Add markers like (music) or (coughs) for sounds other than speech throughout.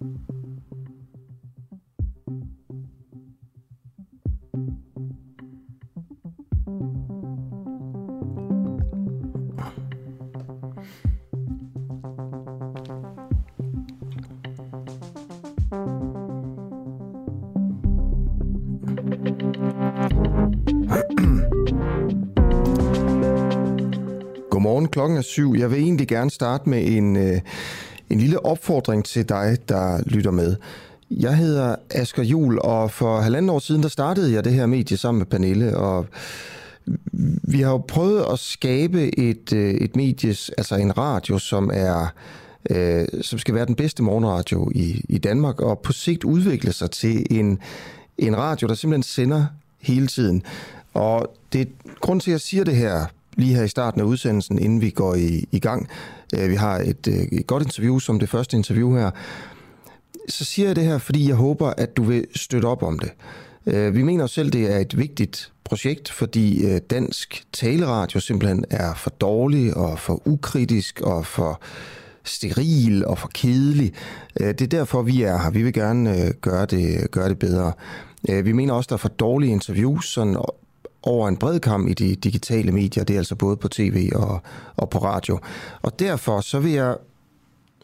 Godmorgen, klokken er syv. Jeg vil egentlig gerne starte med en, øh, en lille opfordring til dig, der lytter med. Jeg hedder Asger Jul, og for halvanden år siden, der startede jeg det her medie sammen med Pernille, og vi har jo prøvet at skabe et, øh, et medie, altså en radio, som er øh, som skal være den bedste morgenradio i, i Danmark, og på sigt udvikle sig til en, en radio, der simpelthen sender hele tiden. Og det grund til, at jeg siger det her lige her i starten af udsendelsen, inden vi går i, i gang. Øh, vi har et, øh, et godt interview som det første interview her. Så siger jeg det her, fordi jeg håber, at du vil støtte op om det. Øh, vi mener selv, det er et vigtigt projekt, fordi dansk taleradio simpelthen er for dårlig og for ukritisk og for steril og for kedelig. Det er derfor, vi er her. Vi vil gerne gøre det, gøre det bedre. Vi mener også, der er for dårlige interviews, sådan over en bred kamp i de digitale medier. Det er altså både på tv og, og på radio. Og derfor så vil jeg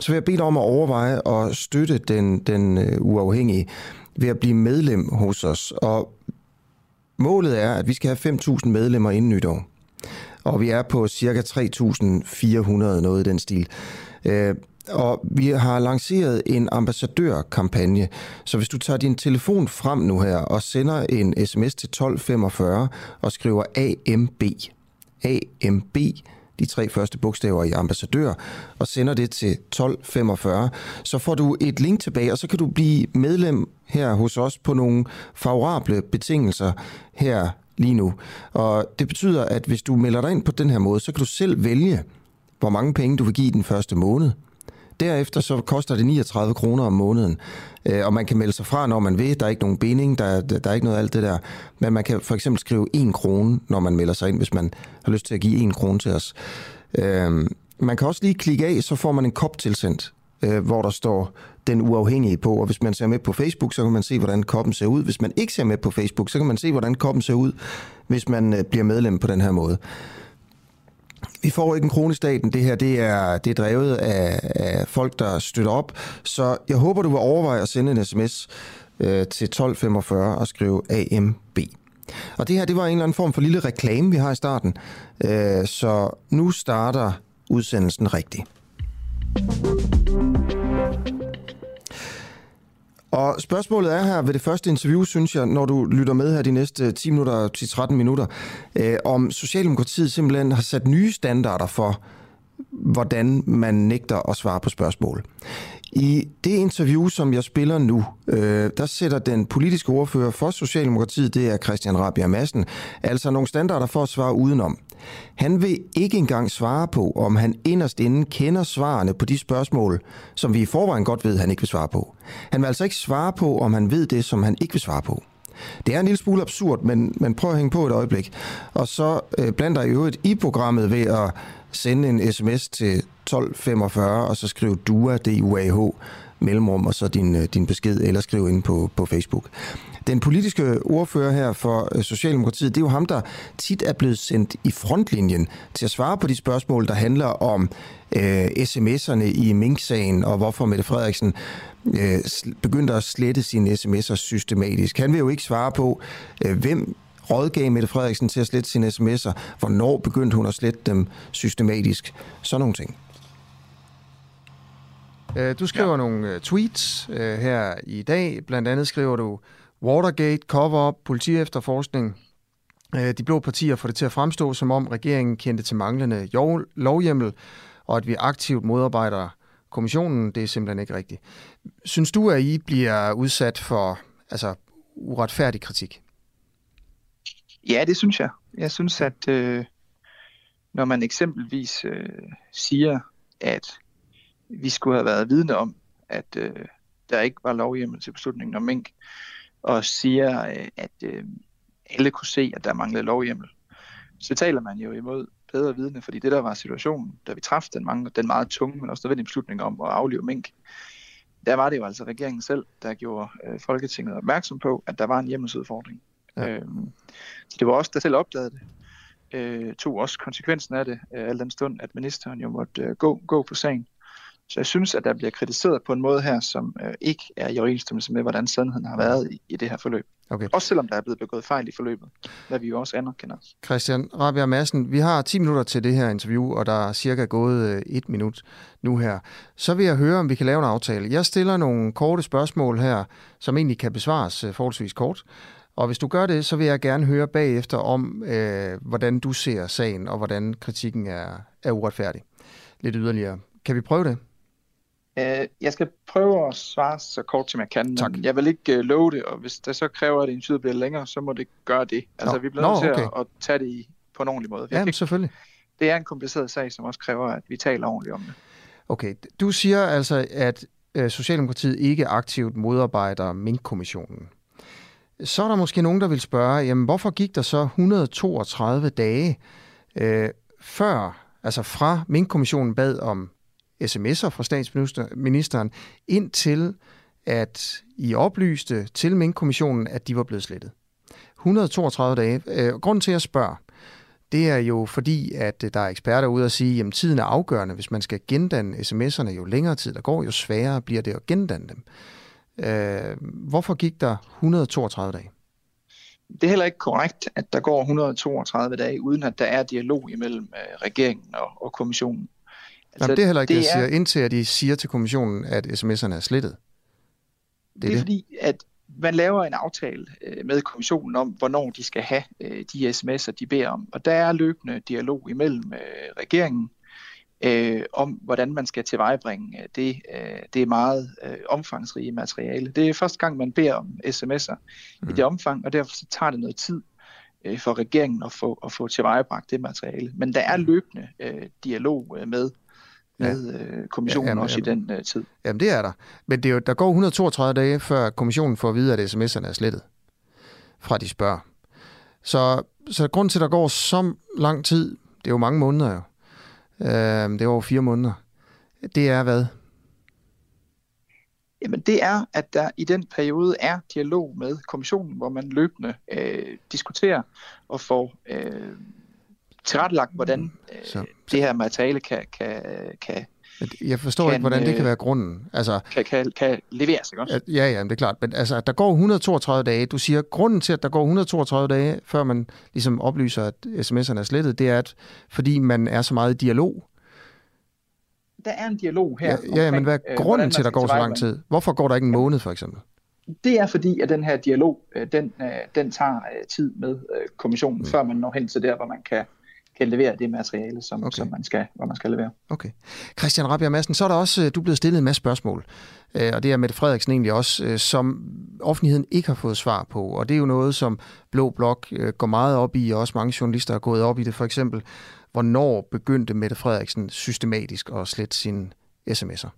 så vil jeg bede dig om at overveje at støtte den, den øh, uafhængige ved at blive medlem hos os. Og målet er, at vi skal have 5.000 medlemmer inden nytår. Og vi er på cirka 3.400 noget i den stil. Øh, og vi har lanceret en ambassadørkampagne. Så hvis du tager din telefon frem nu her og sender en sms til 1245 og skriver AMB, AMB, de tre første bogstaver i ambassadør, og sender det til 1245, så får du et link tilbage, og så kan du blive medlem her hos os på nogle favorable betingelser her lige nu. Og det betyder, at hvis du melder dig ind på den her måde, så kan du selv vælge, hvor mange penge du vil give den første måned. Derefter så koster det 39 kroner om måneden, øh, og man kan melde sig fra, når man vil. Der er ikke nogen binding, der, der er ikke noget af alt det der. Men man kan for eksempel skrive 1 krone, når man melder sig ind, hvis man har lyst til at give 1 krone til os. Øh, man kan også lige klikke af, så får man en kop tilsendt, øh, hvor der står den uafhængige på. Og hvis man ser med på Facebook, så kan man se, hvordan koppen ser ud. Hvis man ikke ser med på Facebook, så kan man se, hvordan koppen ser ud, hvis man øh, bliver medlem på den her måde. Vi får ikke en krone i staten. Det her det er, det er drevet af, af folk, der støtter op. Så jeg håber, du vil overveje at sende en sms øh, til 1245 og skrive AMB. Og det her, det var en eller anden form for lille reklame, vi har i starten. Øh, så nu starter udsendelsen rigtigt. Og spørgsmålet er her ved det første interview, synes jeg, når du lytter med her de næste øh, 10 minutter til 13 minutter, øh, om Socialdemokratiet simpelthen har sat nye standarder for, hvordan man nægter at svare på spørgsmål. I det interview, som jeg spiller nu, øh, der sætter den politiske ordfører for Socialdemokratiet, det er Christian Rabia Madsen, altså nogle standarder for at svare udenom. Han vil ikke engang svare på, om han inderst inden kender svarene på de spørgsmål, som vi i forvejen godt ved, han ikke vil svare på. Han vil altså ikke svare på, om han ved det, som han ikke vil svare på. Det er en lille smule absurd, men, men prøv at hænge på et øjeblik. Og så øh, blander I øvrigt i programmet ved at sende en sms til 1245, og så skrive DUA, D-U-A-H, mellemrum, og så din, øh, din besked, eller skriv ind på, på Facebook. Den politiske ordfører her for øh, Socialdemokratiet, det er jo ham, der tit er blevet sendt i frontlinjen til at svare på de spørgsmål, der handler om øh, sms'erne i Mink-sagen, og hvorfor Mette Frederiksen øh, begyndte at slette sine sms'er systematisk. Han vil jo ikke svare på, øh, hvem rådgav Mette Frederiksen til at slette sine sms'er, hvornår begyndte hun at slette dem systematisk, sådan nogle ting. Øh, du skriver ja. nogle øh, tweets øh, her i dag. Blandt andet skriver du, Watergate, cover-up, politiefterforskning. De blå partier får det til at fremstå, som om regeringen kendte til manglende lovhjemmel, og at vi aktivt modarbejder kommissionen. Det er simpelthen ikke rigtigt. Synes du, at I bliver udsat for altså, uretfærdig kritik? Ja, det synes jeg. Jeg synes, at øh, når man eksempelvis øh, siger, at vi skulle have været vidne om, at øh, der ikke var lovhjemmel til beslutningen om mink, og siger, øh, at øh, alle kunne se, at der manglede lovhjemmel, så taler man jo imod bedre vidne, fordi det der var situationen, da vi træffede den, mange, den meget tunge, men også nødvendige beslutning om at aflive mink, der var det jo altså regeringen selv, der gjorde øh, Folketinget opmærksom på, at der var en hjemmesudfordring. Ja. Øhm, så det var også der selv opdagede det. Øh, tog også konsekvensen af det, øh, al den stund, at ministeren jo måtte øh, gå, gå på sagen. Så jeg synes, at der bliver kritiseret på en måde her, som øh, ikke er i overensstemmelse med, hvordan sandheden har været i, i det her forløb. Okay. Også selvom der er blevet begået fejl i forløbet, hvad vi jo også anerkender. Christian Rabia Madsen, vi har 10 minutter til det her interview, og der er cirka gået øh, et minut nu her. Så vil jeg høre, om vi kan lave en aftale. Jeg stiller nogle korte spørgsmål her, som egentlig kan besvares øh, forholdsvis kort. Og hvis du gør det, så vil jeg gerne høre bagefter om, øh, hvordan du ser sagen, og hvordan kritikken er, er uretfærdig. Lidt yderligere. Kan vi prøve det? Øh, jeg skal prøve at svare så kort som jeg kan. Tak. Jeg vil ikke uh, love det, og hvis det så kræver, at interviewet bliver længere, så må det gøre det. Altså, Nå. vi bliver nødt til okay. at, at tage det i, på en ordentlig måde. Ja, ikke, selvfølgelig. Det er en kompliceret sag, som også kræver, at vi taler ordentligt om det. Okay, du siger altså, at uh, Socialdemokratiet ikke aktivt modarbejder Mink-kommissionen. Så er der måske nogen, der vil spørge, jamen hvorfor gik der så 132 dage uh, før, altså fra Mink-kommissionen bad om sms'er fra statsministeren, indtil at I oplyste til Mink-kommissionen, at de var blevet slettet. 132 dage. Øh, grunden til, at spørge, det er jo fordi, at øh, der er eksperter ude og sige, at tiden er afgørende. Hvis man skal gendanne sms'erne, jo længere tid der går, jo sværere bliver det at gendanne dem. Øh, hvorfor gik der 132 dage? Det er heller ikke korrekt, at der går 132 dage, uden at der er dialog imellem øh, regeringen og, og kommissionen. Altså, Jamen, det er heller ikke det, jeg siger, er... indtil at de siger til kommissionen, at sms'erne er slettet. Det er, det er det. fordi, at man laver en aftale øh, med kommissionen om, hvornår de skal have øh, de sms'er, de beder om. Og der er løbende dialog imellem øh, regeringen øh, om, hvordan man skal tilvejebringe det, øh, det er meget øh, omfangsrige materiale. Det er første gang, man beder om sms'er mm. i det omfang, og derfor så tager det noget tid øh, for regeringen at få, at få tilvejebragt det materiale. Men der er løbende øh, dialog øh, med med ja. øh, kommissionen ja, jamen, også jamen, i den øh, tid. Jamen det er der. Men det er jo, der går 132 dage, før kommissionen får at vide, at sms'erne er slettet, fra de spørger. Så, så grund til, at der går så lang tid, det er jo mange måneder jo, øh, det er over fire måneder, det er hvad? Jamen det er, at der i den periode er dialog med kommissionen, hvor man løbende øh, diskuterer og får øh, tilrettelagt, hvordan mm. øh, så, det her materiale kan, kan, kan jeg forstår kan, ikke, hvordan det kan øh, være grunden. Altså, kan, kan, kan leveres, ikke også? Ja, ja, det er klart. Men altså, der går 132 dage. Du siger, at grunden til, at der går 132 dage, før man ligesom oplyser, at sms'erne er slettet, det er, at fordi man er så meget i dialog. Der er en dialog her. Ja, ja men hvad er øh, grunden til, at der går så lang tid? Hvorfor går der ikke en måned, for eksempel? Det er fordi, at den her dialog, den, den tager tid med kommissionen, mm. før man når hen til der, hvor man kan kan levere det materiale, som, okay. som man skal, hvor man skal levere. Okay. Christian Rabia Madsen, så er der også, øh, du er blevet stillet en masse spørgsmål, øh, og det er Mette Frederiksen egentlig også, øh, som offentligheden ikke har fået svar på, og det er jo noget, som Blå Blok går meget op i, og også mange journalister har gået op i det, for eksempel, hvornår begyndte Mette Frederiksen systematisk at slette sine sms'er?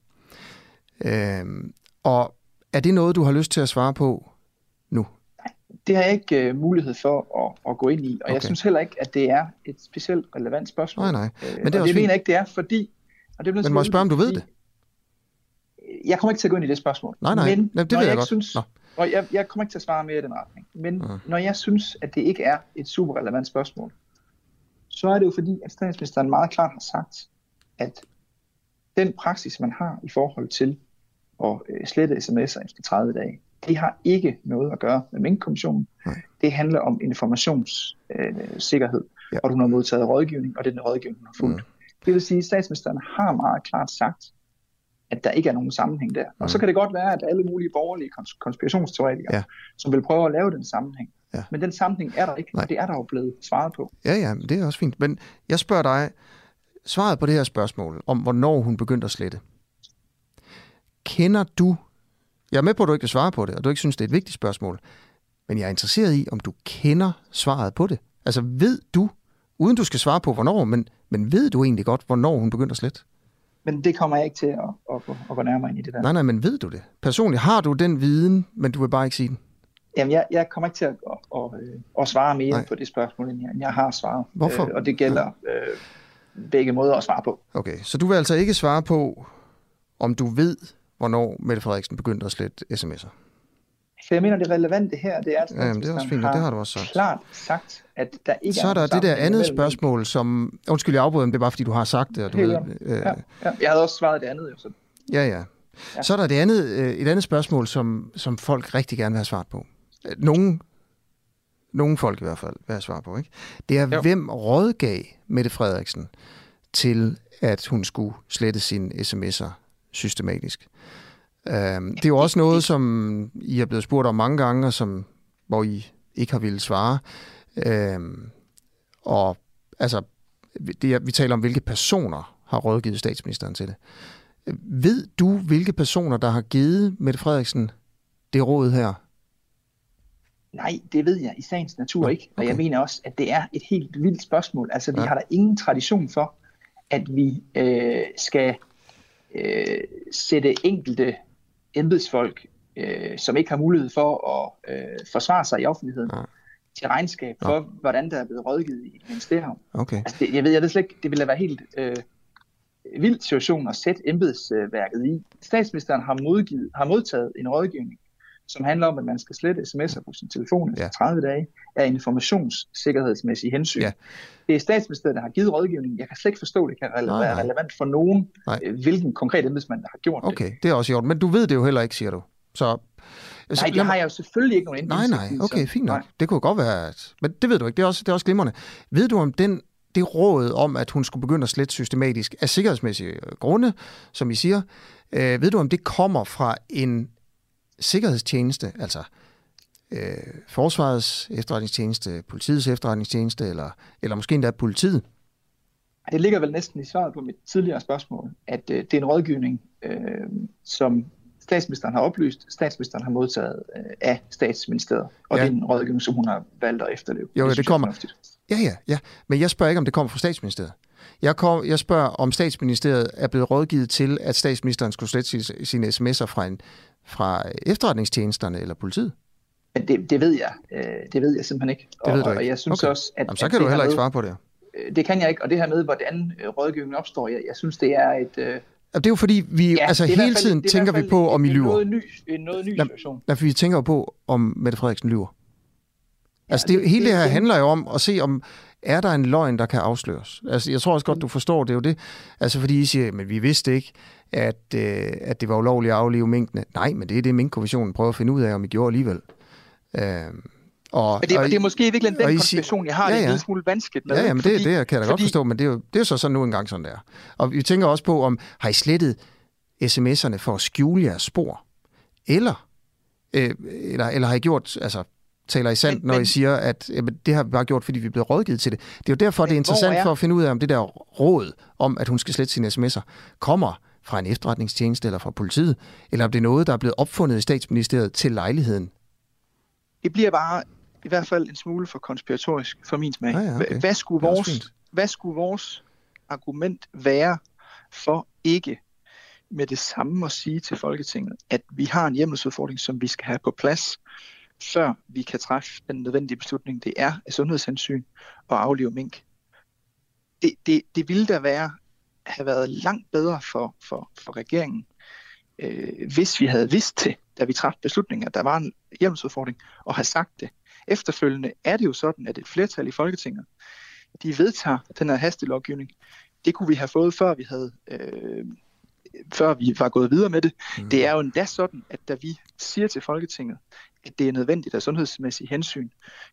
Øhm, og er det noget, du har lyst til at svare på nu? Det har jeg ikke uh, mulighed for at, at gå ind i, og okay. jeg synes heller ikke, at det er et specielt relevant spørgsmål. Nej, nej. Øh, men det, er og det mener jeg ikke, det er, fordi... Og det men må jeg spørge, om du ved det? Jeg kommer ikke til at gå ind i det spørgsmål. Nej, nej, men, nej det ved jeg, jeg godt. Synes, og jeg, jeg kommer ikke til at svare mere i den retning. Men ja. når jeg synes, at det ikke er et super relevant spørgsmål, så er det jo fordi, at statsministeren meget klart har sagt, at den praksis, man har i forhold til at øh, slette sms'er efter 30 dage, det har ikke noget at gøre med Mink-kommissionen. Det handler om informationssikkerhed, øh, ja. og du har modtaget rådgivning, og det er den rådgivning, du har fulgt. Mm. Det vil sige, at statsministeren har meget klart sagt, at der ikke er nogen sammenhæng der. Mm. Og så kan det godt være, at alle mulige borgerlige konspirationsteoretikere, ja. som vil prøve at lave den sammenhæng. Ja. Men den sammenhæng er der ikke, Nej. og det er der jo blevet svaret på. Ja, ja, det er også fint. Men jeg spørger dig, svaret på det her spørgsmål om, hvornår hun begyndte at slette. Kender du jeg er med på, at du ikke vil svare på det, og du ikke synes, det er et vigtigt spørgsmål. Men jeg er interesseret i, om du kender svaret på det. Altså ved du, uden du skal svare på hvornår, men, men ved du egentlig godt, hvornår hun begynder at slette? Men det kommer jeg ikke til at, at, at, at gå nærmere ind i det der. Nej, nej, men ved du det? Personligt har du den viden, men du vil bare ikke sige den? Jamen, jeg, jeg kommer ikke til at, at, at, at svare mere nej. på det spørgsmål, end jeg, end jeg har svaret. Hvorfor? Øh, og det gælder ja. øh, begge måder at svare på. Okay, så du vil altså ikke svare på, om du ved, hvornår Mette Frederiksen begyndte at slette sms'er. Så jeg mener, det relevante her, det er, at ja, det er også fint, og det har du også sagt. klart sagt, at der ikke Så er der det der andet spørgsmål, som... Undskyld, jeg afbryder, men det er bare, fordi du har sagt det. Og du ved, øh... ja, ja. Jeg havde også svaret det andet. Jo, så. Ja, ja. Ja. Så er der det andet, øh, et andet spørgsmål, som, som folk rigtig gerne vil have svar på. Nogle, nogle folk i hvert fald vil have svar på. Ikke? Det er, jo. hvem rådgav Mette Frederiksen til, at hun skulle slette sine sms'er systematisk? Øhm, det er jo også noget, som I er blevet spurgt om mange gange, og som, hvor I ikke har ville svare. Øhm, og altså, det er, vi taler om, hvilke personer har rådgivet statsministeren til det. Ved du, hvilke personer, der har givet Mette Frederiksen det råd her? Nej, det ved jeg i sagens natur okay. ikke. Og jeg mener også, at det er et helt vildt spørgsmål. Altså, vi ja. har der ingen tradition for, at vi øh, skal øh, sætte enkelte embedsfolk, øh, som ikke har mulighed for at øh, forsvare sig i offentligheden, ja. til regnskab for, ja. hvordan der er blevet rådgivet i et ministerium. Okay. Altså, det, jeg ved, jeg ved slet ikke, det ville være helt øh, vild situation at sætte embedsværket i. Statsministeren har, modgivet, har modtaget en rådgivning, som handler om, at man skal slette sms'er på sin telefon efter ja. 30 dage, af informationssikkerhedsmæssige hensyn. Ja. Det er statsministeriet, der har givet rådgivning. Jeg kan slet ikke forstå, det kan rele- være relevant for nogen, nej. Øh, hvilken konkret embedsmand, der har gjort okay, det. Okay, det er også i orden. Men du ved det jo heller ikke, siger du. Så så, Nej, det har jeg jo selvfølgelig ikke nogen Nej, nej, okay, fint nok. Nej. Det kunne godt være, at, men det ved du ikke, det er også, det er også glimrende. Ved du om den, det råd om, at hun skulle begynde at slette systematisk af sikkerhedsmæssige grunde, som I siger, øh, ved du om det kommer fra en sikkerhedstjeneste, altså øh, Forsvarets efterretningstjeneste, politiets efterretningstjeneste, eller, eller måske endda politiet? Det ligger vel næsten i svaret på mit tidligere spørgsmål, at øh, det er en rådgivning, øh, som statsministeren har oplyst, statsministeren har modtaget øh, af statsministeriet, og ja. det er en rådgivning, som hun har valgt at efterleve. Jo, det, det kommer. Ja, ja, ja. Men jeg spørger ikke, om det kommer fra statsministeriet. Jeg, kom, jeg spørger, om statsministeriet er blevet rådgivet til, at statsministeren skulle slette sine sms'er fra en fra efterretningstjenesterne eller politiet? Det, det ved jeg. Øh, det ved jeg simpelthen ikke. Det ved du ikke. Og jeg synes okay. også, at... Jamen, så kan at du heller ikke svare på det. Øh, det kan jeg ikke, og det her med, hvordan øh, rådgivningen opstår, jeg, jeg synes, det er et... Det er jo fordi, vi ja, altså hele fald, tiden tænker vi på, om I lyver. Noget ny, noget ny situation. Ja, for vi tænker på, om Mette Frederiksen lyver. Altså, det, det, hele det her det, handler jo om at se, om er der en løgn, der kan afsløres. Altså, jeg tror også godt, du forstår det er jo det. Altså, fordi I siger, men vi vidste ikke, at, øh, at det var ulovligt at aflive minkene. Nej, men det er det, minkkommissionen prøver at finde ud af, om I gjorde alligevel. Øh, og, men det, og, det er måske i virkeligheden den konspiration, jeg har, ja, ja. det en smule vanskeligt med. Ja, ja men fordi, det, det kan jeg da fordi, godt forstå, men det er jo det er så sådan nu engang sådan der. Og vi tænker også på, om har I slettet sms'erne for at skjule jeres spor? Eller, øh, eller, eller har I gjort, altså taler I sandt, men, når men, I siger, at jamen, det har vi bare gjort, fordi vi er blevet rådgivet til det. Det er jo derfor, det er interessant er... for at finde ud af, om det der råd om, at hun skal slette sine sms'er, kommer fra en efterretningstjeneste eller fra politiet, eller om det er noget, der er blevet opfundet i statsministeriet til lejligheden? Det bliver bare i hvert fald en smule for konspiratorisk for min smag. Ja, ja, okay. hvad, skulle vores, hvad skulle vores argument være for ikke med det samme at sige til Folketinget, at vi har en hjemmelsudfordring, som vi skal have på plads, før vi kan træffe den nødvendige beslutning. Det er af sundhedshensyn at aflive mink. Det, det, det ville da være have været langt bedre for, for, for regeringen, øh, hvis vi havde vidst det, da vi træffede beslutningen, at der var en hjemmelsudfordring, og have sagt det. Efterfølgende er det jo sådan, at et flertal i Folketinget, de vedtager den her hastelovgivning. Det kunne vi have fået, før vi havde øh, før vi var gået videre med det. Mm. Det er jo endda sådan, at da vi siger til Folketinget, at det er nødvendigt af sundhedsmæssige hensyn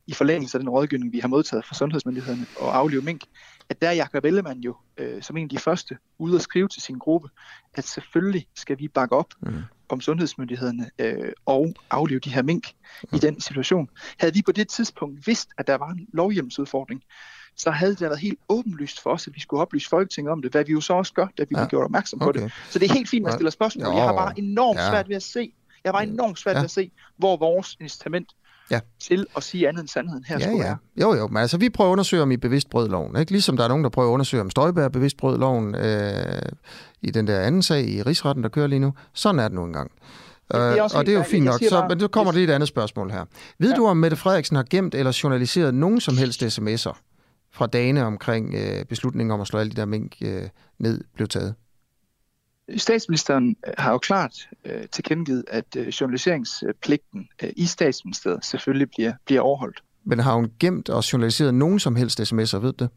i forlængelse af den rådgivning, vi har modtaget fra sundhedsmyndighederne og aflive mink, at der er Jakob Ellemann jo øh, som en af de første ude at skrive til sin gruppe, at selvfølgelig skal vi bakke op mm. om sundhedsmyndighederne øh, og aflive de her mink mm. i den situation. Havde vi på det tidspunkt vidst, at der var en lovhjemmelsudfordring, så havde det været helt åbenlyst for os, at vi skulle oplyse Folketinget om det, hvad vi jo så også gør, da vi ja. gjort opmærksom okay. på det. Så det er helt fint, at man stiller spørgsmål. Jo. Jeg har bare enormt ja. svært ved at se, jeg var enormt svært ja. ved at se, hvor vores incitament ja. til at sige andet end sandheden her ja, ja. Jo, jo, men altså vi prøver at undersøge, om I bevidst brød loven. Ikke? Ligesom der er nogen, der prøver at undersøge, om Støjberg bevidst brød loven øh, i den der anden sag i rigsretten, der kører lige nu. Sådan er det nu engang. Det øh, og det er jo fint nok, så, men så kommer det et andet spørgsmål her. Ved ja. du, om Mette Frederiksen har gemt eller journaliseret nogen som helst sms'er fra dagene omkring øh, beslutningen om at slå alle de der mink øh, ned, blev taget? Statsministeren har jo klart øh, tilkendegivet, at øh, journaliseringspligten øh, i statsministeriet selvfølgelig bliver, bliver overholdt. Men har hun gemt og journaliseret nogen som helst sms'er, ved det?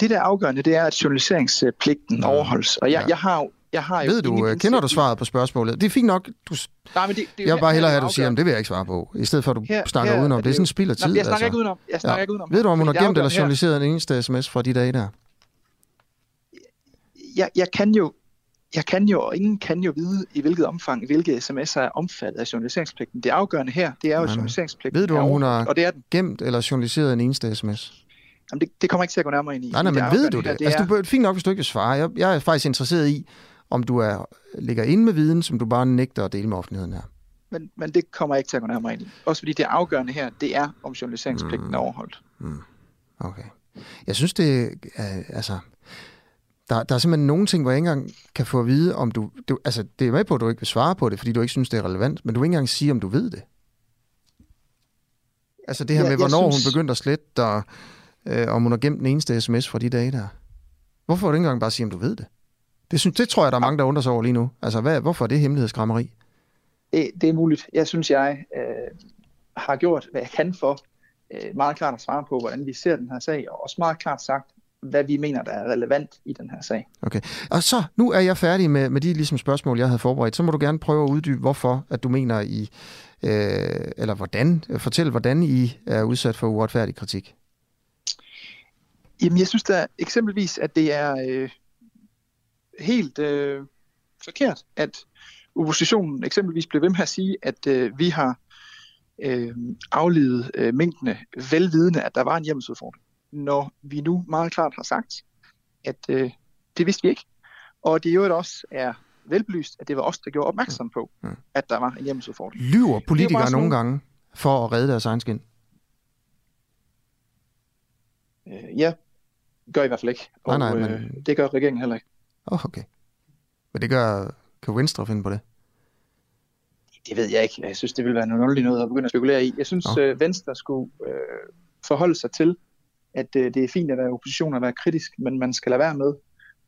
Det, der er afgørende, det er, at journaliseringspligten overholdes. Og jeg, Ja. jeg har jo jeg har jo Ved du, øh, indsigt kender du svaret på spørgsmålet? Det er fint nok. Du, Nej, men det, det jeg vil bare hellere er have, at du siger, at det vil jeg ikke svare på, i stedet for at du Her- snakker her udenom. Det er sådan spild af tid. Nej, jeg snakker altså. ikke udenom. Jeg snakker Ja. ikke udenom. Ved du, om hun har gemt eller afgørende her- journaliseret en eneste sms fra de dage der? jeg, jeg kan jo jeg kan jo, og ingen kan jo vide, i hvilket omfang, hvilke sms'er er omfattet af journaliseringspligten. Det afgørende her, det er jo, Nej, journaliseringspligten Ved du, om hun har- Og det er den. Gemt eller journaliseret en eneste sms? Jamen, det, det kommer ikke til at gå nærmere ind i. Nej, nej, men det ved du her, det? det Altså, du er fint nok, hvis du ikke vil svare. Jeg, jeg er faktisk interesseret i, om du er, ligger inde med viden, som du bare nægter at dele med offentligheden her. men, men det kommer ikke til at gå nærmere ind i. Også fordi det afgørende her, det er, om journaliseringspligten Mm. er overholdt. Okay. Jeg synes, det er, altså... Der, der er simpelthen nogle ting, hvor jeg ikke engang kan få at vide, om du, du... Altså, det er med på, at du ikke vil svare på det, fordi du ikke synes, det er relevant, men du vil ikke engang sige, om du ved det. Altså det her Ja, med, hvornår synes- hun begyndte at slette, og øh, om hun har gemt den eneste sms fra de dage der. Hvorfor vil du ikke engang bare sige, om du ved det? Det, synes, det tror jeg, der er mange, der undrer sig over lige nu. Altså, hvad, hvorfor er det hemmelighedskrammeri? Det, det er muligt. Jeg synes, jeg øh, har gjort, hvad jeg kan for øh, meget klart at svare på, hvordan vi ser den her sag, og også meget klart sagt, hvad vi mener, der er relevant i den her sag. Okay. Og så, nu er jeg færdig med, med de ligesom, spørgsmål, jeg havde forberedt. Så må du gerne prøve at uddybe, hvorfor at du mener, I, øh, eller hvordan, fortæl, hvordan I er udsat for uretfærdig kritik. Jamen, jeg synes da eksempelvis, at det er øh, helt øh, forkert, at oppositionen eksempelvis bliver ved med at sige, at øh, vi har øh, aflevet øh, mængdene velvidende, at der var en hjemmesudfordring. Når vi nu meget klart har sagt, at øh, det vidste vi ikke. Og det i øvrigt også er velbelyst, at det var os, der gjorde opmærksom på, Mm. at der var en hjemmesudfordring. Lyver politikere nogle gange for at redde deres egen skin? Øh, ja, gør I hvert fald ikke. Og Nej, nej, øh, men- det gør regeringen heller ikke. Oh, okay. Men det gør, kan Venstre finde på det? Det ved jeg ikke. Jeg synes, det ville være noget underligt noget at begynde at spekulere i. Jeg synes, øh, Venstre skulle øh, forholde sig til, at øh, det er fint at være opposition og være kritisk, men man skal lade være med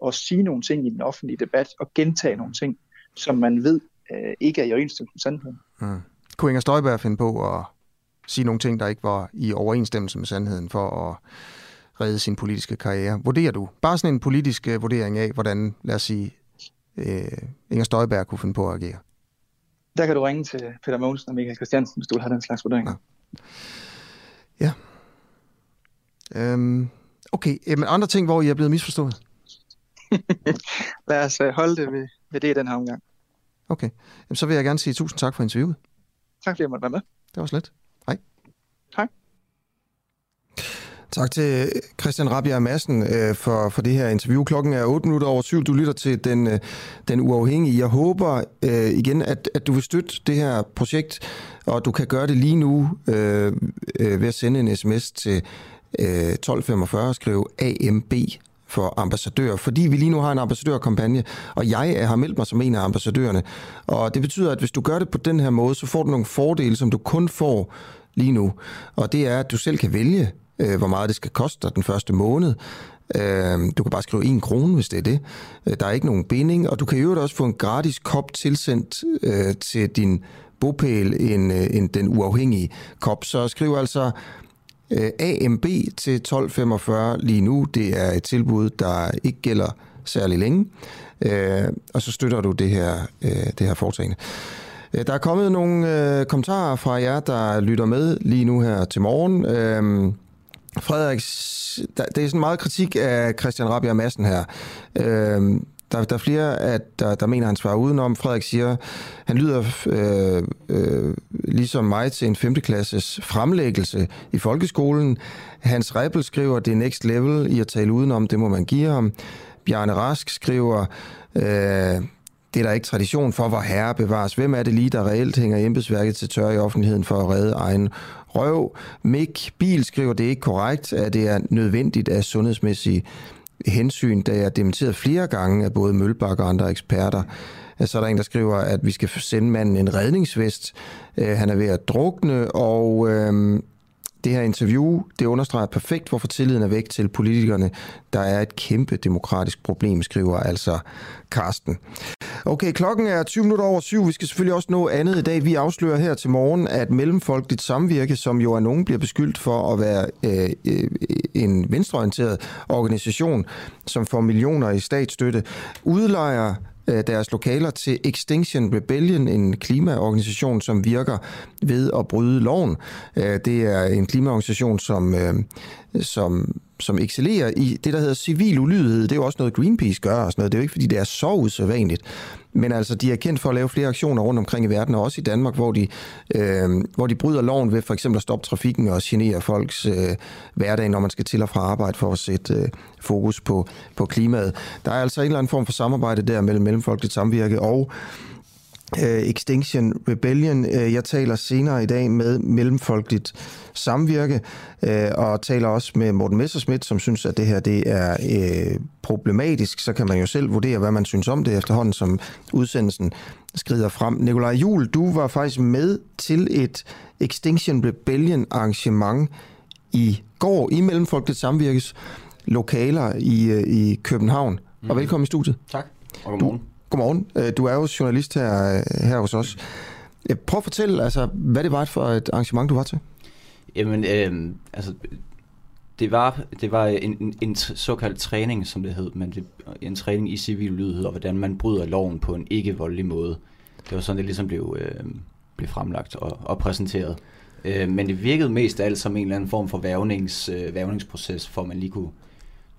at sige nogle ting i den offentlige debat og gentage nogle ting, som man ved øh, ikke er i overensstemmelse med sandheden. Mm. Kunne Inger Støjberg finde på at sige nogle ting, der ikke var i overensstemmelse med sandheden for at redde sin politiske karriere? Vurderer du? Bare sådan en politisk øh, vurdering af, hvordan, lad os sige, øh, Inger Støjberg kunne finde på at agere. Der kan du ringe til Peter Mogensen og Michael Christiansen, hvis du vil have den slags vurderinger. Ja. Øhm, okay, men andre ting, hvor I er blevet misforstået? (laughs) Lad os øh, holde det ved, ved det i den her omgang. Okay, Jamen, så vil jeg gerne sige tusind tak for interviewet. Tak fordi jeg måtte være med. Det var slet. Hej. Hej. Tak til Christian Rabia Madsen øh, for, for det her interview. Klokken er 8 minutter over syv. Du lytter til den, øh, den uafhængige. Jeg håber øh, igen, at, at du vil støtte det her projekt, og du kan gøre det lige nu øh, øh, ved at sende en sms til øh, 1245 og skrive AMB for ambassadør, fordi vi lige nu har en ambassadørkampagne, og jeg har meldt mig som en af ambassadørerne. Og det betyder, at hvis du gør det på den her måde, så får du nogle fordele, som du kun får lige nu. Og det er, at du selv kan vælge, øh, hvor meget det skal koste dig den første måned. Øh, du kan bare skrive en krone, hvis det er det. Øh, der er ikke nogen binding, og du kan i øvrigt også få en gratis kop tilsendt øh, til din bopæl, en, øh, en, den uafhængige kop. Så skriv altså Øh, AMB til 1245 lige nu. Det er et tilbud, der ikke gælder særlig længe. Øh, og så støtter du det her, øh, det her foretagende. Øh, der er kommet nogle øh, kommentarer fra jer, der lytter med lige nu her til morgen. Øh, Frederik, der, det er sådan meget kritik af Christian Rabia Madsen her. Øh, der, der er flere, at der, der mener, at han svarer udenom. Frederik siger, han lyder øh, øh, ligesom mig til en 5. klasses fremlæggelse i folkeskolen. Hans Rebel skriver, det er next level i at tale udenom, det må man give ham. Bjarne Rask skriver, øh, det er der ikke tradition for, hvor herre bevares. Hvem er det lige, der reelt hænger embedsværket til tør i offentligheden for at redde egen røv? Mik Bil skriver, det er ikke korrekt, at det er nødvendigt af sundhedsmæssige hensyn, da jeg er dementeret flere gange af både Mølbak og andre eksperter. Så er der en, der skriver, at vi skal sende manden en redningsvest. Øh, Han er ved at drukne, og øh, det her interview, det understreger perfekt, hvorfor tilliden er væk til politikerne. Der er et kæmpe demokratisk problem, skriver altså Karsten. Okay, klokken er 20 minutter over syv. Vi skal selvfølgelig også nå andet i dag. Vi afslører her til morgen, at Mellemfolkeligt Samvirke, som jo er nogen bliver beskyldt for at være øh, øh, en venstreorienteret organisation, som får millioner i statsstøtte, udlejer Øh, deres lokaler til Extinction Rebellion, en klimaorganisation, som virker ved at bryde loven. Øh, det er en klimaorganisation, som, øh, som, som excellerer i det, der hedder civil ulydighed. Det er jo også noget, Greenpeace gør og sådan noget. Det er jo ikke, fordi det er så usædvanligt. Men altså, de er kendt for at lave flere aktioner rundt omkring i verden, og også i Danmark, hvor de, øh, hvor de bryder loven ved for eksempel at stoppe trafikken og genere folks øh, hverdag, når man skal til og fra arbejde for at sætte øh, fokus på, på klimaet. Der er altså en eller anden form for samarbejde der mellem Mellemfolkeligt Samvirke og øh, Extinction Rebellion. Øh, jeg taler senere i dag med Mellemfolkeligt Samvirke, øh, og taler også med Morten Messerschmidt, som synes, at det her det er øh, problematisk. Så kan man jo selv vurdere, hvad man synes om det efterhånden, som udsendelsen skrider frem. Nikolaj Jul, du var faktisk med til et Extinction Rebellion arrangement i går i Mellemfolkeligt Samvirkes lokaler i, i København. Mm. Og velkommen i studiet. Tak, og godmorgen. Du, Godmorgen. Øh, du er jo journalist her, øh, her hos os. Øh, prøv at fortælle, altså, hvad det var for et arrangement, du var til. Jamen, øh, altså, det var, det var en, en, en såkaldt træning, som det hed, men det, en træning i civil lydighed, og hvordan man bryder loven på en ikke-voldelig måde. Det var sådan, det ligesom blev, øh, blev fremlagt og, og præsenteret. Øh, men det virkede mest af alt som en eller anden form for værvnings, øh, værvningsproces, for at man lige kunne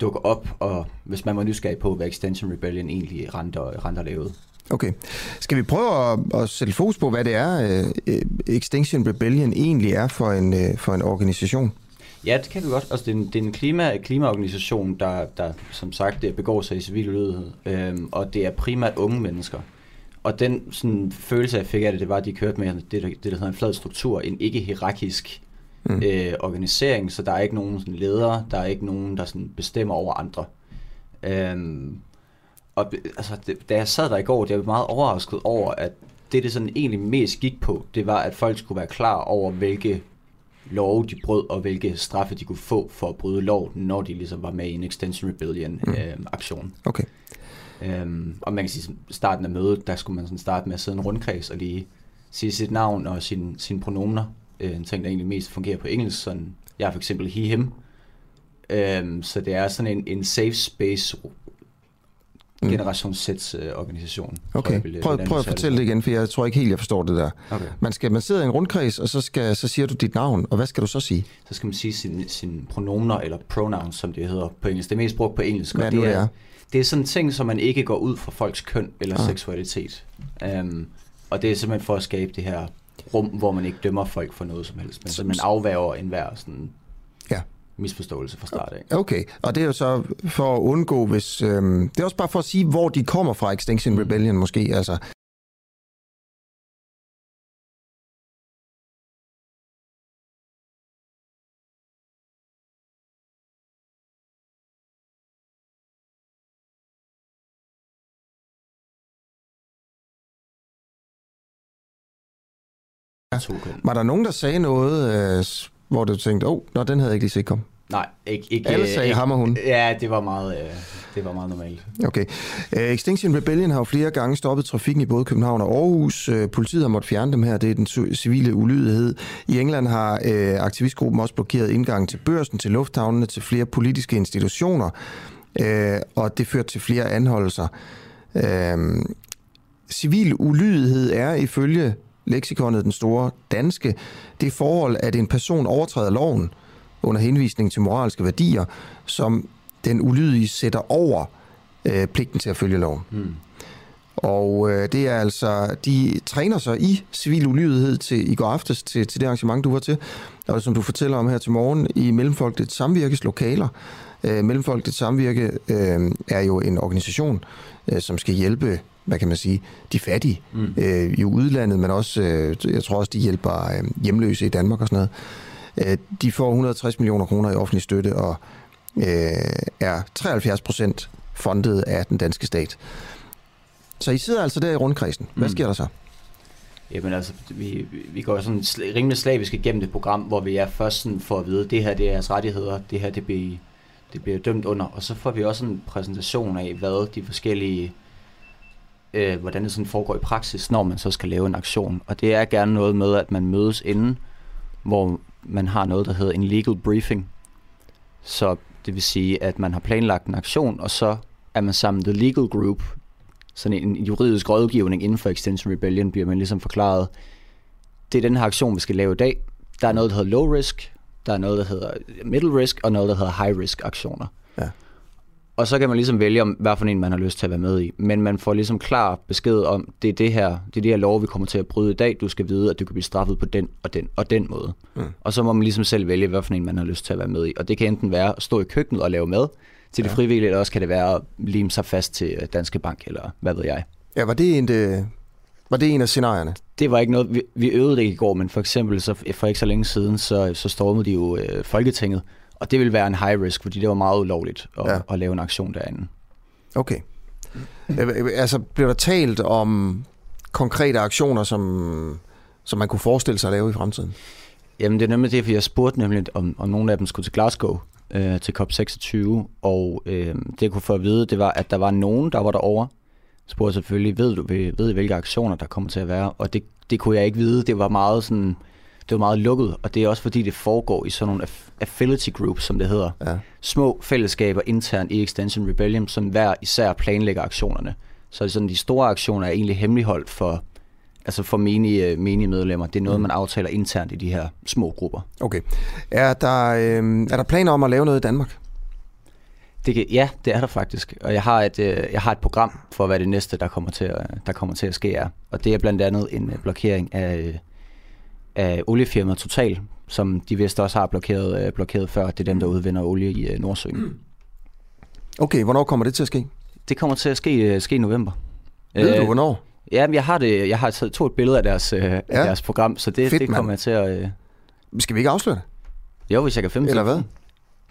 dukke op, og hvis man var nysgerrig på, hvad Extension Rebellion egentlig renter, renter lavede. Okay. Skal vi prøve at, at sætte fokus på, hvad det er, uh, Extinction Rebellion egentlig er for en, uh, for en organisation? Ja, det kan vi godt. Altså, det er en, det er en klima, klimaorganisation, der, der som sagt det begår sig i civil ulydighed, øhm, og det er primært unge mennesker. Og den sådan, følelse, jeg fik af det, det var, at de kørte med det, det der hedder en flad struktur, en ikke-hierarkisk mm. øh, organisering, så der er ikke nogen sådan, ledere, der er ikke nogen, der sådan, bestemmer over andre. Øhm, og altså, det, da jeg sad der i går, det var meget overrasket over, at det, det sådan egentlig mest gik på, det var, at folk skulle være klar over, hvilke love de brød, og hvilke straffe de kunne få for at bryde lov, når de ligesom var med i en Extension Rebellion-aktion. Mm. Øh, okay. Øhm, og man kan sige, at starten af mødet, der skulle man sådan starte med at sidde en rundkreds og lige sige sit navn og sine sin pronomer øh, en ting, der egentlig mest fungerer på engelsk. Sådan, jeg er for eksempel he, him. Øhm, så det er sådan en, en safe space mm. generation Z øh, organisation. Okay, jeg, prøv, prøv at fortælle det igen, for jeg tror ikke helt, jeg forstår det der. Okay. Man, skal, man sidder i en rundkreds, og så, skal, så siger du dit navn, og hvad skal du så sige? Så skal man sige sine sin pronomer, eller pronouns, som det hedder på engelsk. Det er mest brugt på engelsk. Hvad det, det er? Det er sådan ting, som man ikke går ud fra folks køn eller ah. seksualitet. Um, og det er simpelthen for at skabe det her rum, hvor man ikke dømmer folk for noget som helst, men så man afværger enhver sådan ja. misforståelse fra start af. Okay, og det er jo så for at undgå, hvis... Øhm, det er også bare for at sige, hvor de kommer fra, Extinction Rebellion måske, altså... Var der nogen, der sagde noget, øh, hvor du tænkte, åh, oh, den havde jeg ikke lige set komme? Nej, ikke... ikke Alle sagde ikke, ham og hun? Ja, det var meget, øh, det var meget normalt. Okay. Uh, Extinction Rebellion har jo flere gange stoppet trafikken i både København og Aarhus. Uh, politiet har måttet fjerne dem her. Det er den civile ulydighed. I England har uh, aktivistgruppen også blokeret indgangen til børsen, til lufthavnene, til flere politiske institutioner. Uh, og det førte til flere anholdelser. Uh, civil ulydighed er ifølge leksikonet den store danske, det forhold, at en person overtræder loven under henvisning til moralske værdier, som den ulydige sætter over øh, pligten til at følge loven. Mm. Og øh, det er altså, de træner sig i civil ulydighed til i går aftes til, til det arrangement, du var til, og som du fortæller om her til morgen, i Mellemfolkeligt Samvirkes lokaler. Øh, Mellemfolkeligt Samvirke øh, er jo en organisation, øh, som skal hjælpe hvad kan man sige, de fattige mm. øh, i udlandet, men også, øh, jeg tror også, de hjælper øh, hjemløse i Danmark og sådan noget. Øh, de får 160 millioner kroner i offentlig støtte og øh, er 73 procent fundet af den danske stat. Så I sidder altså der i rundkredsen. Hvad mm. sker der så? Jamen altså, vi, vi går sådan rimelig slavisk igennem det program, hvor vi er først sådan for at vide, det her det er jeres rettigheder, det her det bliver, det bliver dømt under, og så får vi også en præsentation af, hvad de forskellige, øh, hvordan det sådan foregår i praksis, når man så skal lave en aktion. Og det er gerne noget med, at man mødes inden, hvor man har noget, der hedder en legal briefing. Så det vil sige, at man har planlagt en aktion, og så er man sammen the legal group, sådan en juridisk rådgivning inden for Extension Rebellion, bliver man ligesom forklaret, det er den her aktion, vi skal lave i dag. Der er noget, der hedder low risk, der er noget, der hedder middle risk, og noget, der hedder high risk aktioner. Ja. Og så kan man ligesom vælge, om hvad for en man har lyst til at være med i. Men man får ligesom klar besked om, det er det her, det er det her lov, vi kommer til at bryde i dag. Du skal vide, at du kan blive straffet på den og den og den måde. Mm. Og så må man ligesom selv vælge, hvad for en man har lyst til at være med i. Og det kan enten være at stå i køkkenet og lave mad til de ja. frivillige, eller også kan det være at lime sig fast til øh, Danske Bank, eller hvad ved jeg. Ja, var det en, det, øh, var det en af scenarierne? Det var ikke noget, vi, vi øvede det i går, men for eksempel så for ikke så længe siden, så, så stormede de jo øh, Folketinget, og det ville være en high risk, fordi det var meget ulovligt at, ja. at lave en aktion derinde. Okay. altså, blev der talt om konkrete aktioner, som, som man kunne forestille sig at lave i fremtiden? Jamen, det er nemlig det, for jeg spurgte nemlig, om, om nogle af dem skulle til Glasgow øh, til COP26, og øh, det jeg kunne få at vide, det var, at der var nogen, der var derovre, spurgte selvfølgelig, ved du ved, ved, hvilke aktioner der kommer til at være? Og det, det kunne jeg ikke vide. Det var meget sådan, det var meget lukket, og det er også fordi, det foregår i sådan nogle affinity groups, som det hedder. Ja. Små fællesskaber internt i Extension Rebellion, som hver især planlægger aktionerne. Så sådan, de store aktioner er egentlig hemmeligholdt for, altså for menige, menige medlemmer. Det er noget, mm. man aftaler internt i de her små grupper. Okay. Er der, øh, er der planer om at lave noget i Danmark? Det kan, ja, det er der faktisk. Og jeg har, et, øh, jeg har et program for, hvad det næste, der kommer til at, der kommer til at ske er. Og det er blandt andet en øh, blokering af, af oliefirmaet Total, som de vist også har blokeret, øh, blokeret før. Det er dem, der udvinder olie i øh, Nordsøen. Okay, hvornår kommer det til at ske? Det kommer til at ske, øh, ske i november. Ved du, hvornår? Ja, jeg har, det, jeg har taget to et billede af deres, ja. af deres program, så det, Fedt, det kommer jeg til at... Øh... Skal vi ikke afsløre det? Jo, hvis jeg kan finde Eller hvad?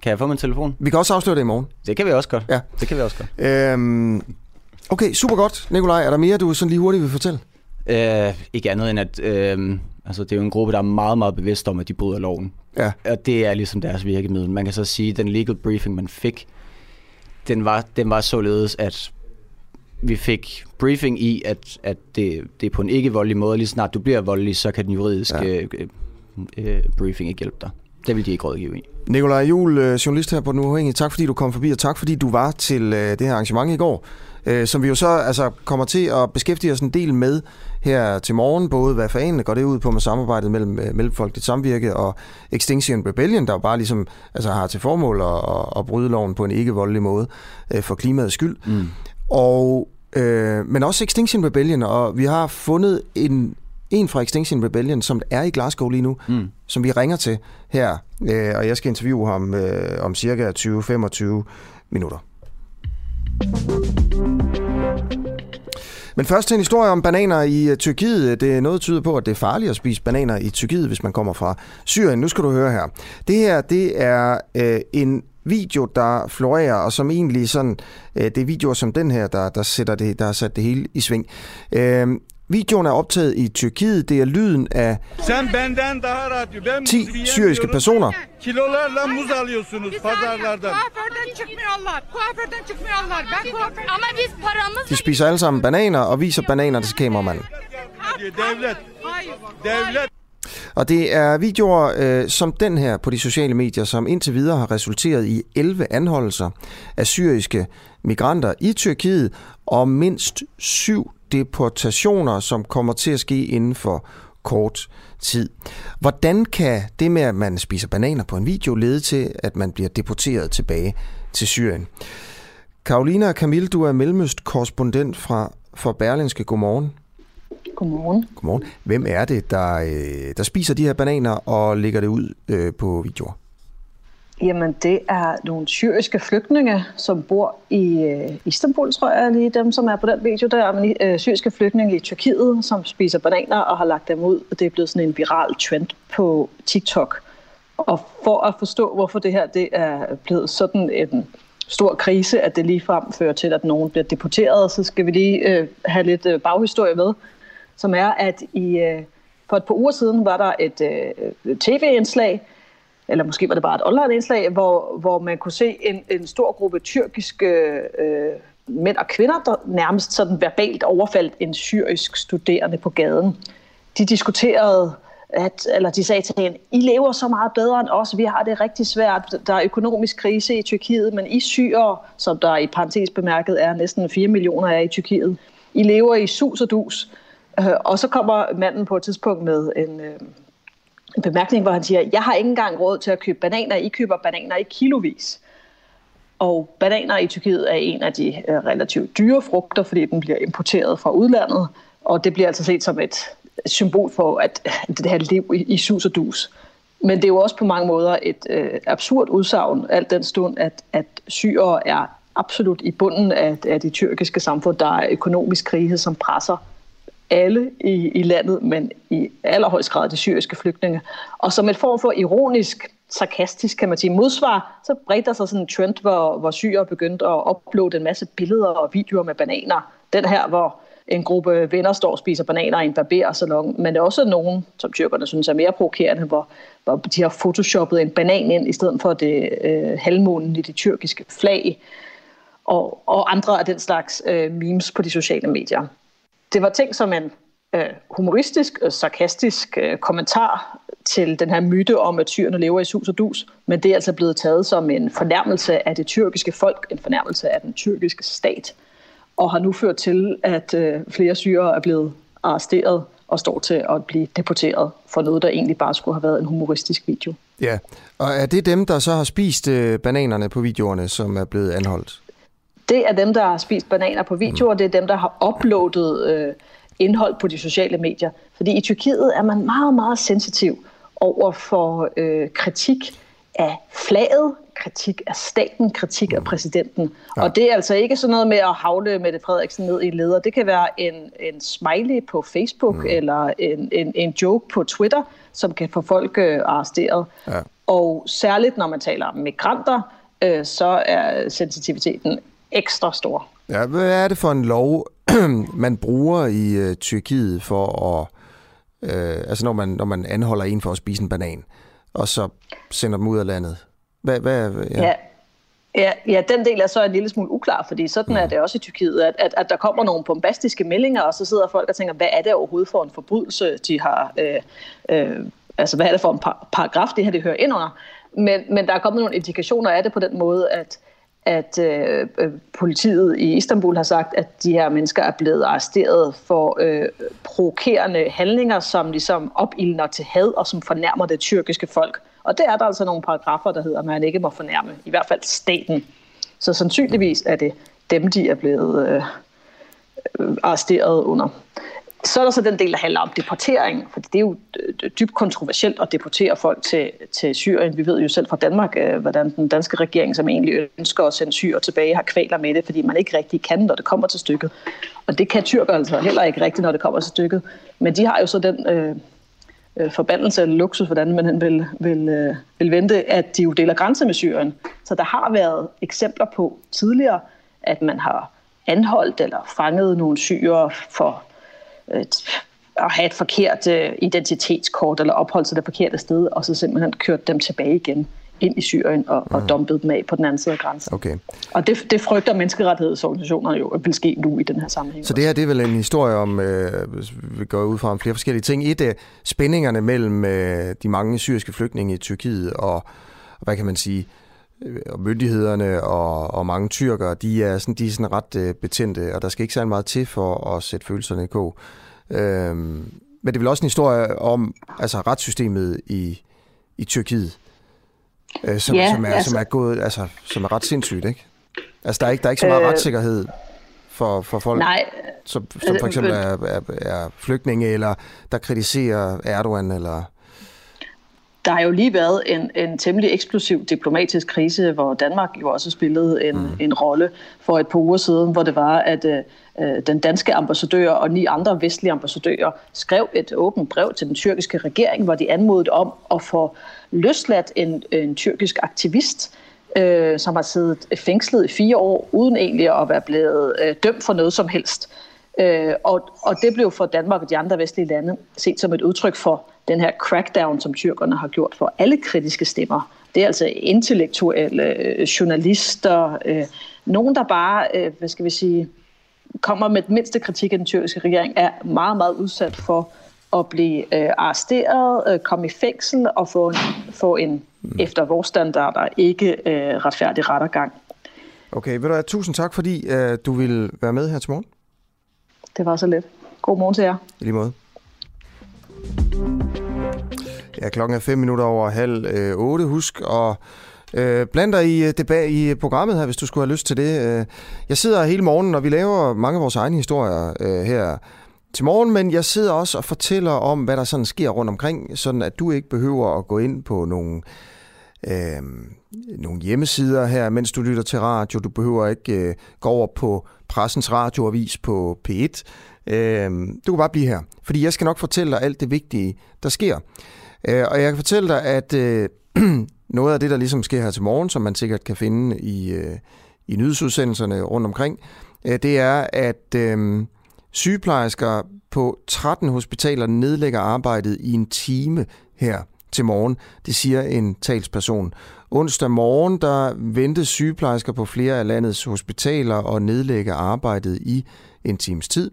Kan jeg få min telefon? Vi kan også afsløre det i morgen. Det kan vi også godt. Ja. Det kan vi også godt. Øhm, okay, super godt. Nikolaj, er der mere, du sådan lige hurtigt vil fortælle? Øh, ikke andet end, at øh, altså, det er jo en gruppe, der er meget, meget bevidst om, at de bryder loven. Ja. Og det er ligesom deres virkemiddel. Man kan så sige, at den legal briefing, man fik, den var, den var således, at vi fik briefing i, at, at det, det er på en ikke-voldelig måde. Lige snart du bliver voldelig, så kan den juridiske ja. øh, øh, briefing ikke hjælpe dig. Det vil de ikke rådgive i. Nikolaj Jul, øh, journalist her på Den Uafhængige. Tak fordi du kom forbi, og tak fordi du var til øh, det her arrangement i går, øh, som vi jo så altså, kommer til at beskæftige os en del med her til morgen. Både hvad fanden går det ud på med samarbejdet mellem Mellemfolkeligt Samvirke og Extinction Rebellion, der jo bare ligesom altså, har til formål at, at bryde loven på en ikke-voldelig måde for klimaets skyld. Mm. Og øh, men også Extinction Rebellion, og vi har fundet en en fra Extinction Rebellion, som er i Glasgow lige nu, mm. som vi ringer til her, øh, og jeg skal interviewe ham øh, om cirka 20-25 minutter. Men først til en historie om bananer i øh, Tyrkiet. Det er noget tyder på, at det er farligt at spise bananer i Tyrkiet, hvis man kommer fra Syrien. Nu skal du høre her. Det her, det er øh, en video, der florerer, og som egentlig sådan, øh, det er videoer som den her, der, der, sætter det, der har sat det hele i sving. Øh, Videoen er optaget i Tyrkiet. Det er lyden af 10 syriske personer. Kilolarla muz alıyorsunuz pazarlardan. De spiser alle sammen bananer og viser bananer til kameramanden. Og det er videoer øh, som den her på de sociale medier, som indtil videre har resulteret i 11 anholdelser af syriske migranter i Tyrkiet, og mindst syv deportationer, som kommer til at ske inden for kort tid. Hvordan kan det med, at man spiser bananer på en video, lede til, at man bliver deporteret tilbage til Syrien? Karolina Camille, du er mellemøst-korrespondent fra for Berlinske. Godmorgen. Godmorgen. Godmorgen. Hvem er det, der, øh, der spiser de her bananer og lægger det ud øh, på videoer? Jamen, det er nogle syriske flygtninge, som bor i øh, Istanbul, tror jeg, lige dem, som er på den video der. Men øh, syriske flygtninge i Tyrkiet, som spiser bananer og har lagt dem ud. Og det er blevet sådan en viral trend på TikTok. Og for at forstå, hvorfor det her det er blevet sådan en stor krise, at det ligefrem fører til, at nogen bliver deporteret, så skal vi lige øh, have lidt øh, baghistorie med. som er, at i, øh, for et par uger siden var der et øh, tv-indslag, eller måske var det bare et online-indslag, hvor, hvor man kunne se en, en stor gruppe tyrkiske øh, mænd og kvinder, der nærmest sådan verbalt overfaldt en syrisk studerende på gaden. De diskuterede, at, eller de sagde til hende, I lever så meget bedre end os, vi har det rigtig svært, der er økonomisk krise i Tyrkiet, men I syrer, som der i parentes bemærket er næsten 4 millioner af i Tyrkiet, I lever i sus og dus. Øh, og så kommer manden på et tidspunkt med en, øh, en bemærkning, hvor han siger, jeg har ikke engang råd til at købe bananer, I køber bananer i kilovis. Og bananer i Tyrkiet er en af de øh, relativt dyre frugter, fordi den bliver importeret fra udlandet, og det bliver altså set som et symbol for at det her liv i, i sus og dus. Men det er jo også på mange måder et øh, absurd udsagn, alt den stund, at, at syre er absolut i bunden af, af det tyrkiske samfund. Der er økonomisk krise, som presser alle i, i landet, men i allerhøjst grad de syriske flygtninge. Og som et form for ironisk, sarkastisk, kan man sige, modsvar, så bredte der sig sådan en trend, hvor, hvor syre begyndte at uploade en masse billeder og videoer med bananer. Den her, hvor en gruppe venner står og spiser bananer i en barbersalon, men er også nogen, som tyrkerne synes er mere provokerende, hvor, hvor de har photoshoppet en banan ind, i stedet for det øh, halvmånen i det tyrkiske flag, og, og andre af den slags øh, memes på de sociale medier. Det var ting som en øh, humoristisk, øh, sarkastisk øh, kommentar til den her myte om, at tyrene lever i sus og dus, men det er altså blevet taget som en fornærmelse af det tyrkiske folk, en fornærmelse af den tyrkiske stat, og har nu ført til, at øh, flere syre er blevet arresteret og står til at blive deporteret for noget, der egentlig bare skulle have været en humoristisk video. Ja, og er det dem, der så har spist øh, bananerne på videoerne, som er blevet anholdt? Det er dem, der har spist bananer på videoer, mm. det er dem, der har uploadet øh, indhold på de sociale medier. Fordi i Tyrkiet er man meget, meget sensitiv over for øh, kritik af flaget, kritik af staten, kritik af mm. præsidenten. Ja. Og det er altså ikke sådan noget med at havle Mette Frederiksen ned i leder. Det kan være en, en smiley på Facebook mm. eller en, en, en joke på Twitter, som kan få folk øh, arresteret. Ja. Og særligt når man taler om migranter, øh, så er sensitiviteten ekstra stor. Ja, hvad er det for en lov, (clears throat) man bruger i øh, Tyrkiet for at... Øh, altså når man, når man anholder en for at spise en banan, og så sender dem ud af landet? Hvad, hvad, ja. Ja, Ja, ja, den del er så en lille smule uklar, fordi sådan er mm. det også i Tyrkiet, at, at, at der kommer nogle bombastiske meldinger, og så sidder folk og tænker, hvad er det overhovedet for en forbrydelse, de har, øh, øh, altså hvad er det for en par, paragraf, det her det hører ind under. Men, men der er kommet nogle indikationer af det på den måde, at, at øh, øh, politiet i Istanbul har sagt, at de her mennesker er blevet arresteret for øh, provokerende handlinger, som ligesom opildner til had og som fornærmer det tyrkiske folk. Og det er der altså nogle paragrafer, der hedder, at man ikke må fornærme, i hvert fald staten. Så sandsynligvis er det dem, de er blevet øh, øh arresteret under. Så er der så den del, der handler om deportering, for det er jo øh, dybt kontroversielt at deportere folk til, til Syrien. Vi ved jo selv fra Danmark, øh, hvordan den danske regering, som egentlig ønsker at sende syre tilbage, har kvaler med det, fordi man ikke rigtig kan, når det kommer til stykket. Og det kan tyrker altså heller ikke rigtigt, når det kommer til stykket. Men de har jo så den øh, øh forbandelse eller luksus, hvordan man vil, vil, øh, vil vente, at de jo deler grænse med Syrien. Så der har været eksempler på tidligere, at man har anholdt eller fanget nogle syre for at have et forkert øh, identitetskort eller opholdt sig det forkerte sted, og så simpelthen kørt dem tilbage igen ind i Syrien og, mm. og dumpet dem af på den anden side af grænsen. Okay. Og det, det frygter menneskerettighedsorganisationerne jo, at vil ske nu i den her sammenhæng. Så det her det er vel en historie om, øh, vi går ud fra om flere forskellige ting. Et af spændingerne mellem øh, de mange syriske flygtninge i Tyrkiet og, hvad kan man sige, øh, og myndighederne og, og mange tyrkere, de er sådan, de er sådan ret øh, betændte, og der skal ikke særlig meget til for at sætte følelserne i kog. Øhm, men det er vel også en historie om altså retssystemet i, i Tyrkiet, øh, som, ja, som, er, altså, som er gået, altså, som er ret sindssygt, ikke? Altså, der er ikke, der er ikke så meget øh, retssikkerhed for, for folk, nej, som, som for eksempel er, er, er flygtninge, eller der kritiserer Erdogan, eller... Der har jo lige været en, en temmelig eksplosiv diplomatisk krise, hvor Danmark jo også spillede en, mm. en rolle for et par uger siden, hvor det var, at øh, den danske ambassadør og ni andre vestlige ambassadører skrev et åbent brev til den tyrkiske regering, hvor de anmodede om at få løsladt en, en tyrkisk aktivist, øh, som har siddet fængslet i fire år, uden egentlig at være blevet øh, dømt for noget som helst. Øh, og, og det blev for Danmark og de andre vestlige lande set som et udtryk for den her crackdown, som tyrkerne har gjort for alle kritiske stemmer. Det er altså intellektuelle, øh, journalister, øh, nogen, der bare, øh, hvad skal vi sige, kommer med den mindste kritik af den tyrkiske regering, er meget, meget udsat for at blive øh, arresteret, øh, komme i fængsel og få en, få en mm. efter vores standarder ikke øh, retfærdig rettergang. Okay, vil du have tusind tak, fordi øh, du vil være med her til morgen. Det var så lidt. God morgen til jer. I lige måde. Ja, klokken er fem minutter over halv øh, otte. Husk at øh, bland dig i, øh, debat, i øh, programmet her, hvis du skulle have lyst til det. Øh, jeg sidder hele morgenen, og vi laver mange af vores egne historier øh, her til morgen, men jeg sidder også og fortæller om, hvad der sådan sker rundt omkring, sådan at du ikke behøver at gå ind på nogle, øh, nogle hjemmesider her, mens du lytter til radio. Du behøver ikke øh, gå over på pressens radioavis på P1. Øh, du kan bare blive her, fordi jeg skal nok fortælle dig alt det vigtige, der sker. Øh, og jeg kan fortælle dig, at øh, (clears throat) noget af det, der ligesom sker her til morgen, som man sikkert kan finde i, øh, i nyhedsudsendelserne rundt omkring, øh, det er, at øh, sygeplejersker på 13 hospitaler nedlægger arbejdet i en time her til morgen. Det siger en talsperson. Onsdag morgen, der ventede sygeplejersker på flere af landets hospitaler og nedlægge arbejdet i en times tid.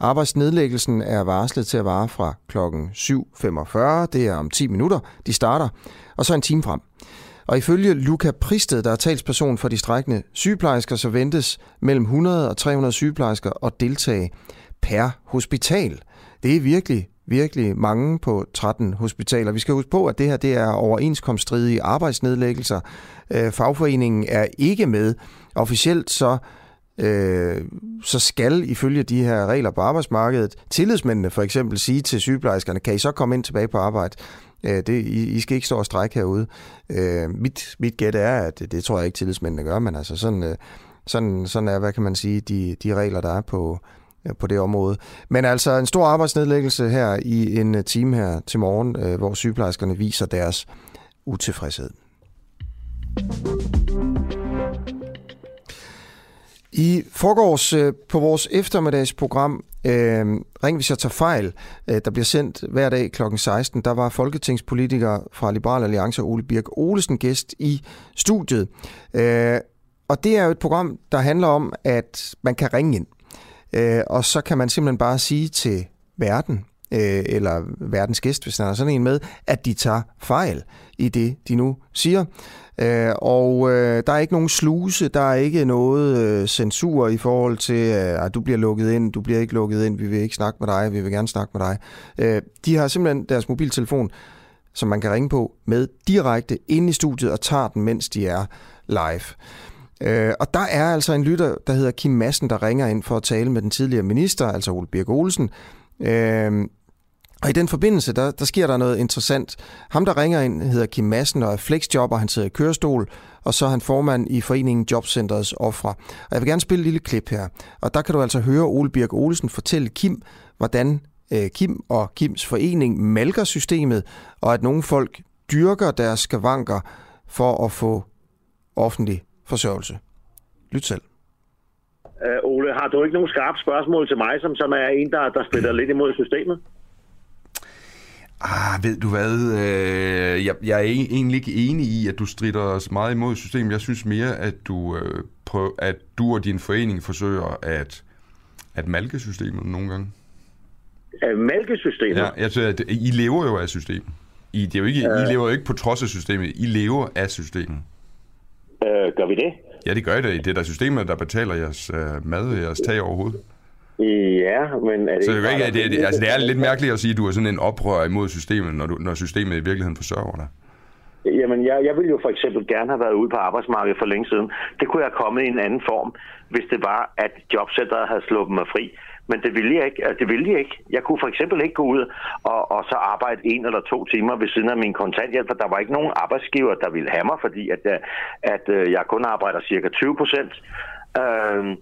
Arbejdsnedlæggelsen er varslet til at vare fra klokken 7.45. Det er om 10 minutter, de starter, og så en time frem. Og ifølge Luca Pristed, der er talsperson for de strækkende sygeplejersker, så ventes mellem 100 og 300 sygeplejersker at deltage per hospital. Det er virkelig, virkelig mange på 13 hospitaler. Vi skal huske på, at det her det er overenskomststridige arbejdsnedlæggelser. Øh, fagforeningen er ikke med. Officielt så øh, så skal ifølge de her regler på arbejdsmarkedet tillidsmændene for eksempel sige til sygeplejerskerne, kan I så komme ind tilbage på arbejde? Øh, det, I, I skal ikke stå og strække herude. Øh, mit, mit gæt er, at det, det tror jeg ikke tillidsmændene gør, men altså sådan, øh, sådan, sådan er, hvad kan man sige, de, de regler, der er på, Øh, på det område. Men altså en stor arbejdsnedlæggelse her i en øh, time her til morgen, øh, hvor sygeplejerskerne viser deres utilfredshed. I forgårs på vores eftermiddagsprogram øh, Ring hvis jeg tager fejl, øh, der bliver sendt hver dag kl. 16, der var folketingspolitiker fra Liberal Alliance Ole Birk Olesen gæst i studiet. Øh, og det er jo et program, der handler om, at man kan ringe ind. Øh, og så kan man simpelthen bare sige til verden, øh, eller verdens gæst, hvis der er sådan en med, at de tager fejl i det, de nu siger. Øh, og øh, der er ikke nogen sluse, der er ikke noget øh, censur i forhold til, øh, at du bliver lukket ind, du bliver ikke lukket ind, vi vil ikke snakke med dig, vi vil gerne snakke med dig. Øh, de har simpelthen deres mobiltelefon, som man kan ringe på, med direkte ind i studiet og tager den, mens de er live. Øh, og der er altså en lytter, der hedder Kim Madsen, der ringer ind for at tale med den tidligere minister, altså Ole Birk Olsen. Øh, og i den forbindelse, der, der sker der noget interessant. Ham, der ringer ind, hedder Kim Madsen og er flexjobber. Han sidder i kørestol, og så er han formand i foreningen Jobcenterets Offre. Og jeg vil gerne spille et lille klip her. Og der kan du altså høre Ole Birk Olsen fortælle Kim, hvordan øh, Kim og Kims forening malker systemet, og at nogle folk dyrker deres skavanker for at få offentlig forsørgelse. Lyt selv. Uh, Ole, har du ikke nogen skarpe spørgsmål til mig, som, som er en, der, der strider lidt imod systemet? Ah, ved du hvad? Øh, jeg, jeg er egentlig ikke enig i, at du strider os meget imod systemet. Jeg synes mere, at du, øh, prøv, at du og din forening forsøger at, at malke systemet nogle gange. At malke systemet? Ja, jeg synes, at I lever jo af systemet. I, det er jo ikke, I lever jo ikke på trods af systemet. I lever af systemet. Øh, gør vi det? Ja, det gør I da. Det er der systemet, der betaler jeres øh, mad jeres tag overhovedet. Ja, men er det Så det, ikke er, ikke, det, det, altså, det er lidt mærkeligt at sige, at du er sådan en oprør imod systemet, når, du, når systemet i virkeligheden forsørger dig. Jamen, jeg, jeg ville jo for eksempel gerne have været ude på arbejdsmarkedet for længe siden. Det kunne jeg komme i en anden form, hvis det var, at jobcenteret havde sluppet mig fri. Men det ville jeg ikke. Det ville jeg ikke. Jeg kunne for eksempel ikke gå ud og, og så arbejde en eller to timer ved siden af min kontanthjælp, for der var ikke nogen arbejdsgiver, der ville have mig, fordi at, øh, at, at jeg kun arbejder cirka 20 procent. Øhm,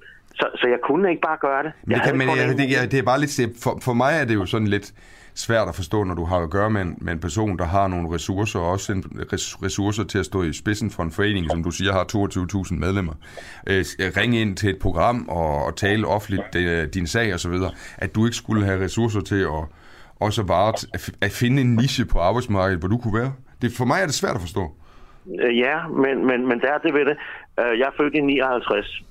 Så, så jeg kunne ikke bare gøre det. Men det, kan, men, jeg, det, jeg, det er bare lidt... For, for mig er det jo sådan lidt svært at forstå, når du har at gøre med en, med en person, der har nogle ressourcer, og også en ressourcer til at stå i spidsen for en forening, som du siger har 22.000 medlemmer. Øh, øh ringe ind til et program og, og tale offentligt øh, din sag osv., at du ikke skulle have ressourcer til at også bare at, at finde en niche på arbejdsmarkedet, hvor du kunne være. Det, for mig er det svært at forstå. Øh, ja, men, men, men der er det ved det. Øh, jeg er født i 59.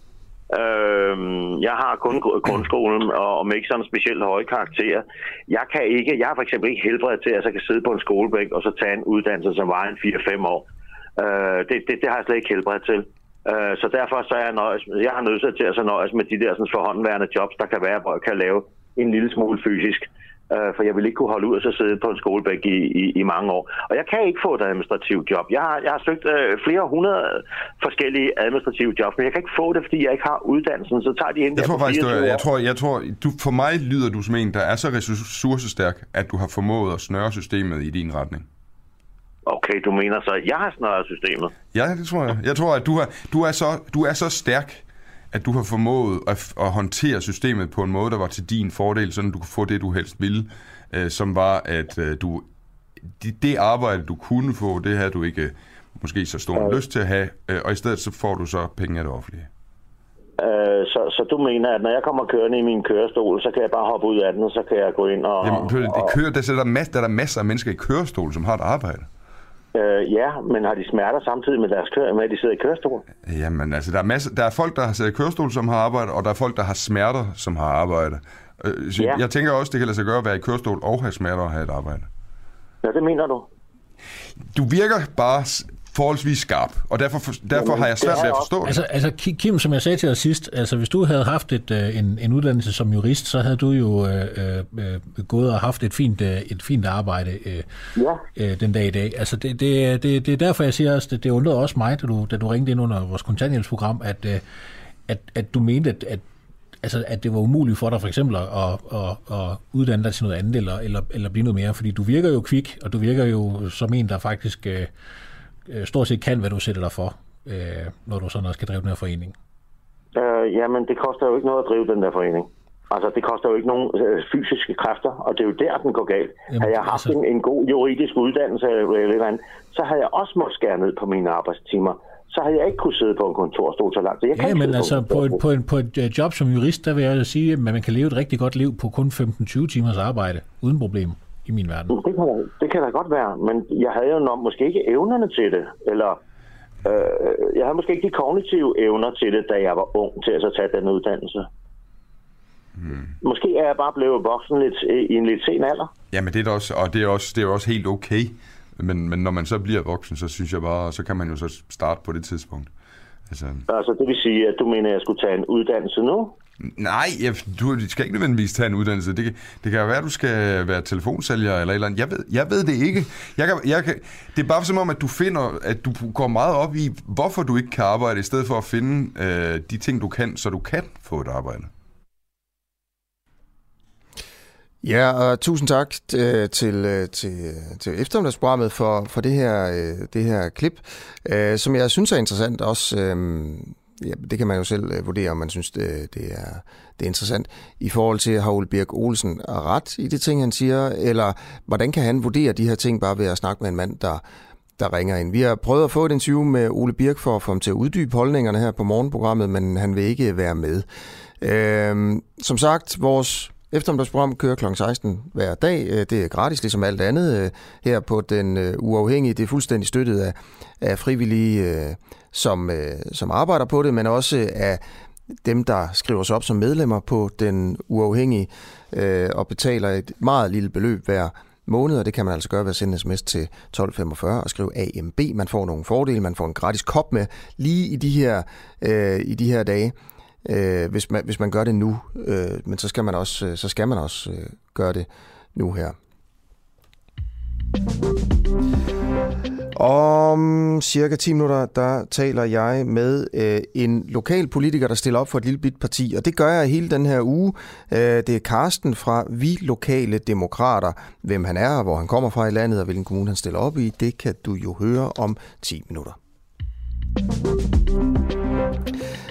Øh, Jeg har kun grundskolen og, og ikke sådan specielt høje karakterer. Jeg kan ikke, jeg har for eksempel ikke helbred til, at jeg kan sidde på en skolebænk og så tage en uddannelse, som var en 4-5 år. Øh, det, det, det har jeg slet ikke helbred til. Øh, så derfor så er jeg, nøjes, jeg har nødt til at så nøjes med de der sådan, forhåndværende jobs, der kan være, hvor jeg kan lave en lille smule fysisk. Øh, for jeg vil ikke kunne holde ud og så sidde på en skolebænk i, i, i mange år. Og jeg kan ikke få et administrativt job. Jeg har, jeg har søgt øh, flere hundrede forskellige administrative jobs, men jeg kan ikke få det, fordi jeg ikke har uddannelsen. Så tager de ind Jeg tror faktisk, du, 24 jeg år. tror, jeg tror du, for mig lyder du som en, der er så ressourcestærk, at du har formået at snøre systemet i din retning. Okay, du mener så, at jeg har snøret systemet? Ja, det tror jeg. Jeg tror, at du, har, du, er, så, du er så stærk, at du har formået at, at håndtere systemet på en måde, der var til din fordel, sådan du kunne få det, du helst ville, øh, som var, at øh, du det, det arbejde, du kunne få, det havde du ikke øh, måske så stor en lyst til at have, øh, og i stedet så får du så penge af det offentlige. Øh, så, så du mener, at når jeg kommer kørende i min kørestol, så kan jeg bare hoppe ud af den, og så kan jeg gå ind og... Jamen, det kører, der, er der, mas, der er der masser af mennesker i kørestol, som har et arbejde. Øh, ja, men har de smerter samtidig med, deres kør, med at de sidder i kørestol? Jamen, altså, der er, masser, der er folk, der har siddet i kørestol, som har arbejde, og der er folk, der har smerter, som har arbejde. Øh, så Ja. Jeg tænker også, det kan lade sig gøre at være i kørestol og have smerter og have et arbejde. Ja, det mener du. Du virker bare forholdsvis skarp, og derfor, for, derfor har jeg svært ved at forstå det. Altså, altså Ki- Kim, som jeg sagde til dig sidst, altså hvis du havde haft et, øh, en, en uddannelse som jurist, så havde du jo øh, øh, gået og haft et fint, øh, et fint arbejde øh, Ja. øh, den dag i dag. Altså det, det, det, det er derfor, jeg siger også, det, det undrede også mig, da du, da du ringede ind under vores kontanthjælpsprogram, at, øh, at, at du mente, at, at altså, at det var umuligt for dig for eksempel at, at, at, at uddanne dig til noget andet, eller, eller, eller blive noget mere, fordi du virker jo kvik, og du virker jo som en, der faktisk øh, øh, stort set kan, hvad du sætter dig for, øh, når du sådan også skal drive den her forening. Øh, jamen, det koster jo ikke noget at drive den der forening. Altså, det koster jo ikke nogen øh, fysiske kræfter, og det er jo der, den går galt. Jamen, havde jeg haft altså- en, en god juridisk uddannelse eller et eller andet, så havde jeg også måttet skære ned på mine arbejdstimer. Så havde jeg ikke kunne sidde på en kontorstol så langt. Så jeg kan Ja, ikke men altså på et, kontorstol. på, en, på et øh, job som jurist, der vil jeg sige, at man kan leve et rigtig godt liv på kun 15-20 timers arbejde, uden problem i min verden. Det kan, da, det kan da godt være, men jeg havde jo nok, måske ikke evnerne til det, eller øh, jeg havde måske ikke de kognitive evner til det, da jeg var ung, til at så tage den uddannelse. Hmm. Måske er jeg bare blevet voksen lidt, i en lidt sen alder. Jamen, det er da også, og det er også, det er også helt okay. Men, men når man så bliver voksen, så synes jeg bare, så kan man jo så starte på det tidspunkt. Altså, Altså, det vil sige, at du mener, at jeg skulle tage en uddannelse nu? Nej, jeg, du skal ikke nødvendigvis tage en uddannelse. Det kan, det kan være, at du skal være telefonsælger eller et eller andet. Jeg ved, jeg ved det ikke. Jeg kan, jeg kan, det er bare som om, at du finder, at du går meget op i, hvorfor du ikke kan arbejde, i stedet for at finde øh, de ting, du kan, så du kan få et arbejde. Ja, og tusind tak øh, til, øh, til, til eftermiddagsprogrammet for, for det, her, øh, det her klip, øh, som jeg synes er interessant også. Øh, ja, det kan man jo selv øh, vurdere, om man synes, det, det, er, det er interessant. I forhold til, har Ole Birk Olsen ret i de ting, han siger, eller hvordan kan han vurdere de her ting bare ved at snakke med en mand, der, der ringer ind. Vi har prøvet at få et interview med Ole Birk for at få ham til at uddybe holdningerne her på morgenprogrammet, men han vil ikke være med. Øhm, som sagt, vores Eftermiddagsprogram kører kl. 16 hver dag. Øh, det er gratis, ligesom alt andet øh, her på Den Uafhængige. Det er fuldstændig støttet af, af frivillige, øh, som, øh, som arbejder på det, men også af dem, der skriver sig op som medlemmer på Den Uafhængige øh, og betaler et meget lille beløb hver måned, og det kan man altså gøre ved at sende sms til 1245 og skrive AMB. Man får nogle fordele, man får en gratis kop med lige i de her, øh, i de her dage øh, hvis, man, hvis man gør det nu. Øh, men så skal man også, øh, så skal man også øh, gøre det nu her. Om cirka 10 minutter, der taler jeg med øh, en lokal politiker, der stiller op for et lille bit parti, og det gør jeg hele den her uge. Øh, det er Karsten fra Vi Lokale Demokrater. Hvem han er, og hvor han kommer fra i landet, og hvilken kommune han stiller op i, det kan du jo høre om 10 minutter.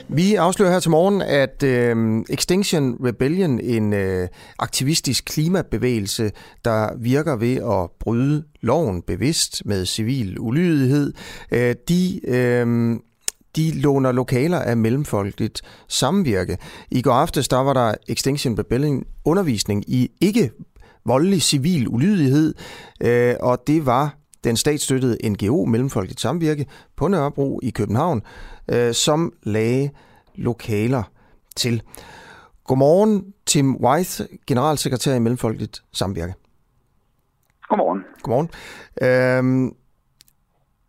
Vi afslører her til morgen, at øh, Extinction Rebellion, en øh, aktivistisk klimabevægelse, der virker ved at bryde loven bevidst med civil ulydighed, øh, de... Øh, de låner lokaler af mellemfolkeligt samvirke. I går aftes der var der Extinction Rebellion undervisning i ikke voldelig civil ulydighed, øh, og det var den statsstøttede NGO Mellemfolkeligt Samvirke på Nørrebro i København, øh, som lagde lokaler til. Godmorgen, Tim Wythe, generalsekretær i Mellemfolkeligt Samvirke. Godmorgen. Godmorgen. Øhm,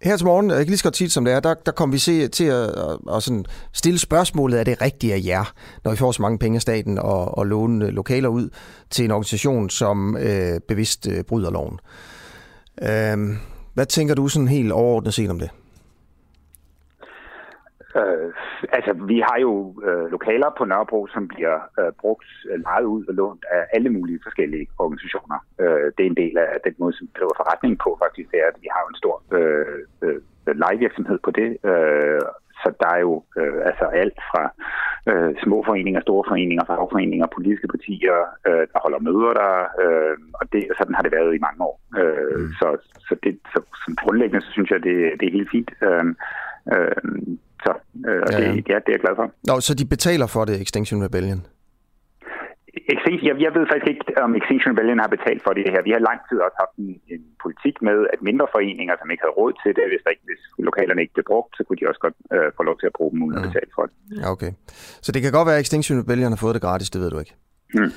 her til morgen, jeg kan lige så godt sige som det er, der, der kom vi se, til at, at, at sådan stille spørgsmålet, er det rigtigt af jer, når vi får så mange penge af staten og, og låne lokaler ud til en organisation, som øh, bevidst øh, bryder loven. Øhm, hvad tænker du sådan helt overordnet set om det? Øh, altså, vi har jo øh, lokaler på Nørrebro, som bliver øh, brugt øh, meget ud og lånt af alle mulige forskellige organisationer. Øh, det er en del af den måde, som vi driver forretning på, faktisk, det er, at vi har en stor øh, øh, lejevirksomhed på det. Øh, så der er jo øh, altså alt fra øh, små foreninger, store foreninger, fagforeninger, politiske partier, øh, der holder møder der, øh, og det, sådan har det været i mange år. Øh, mm. Så, så, det, så som grundlæggende, så synes jeg, det, det er helt fint. Øh, øh, så øh, ja, ja. Det, ja, det er jeg glad for. Nå, så de betaler for det, Extinction Rebellion? Extinction, jeg, jeg ved faktisk ikke, om Extinction Rebellion har betalt for det her. Vi har lang tid også haft en, en politik med, at mindre foreninger, som ikke havde råd til det, hvis, der ikke, hvis lokalerne ikke blev brugt, så kunne de også godt øh, få lov til at bruge dem uden mm. at betale for det. Ja, okay. Så det kan godt være, at Extinction Rebellion har fået det gratis, det ved du ikke? Mm.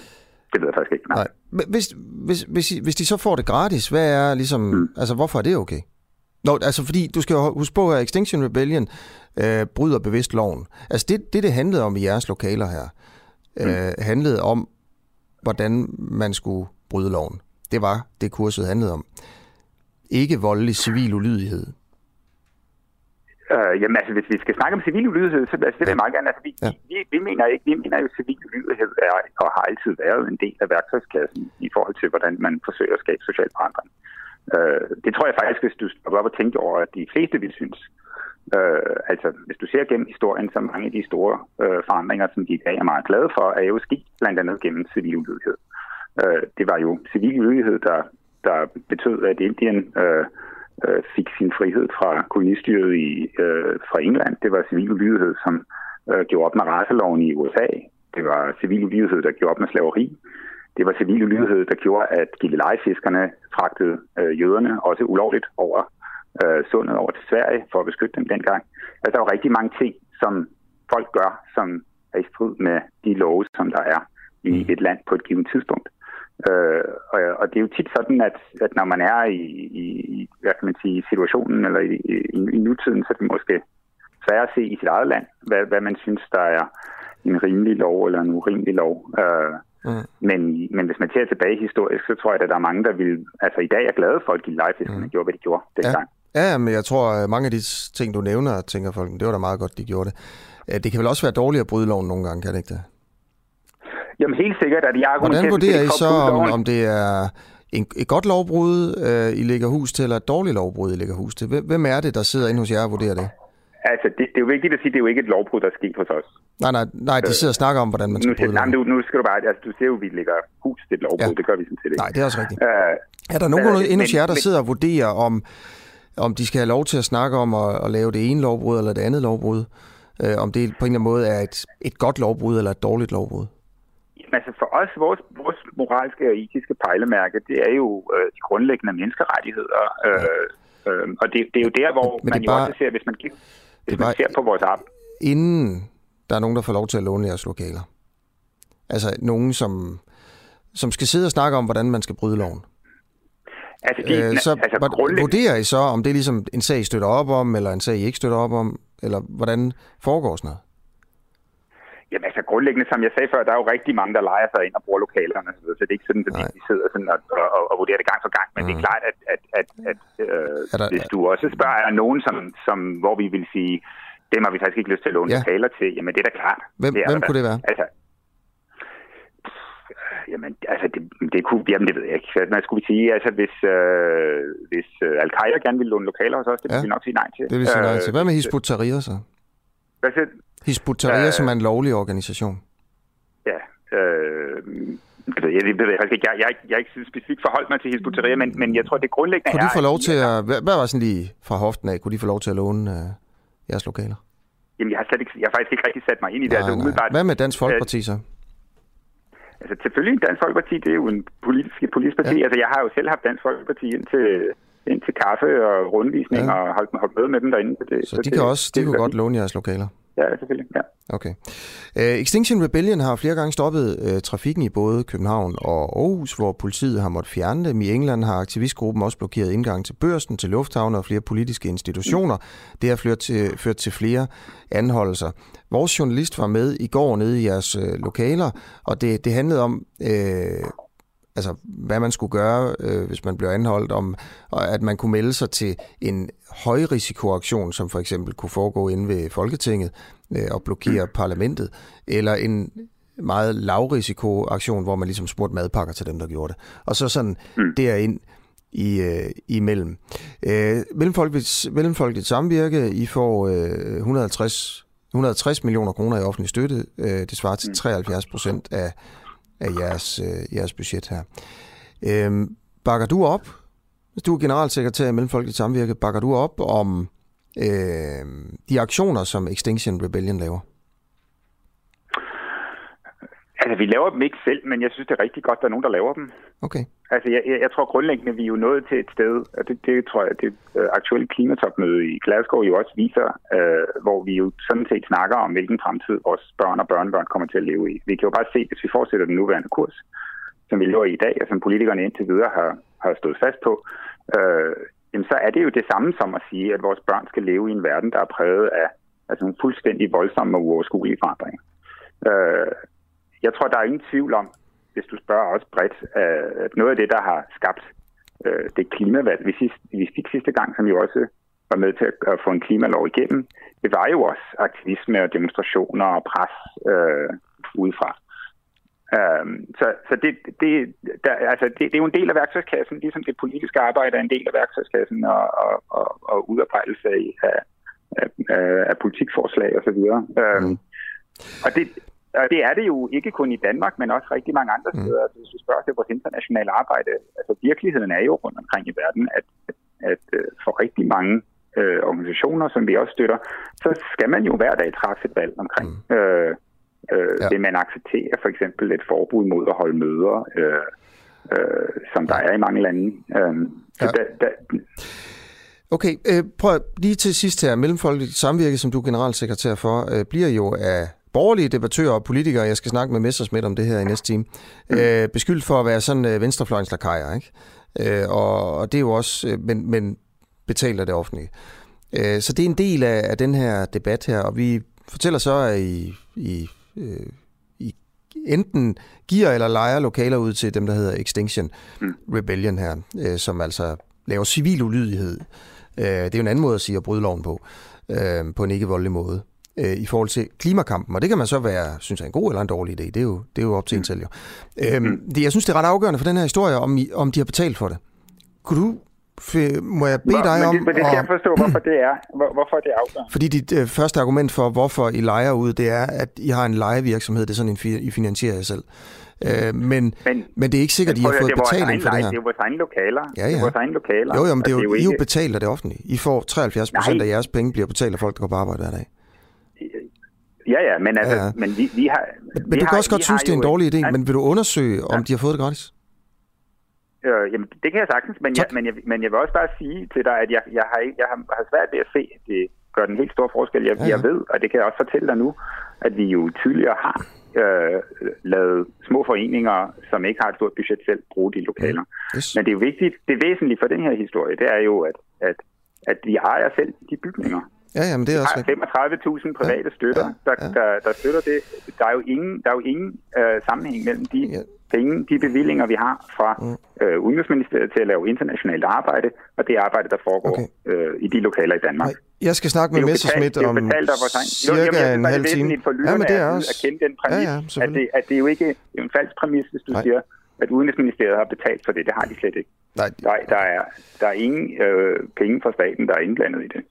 Det ved jeg faktisk ikke. Nej. nej. Hvis, hvis, hvis, hvis de så får det gratis, hvad er ligesom, mm. altså hvorfor er det okay? Nå, altså fordi, du skal huske på, at Extinction Rebellion øh, bryder bevidst loven. Altså det, det, det handlede om i jeres lokaler her, øh, mm. handlede om, hvordan man skulle bryde loven. Det var det, kurset handlede om. Ikke voldelig civil ulydighed. Øh, jamen altså, hvis vi skal snakke om civil ulydighed, så altså, det vil jeg meget gerne. Altså, vi, ja. vi, vi, mener ikke, vi mener jo, at civil ulydighed er og har altid været en del af værktøjskassen i forhold til, hvordan man forsøger at skabe social forandring. Øh, det tror jeg faktisk, hvis du stopper op og tænker over, at de fleste vil synes. Øh, altså, hvis du ser gennem historien, så mange af de store øh, forandringer, som de i dag er meget glade for, er jo sket blandt andet gennem civil ulydighed. Øh, det var jo civil ulydighed, der, der betød, at Indien øh, øh, fik sin frihed fra kolonistyret i, øh, fra England. Det var civil ulydighed, som øh, gjorde op med raceloven i USA. Det var civil ulydighed, der gjorde op med slaveri. Det var civil ulydighed, der gjorde, at Gilleleje-fiskerne fragtede øh, jøderne også ulovligt over øh, sundet over til Sverige for at beskytte dem dengang. Altså, der er rigtig mange ting, som folk gør, som er i strid med de love, som der er i mm. et land på et givet tidspunkt. Øh, og, og det er jo tit sådan, at, at når man er i, i hvad kan man sige, situationen eller i, i, i nutiden, så er det måske svært at se i sit eget land, hvad, hvad man synes, der er en rimelig lov eller en urimelig lov. Øh, Mm. Men, men hvis man ser tilbage historisk, så tror jeg, at der er mange, der vil... Altså i dag er glade for, at de livefiskerne mm. gjorde, hvad de gjorde dengang. Ja. ja, men jeg tror, at mange af de ting, du nævner, tænker folk, det var da meget godt, de gjorde det. Det kan vel også være dårligt at bryde loven nogle gange, kan det ikke det? Jamen helt sikkert, at jeg Hvordan vurderer I så, om, om det er en, et godt lovbrud, øh, I lægger hus til, eller et dårligt lovbrud, I lægger hus til? Hvem er det, der sidder inde hos jer og vurderer det? Altså, det, det er jo vigtigt at sige, at det er jo ikke et lovbrud, der er sket hos os. Nej, nej, nej de sidder og snakker om, hvordan man skal bryde nej, nu, nu skal du bare, altså, du ser jo, at vi lægger hus til et lovbrud, ja. det gør vi sådan set ikke. Nej, det er også rigtigt. Uh, er der nogen uh, endnu jer, der men, sidder og vurderer, om, om de skal have lov til at snakke om at, at lave det ene lovbrud eller det andet lovbrud? Uh, om det på en eller anden måde er et, et godt lovbrud eller et dårligt lovbrud? Jamen, altså for os, vores, vores moralske og etiske pejlemærke, det er jo øh, de grundlæggende menneskerettigheder. Øh, ja. øh, og det, det er jo der, hvor men, men man jo bare... også ser, hvis man hvis man ser på vores app. Inden der er nogen, der får lov til at låne jeres lokaler. Altså nogen, som, som skal sidde og snakke om, hvordan man skal bryde loven. Altså, de, øh, så altså, grundlæggende... vurderer I så, om det er ligesom en sag, I støtter op om, eller en sag, I ikke støtter op om, eller hvordan foregår sådan noget? Jamen altså grundlæggende, som jeg sagde før, der er jo rigtig mange, der leger sig ind og bruger lokalerne, så det er ikke sådan, at de sidder sådan og, og, og vurderer det gang for gang. Men mm. det er mm. klart, at, at, at, at øh, er der, hvis du også spørger, er nogen, som, som, hvor vi vil sige, dem har vi faktisk ikke lyst til at låne ja. lokaler til, jamen det er da klart. Hvem, det er hvem kunne det være? Altså, Jamen, altså, det, det kunne, jamen, det ved jeg ikke. Hvad skulle vi sige? Altså, hvis, øh, hvis øh, Al-Qaida gerne ville låne lokaler hos os, det ja. vi nok sige nej til. Det vil sige nej til. Hvad med Hizbut Tahrir så? Hvad siger Hizb Tahrir, uh, som er en lovlig organisation. Ja, øh, altså, jeg, jeg, jeg, jeg, jeg, jeg, jeg ikke specifikt forholdt mig til Hizb Tahrir, men, men jeg tror, det grundlæggende kunne er... de få lov til at... Hvad, hvad var sådan lige fra hoften af? Kunne de få lov til at låne uh, jeres lokaler? Jamen, jeg har, slet ikke, jeg har faktisk ikke rigtig sat mig ind i det. Nej, altså, nej. Hvad med Dansk Folkeparti så? Altså selvfølgelig, Dansk Folkeparti, det er jo en politisk, politisk parti. Ja. Altså jeg har jo selv haft Dansk Folkeparti ind til, ind til kaffe og rundvisning ja. og holdt, holdt møde med dem derinde. Så, det, så, så de det, kan også, de det, kunne godt låne jeres lokaler? Ja, selvfølgelig. Ja. Okay. Uh, Extinction Rebellion har flere gange stoppet uh, trafikken i både København og Aarhus, hvor politiet har måttet fjerne dem. I England har aktivistgruppen også blokeret indgang til børsen, til lufthavne og flere politiske institutioner. Det har ført til, ført til flere anholdelser. Vores journalist var med i går nede i jeres uh, lokaler, og det, det handlede om... Uh, altså, hvad man skulle gøre, øh, hvis man blev anholdt, om at man kunne melde sig til en højrisikoaktion, som for eksempel kunne foregå inde ved Folketinget øh, og blokere mm. parlamentet, eller en meget lavrisikoaktion, hvor man ligesom spurgte madpakker til dem, der gjorde det. Og så sådan mm. derind i, øh, imellem. Øh, Mellemfolkeligt, Mellemfolkeligt Samvirke, I får øh, 150, 160 millioner kroner i offentlig støtte. Øh, det svarer til 73 mm. procent af af jeres, øh, jeres budget her. Øh, bakker du op, hvis du er generalsekretær i Mellemfolkeligt Samvirke, bakker du op om øh, de aktioner, som Extinction Rebellion laver? Altså, vi laver dem ikke selv, men jeg synes, det er rigtig godt, at der er nogen, der laver dem. Okay. Altså, jeg, jeg, jeg tror grundlæggende, vi er jo nået til et sted, og det, det tror jeg, det uh, aktuelle klimatopmøde i Glasgow jo også viser, uh, hvor vi jo sådan set snakker om, hvilken fremtid vores børn og børnebørn kommer til at leve i. Vi kan jo bare se, hvis vi fortsætter den nuværende kurs, som vi lever i i dag, og som politikerne indtil videre har, har stået fast på, uh, jamen så er det jo det samme som at sige, at vores børn skal leve i en verden, der er præget af altså nogle fuldstændig voldsomme og uoverskuelige forandringer. Uh, jeg tror, der er ingen tvivl om, hvis du spørger også bredt, at noget af det, der har skabt øh, det klimavalg, vi, sidst, vi fik sidste gang, som jo også var med til at få en klimalov igennem, det var jo også aktivisme og demonstrationer og pres øh, udefra. Um, så så det, det, der, altså det, det er jo en del af værktøjskassen, ligesom det politiske arbejde er en del af værktøjskassen og, og, og, og udarbejdelse af, af, af, af politikforslag osv. Um, mm. Og det, og det er det jo ikke kun i Danmark, men også rigtig mange andre mm. steder. Mm. Hvis vi spørger til vores internationale arbejde, altså virkeligheden er jo rundt omkring i verden, at, at, øh, for rigtig mange øh, organisationer, som vi også støtter, så skal man jo hver dag træffe et valg omkring. Mm. Øh, øh, ja. Vil man acceptere for eksempel et forbud mod at holde møder, øh, øh, som der er i mange lande? Øh, ja. da, da, Okay, øh, prøv lige til sidst her. Mellemfolkeligt samvirke, som du er generalsekretær for, øh, bliver jo af borgerlige debattører og politikere, jeg skal snakke med Messersmith om det her i næste time, øh, beskyldt for at være sådan øh, venstrefløjens lakajer, ikke? Øh, og, og det er jo også, øh, men, men betaler det offentlige. Øh, så det er en del af, af den her debat her, og vi fortæller så, at I, I, øh, I enten giver eller leger lokaler ud til dem, der hedder Extinction. Rebellion her, øh, som altså laver civil ulydighed. Øh, det er jo en anden måde at sige at bryde loven på, øh, på en ikke voldelig måde øh, i forhold til klimakampen. Og det kan man så være, synes jeg, en god eller en dårlig idé. Det er jo, det er jo op til mm. en. Jo. Øhm, det, jeg synes, det er ret afgørende for den her historie, om, I, om de har betalt for det. Kunne du må jeg bede dig om... Men det, men det skal jeg forstå, hvorfor det er. Hvor, hvorfor det er afgørende. Fordi dit øh, første argument for, hvorfor I leger ud, det er, at I har en lejevirksomhed. Det er sådan, en, I finansierer jer selv. Øh, men, men, men det er ikke sikkert, at I har fået betaling for det her. Det er vores egne lokaler. Ja, ja. Det er vores egne lokaler. Jo, jo, men det er jo, I er jo betalt af det offentlige. I får 73 procent af jeres penge bliver betalt af folk, der går på arbejde hver dag. Ja, ja, men, altså, ja, ja. men vi, vi har... Men, men du kan også godt synes, det er en dårlig idé, men vil du undersøge, om ja. de har fået det gratis? Øh, jamen, det kan jeg sagtens, men jeg, men, jeg, men jeg vil også bare sige til dig, at jeg, jeg, har, jeg har, har svært ved at se, at det gør den helt store forskel. Jeg, ja, ja. jeg ved, og det kan jeg også fortælle dig nu, at vi jo tidligere har øh, lavet små foreninger, som ikke har et stort budget selv, bruge de lokaler. Mm. Yes. Men det er jo vigtigt, det væsentlige for den her historie, det er jo, at, at, at vi ejer selv de bygninger. Ja, jamen det er også... har 35.000 private ja, støtter, ja, ja. Der, der, der støtter det. Der er jo ingen, der er jo ingen øh, sammenhæng mellem de ja. penge, de bevillinger, vi har fra mm. øh, Udenrigsministeriet til at lave internationalt arbejde, og det arbejde, der foregår okay. øh, i de lokaler i Danmark. Jeg skal snakke med Messersmith om cirka en halv time. Ja, men det er også... At kende den præmis, ja, ja, at, det, at det er jo ikke det er en falsk præmis, hvis du Nej. siger, at Udenrigsministeriet har betalt for det. Det har de slet ikke. Nej, Nej der, er, der er ingen øh, penge fra staten, der er indblandet i det.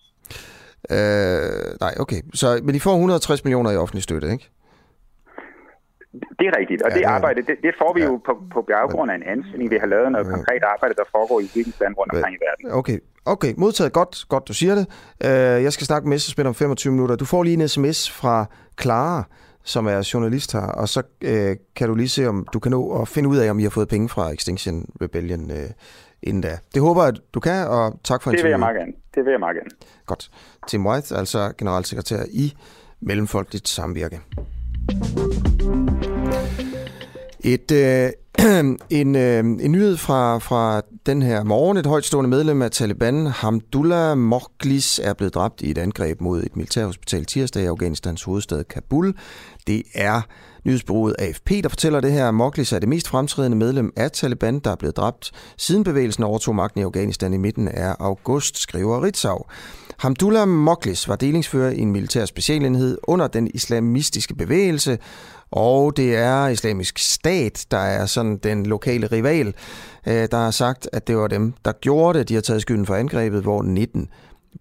Øh, nej, okay. Så, men de får 160 millioner i offentlig støtte, ikke? Det er rigtigt, og Ja, det arbejde, det, det får vi Ja. jo på, på baggrund af en ansøgning. Vi har lavet noget Ja. konkret arbejde, der foregår i udviklingsland rundt omkring i verden. Okay, okay. modtaget. Godt, godt du siger det. Øh, jeg skal snakke med Messerspil om 25 minutter. Du får lige en sms fra Clara, som er journalist her, og så øh, kan du lige se, om du kan nå at finde ud af, om I har fået penge fra Extinction Rebellion øh, inden da. Det håber jeg, du kan, og tak for Det vil jeg interviewet. meget gerne. Det vil jeg meget gerne. Godt. Tim White, altså generalsekretær i Mellemfolkeligt Samvirke. Et, øh, (clears throat) en, øh, en nyhed fra, fra den her morgen. Et højtstående medlem af Taliban, Hamdullah Mokhlis, er blevet dræbt i et angreb mod et militærhospital tirsdag i Afghanistans hovedstad Kabul. Det er nyhedsbureauet AFP, der fortæller det her. Moklis er det mest fremtrædende medlem af Taliban, der er blevet dræbt siden bevægelsen overtog magten i Afghanistan i midten af august, skriver Ritzau. Hamdullah Moklis var delingsfører i en militær specialenhed under den islamistiske bevægelse, og det er islamisk stat, der er sådan den lokale rival, øh, der har sagt, at det var dem, der gjorde det. De har taget skylden for angrebet, hvor 19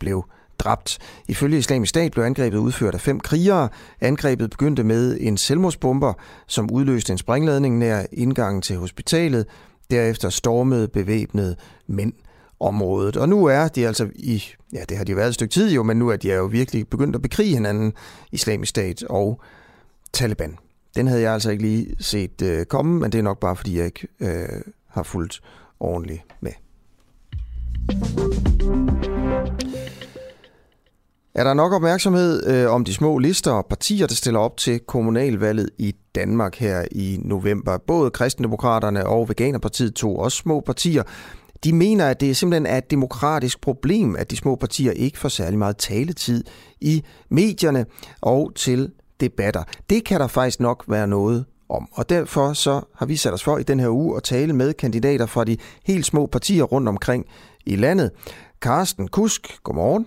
blev dræbt. Ifølge islamisk stat blev angrebet udført af fem krigere. Angrebet begyndte med en selvmordsbomber, som udløste en sprængladning nær indgangen til hospitalet. Derefter stormede bevæbnede mænd området. Og nu er de altså i, ja det har de været et stykke tid jo, men nu er de jo virkelig begyndt at bekrige hinanden, islamisk stat og Taliban. Den havde jeg altså ikke lige set øh, komme, men det er nok bare fordi jeg ikke øh, har fulgt ordentligt med. Er der nok opmærksomhed øh, om de små lister og partier, der stiller op til kommunalvalget i Danmark her i november? Både Kristendemokraterne og Veganerpartiet, to også små partier, de mener, at det simpelthen er et demokratisk problem, at de små partier ikke får særlig meget taletid i medierne og til debatter. Det kan der faktisk nok være noget om. Og derfor så har vi sat os for i den her uge at tale med kandidater fra de helt små partier rundt omkring i landet. Carsten Kusk, godmorgen.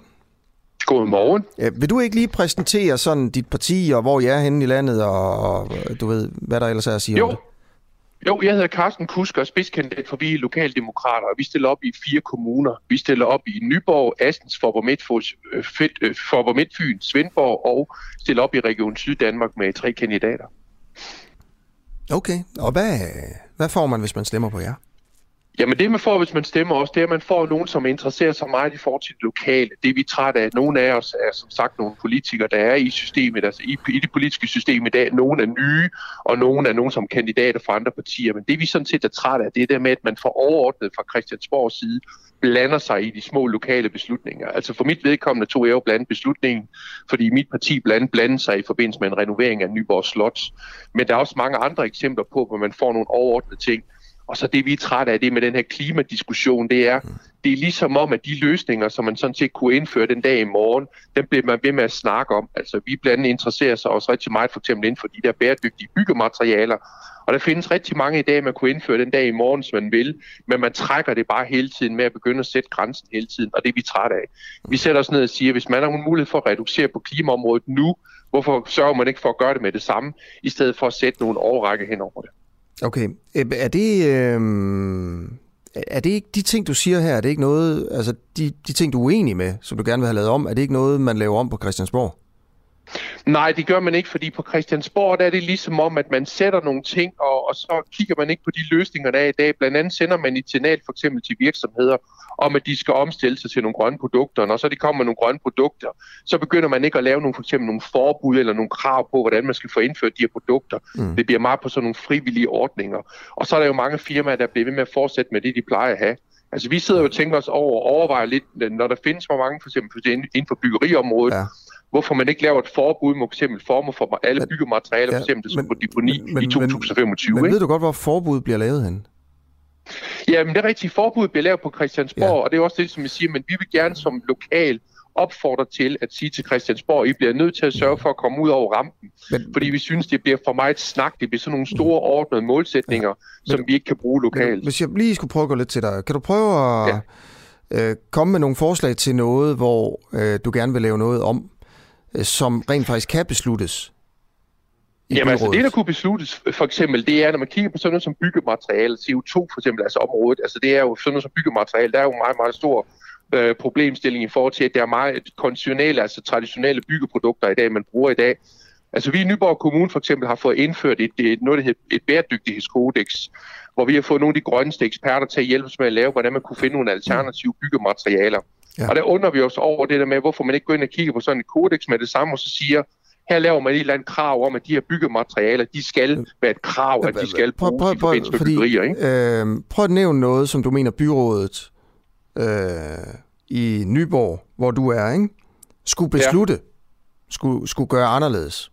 Godmorgen. Øh, Vil du ikke lige præsentere sådan dit parti, og hvor I er henne i landet, og, og du ved, hvad der ellers er at sige om Jo. det? Jo, jeg hedder Carsten Kusk og spidskandidat for vi er lokaldemokrater, og vi stiller op i fire kommuner. Vi stiller op i Nyborg, Astens, Forborg øh, øh, Forborg Midtfyn, Svendborg og stiller op i Region Syddanmark med tre kandidater. Okay, og hvad, hvad får man, hvis man stemmer på jer? Jamen det man får, hvis man stemmer også, det er, at man får nogen, som interesserer sig meget i forhold til det lokale. Det er vi trætte af. Nogle af os er som sagt nogle politikere, der er i systemet, altså i, i det politiske system i dag. Nogle er nye, og nogle er nogen som kandidater fra andre partier. Men det vi sådan set er trætte af, det er det med, at man får overordnet fra Christiansborgs side blander sig i de små lokale beslutninger. Altså for mit vedkommende tog jeg jo blandt beslutningen, fordi mit parti blandt blandede sig i forbindelse med en renovering af Nyborg Slot. Men der er også mange andre eksempler på, hvor man får nogle overordnede ting. Og så det, vi er trætte af, det med den her klimadiskussion, det er, det er ligesom om, at de løsninger, som man sådan set kunne indføre den dag i morgen, dem bliver man ved med at snakke om. Altså, vi blandt andet interesserer sig også rigtig meget for eksempel inden for de der bæredygtige byggematerialer. Og der findes rigtig mange i dag, man kunne indføre den dag i morgen, hvis man vil, men man trækker det bare hele tiden med at begynde at sætte grænsen hele tiden, og det er vi trætte af. Vi sætter os ned og siger, hvis man har en mulighed for at reducere på klimaområdet nu, hvorfor sørger man ikke for at gøre det med det samme, i stedet for at sætte nogle overrække hen over det? Okay, er det, øh, er det ikke de ting, du siger her, er det ikke noget, altså de, de ting, du er uenig med, som du gerne vil have lavet om, er det ikke noget, man laver om på Christiansborg? Nej, det gør man ikke, fordi på Christiansborg der er det ligesom om, at man sætter nogle ting, og, og så kigger man ikke på de løsninger, der er i dag. Blandt andet sender man et signal for eksempel til virksomheder, om at de skal omstille sig til nogle grønne produkter. Når så de kommer med nogle grønne produkter, så begynder man ikke at lave nogle, for eksempel nogle forbud eller nogle krav på, hvordan man skal få indført de her produkter. Mm. Det bliver meget på sådan nogle frivillige ordninger. Og så er der jo mange firmaer, der bliver ved med at fortsætte med det, de plejer at have. Altså vi sidder jo og tænker os over og overvejer lidt, når der findes for mange, for eksempel inden for byggeriområdet, ja hvorfor man ikke laver et forbud mod eksempel former for alle byggematerialer, ja, for eksempel men, på deponi men, i 2025. Men, men ved du godt, hvor forbuddet bliver lavet hen? Jamen det er rigtigt. Forbuddet bliver lavet på Christiansborg, ja. og det er også det, som jeg siger, men vi vil gerne som lokal opfordre til at sige til Christiansborg, I bliver nødt til at sørge for at komme ud over rampen. Men, fordi vi synes, det bliver for meget snak. Det bliver sådan nogle store ordnede målsætninger, ja. men, som vi ikke kan bruge lokalt. Men, hvis jeg lige skulle prøve at gå lidt til dig. Kan du prøve at ja. øh, komme med nogle forslag til noget, hvor øh, du gerne vil lave noget om, som rent faktisk kan besluttes? Jamen altså det, der kunne besluttes for eksempel, det er, når man kigger på sådan noget som byggemateriale, CO2 for eksempel, altså området, altså det er jo sådan noget som byggemateriale, der er jo meget, meget stor øh, problemstilling i forhold til, at der er meget konventionelle, altså traditionelle byggeprodukter i dag, man bruger i dag. Altså vi i Nyborg Kommune for eksempel har fået indført et, et, noget, der hedder et bæredygtighedskodex, hvor vi har fået nogle af de grønneste eksperter til at hjælpe os med at lave, hvordan man kunne finde nogle alternative byggematerialer. Ja. Og der undrer vi os over det der med, hvorfor man ikke går ind og kigger på sådan et kodex med det samme, og så siger, her laver man et eller andet krav om, at de her byggematerialer, de skal være et krav, at de skal bruges prøv, prøv, prøv, i fordi, byggerier. Ikke? Øh, prøv at nævne noget, som du mener byrådet øh, i Nyborg, hvor du er, ikke? skulle beslutte, ja. skulle, skulle gøre anderledes.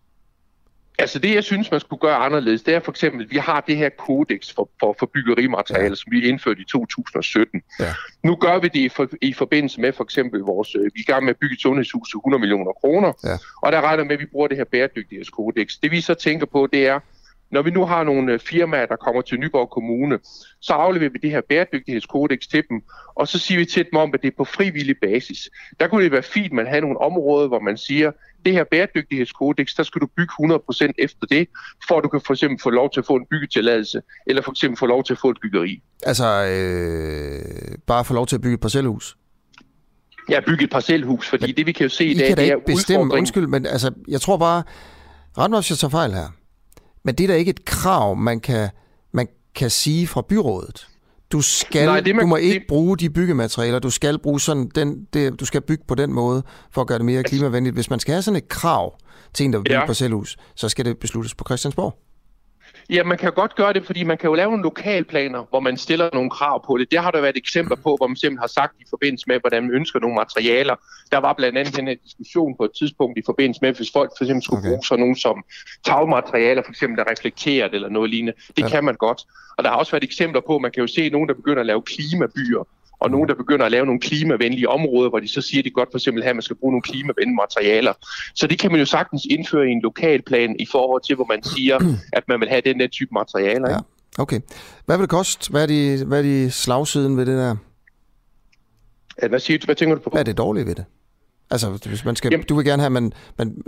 Altså det, jeg synes, man skulle gøre anderledes, det er for eksempel, at vi har det her kodex for, for, for byggerimaterialer, ja. som vi indførte i 2017. Ja. Nu gør vi det i, for, i forbindelse med for eksempel vores, øh, vi er i gang med at bygge et sundhedshus til 100 millioner kroner, ja. og der regner med, at vi bruger det her bæredygtighedskodex. Det vi så tænker på, det er, når vi nu har nogle øh, firmaer, der kommer til Nyborg Kommune, så afleverer vi det her bæredygtighedskodex til dem, og så siger vi til dem om, at det er på frivillig basis. Der kunne det være fint, at man har nogle områder, hvor man siger, det her bæredygtighedskodex, der skal du bygge 100% efter det, for at du kan for eksempel få lov til at få en byggetilladelse, eller for eksempel få lov til at få et byggeri. Altså øh, bare få lov til at bygge et parcelhus? Ja, bygge et parcelhus, fordi men det vi kan jo se i dag, det er bestemme, undskyld, men altså, jeg tror bare, ret nok, jeg tager fejl her, men det er da ikke et krav, man kan, man kan sige fra byrådet. Du, skal, Nej, det, man, du må ikke det... bruge de byggematerialer. Du skal bruge sådan den, det, du skal bygge på den måde, for at gøre det mere altså- klimavenligt. Hvis man skal have sådan et krav til en, der vil bygge ja. parcelhus, så skal det besluttes på Christiansborg. Ja, man kan godt gøre det, fordi man kan jo lave nogle lokalplaner, hvor man stiller nogle krav på det. Det har der været eksempler på, hvor man simpelthen har sagt i forbindelse med, hvordan man ønsker nogle materialer. Der var blandt andet den her diskussion på et tidspunkt i forbindelse med, hvis folk for eksempel skulle okay. bruge sådan nogle som tagmaterialer, for eksempel der reflekterer eller noget lignende. Det ja. kan man godt. Og der har også været eksempler på, at man kan jo se nogen, der begynder at lave klimabyer, og nogen, der begynder at lave nogle klimavenlige områder, hvor de så siger, at de godt for eksempel her, at man skal bruge nogle klimavenlige materialer. Så det kan man jo sagtens indføre i en lokalplan i forhold til, hvor man siger, (clears throat) at man vil have den der type materialer. Ja. Okay. Hvad vil det koste? Hvad er de, hvad er de slagsiden ved det der? Hvad, siger du? hvad tænker du på? Hvad er det dårlige ved det? Altså, hvis man skal, du vil gerne have, at man, man,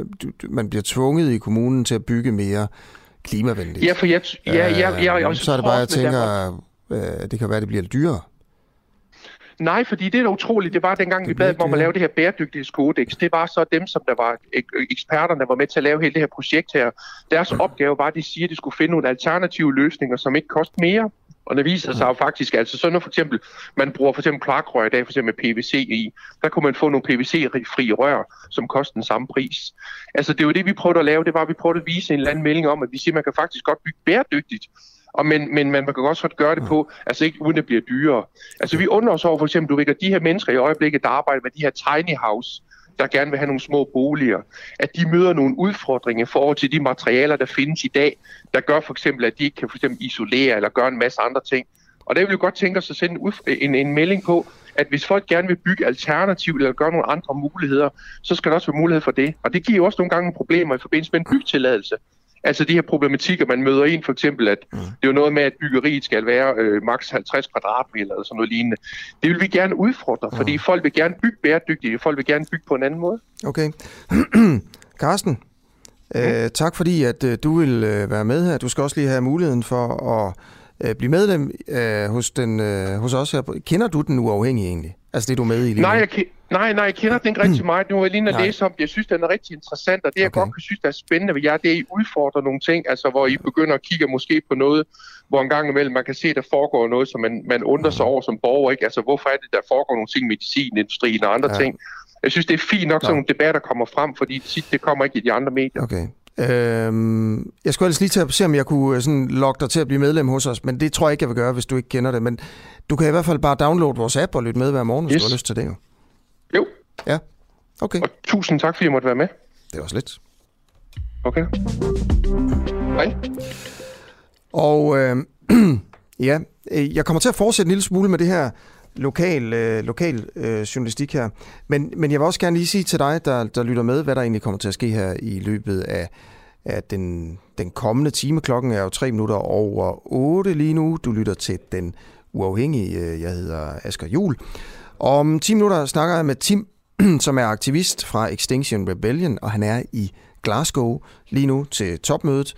man bliver tvunget i kommunen til at bygge mere klimavenligt. Ja, for jeg... Ja, ja, ja, ja, jeg, så er det bare, jeg tænker, øh, det kan være, at det bliver lidt dyrere. Nej, fordi det er utroligt. Det var dengang, vi bad dem om at lave det her bæredygtighedskodex. Det var så dem, som der var eksperterne, der var med til at lave hele det her projekt her. Deres opgave var, at de siger, at de skulle finde nogle alternative løsninger, som ikke koster mere. Og det viser sig jo faktisk, altså så når for eksempel, man bruger for eksempel kloakrør i dag, for eksempel PVC i, der kunne man få nogle PVC-fri rør, som koster den samme pris. Altså det er jo det, vi prøvede at lave, det var, at vi prøvede at vise en eller anden melding om, at vi siger, at man kan faktisk godt bygge bæredygtigt. Og men, men man kan også godt gøre det på, altså ikke uden det bliver dyrere. Altså vi undrer os over for eksempel, du ved, de her mennesker i øjeblikket, der arbejder med de her tiny house, der gerne vil have nogle små boliger, at de møder nogle udfordringer i forhold til de materialer, der findes i dag, der gør for eksempel, at de ikke kan for eksempel isolere eller gøre en masse andre ting. Og der vil vi godt tænke os at sende en, en, en melding på, at hvis folk gerne vil bygge alternativ eller gøre nogle andre muligheder, så skal der også være mulighed for det. Og det giver jo også nogle gange problemer i forbindelse med en bygtilladelse. Altså de her problematikker, man møder ind, for eksempel, at mm. det er jo noget med, at byggeriet skal være øh, maks 50 kvadratmeter eller sådan noget lignende. Det vil vi gerne udfordre, mm. fordi folk vil gerne bygge bæredygtigt, folk vil gerne bygge på en anden måde. Okay. (clears throat) Carsten, mm. øh, tak fordi, at øh, du vil øh, være med her. Du skal også lige have muligheden for at øh, blive medlem øh, hos, den, øh, hos os her. Kender du den uafhængige egentlig? Altså det, du er med i lige Nej, jeg, nej, nej, jeg kender den ikke rigtig meget. Nu er jeg lige at læse om det. Jeg synes, den er rigtig interessant, og det, jeg okay. godt kan synes, der er spændende ved jer, det er, at I udfordrer nogle ting, altså hvor I begynder at kigge måske på noget, hvor en gang imellem man kan se, at der foregår noget, som man, man undrer sig over som borger. Ikke? Altså, hvorfor er det, der foregår nogle ting i medicinindustrien og andre ja. ting? Jeg synes, det er fint nok, sådan nogle debatter kommer frem, fordi det, det kommer ikke i de andre medier. Okay. Øhm, jeg skulle ellers lige til at se, om jeg kunne øh, sådan lokke dig til at blive medlem hos os, men det tror jeg ikke, jeg vil gøre, hvis du ikke kender det. Men du kan i hvert fald bare downloade vores app og lytte med hver morgen, hvis yes. du har lyst til det jo. Ja, okay. Og tusind tak, fordi jeg måtte være med. Det var lidt. Okay. Hej. Og øh, (clears throat) ja, øh, jeg kommer til at fortsætte en lille smule med det her lokal, øh, lokal øh, journalistik her. Men, men jeg vil også gerne lige sige til dig, der, der lytter med, hvad der egentlig kommer til at ske her i løbet af, af den, den kommende time. Klokken er jo tre minutter over 8 lige nu. Du lytter til den uafhængige. Jeg hedder Asger Jul. Om 10 minutter snakker jeg med Tim, (clears throat) som er aktivist fra Extinction Rebellion, og han er i Glasgow lige nu til topmødet.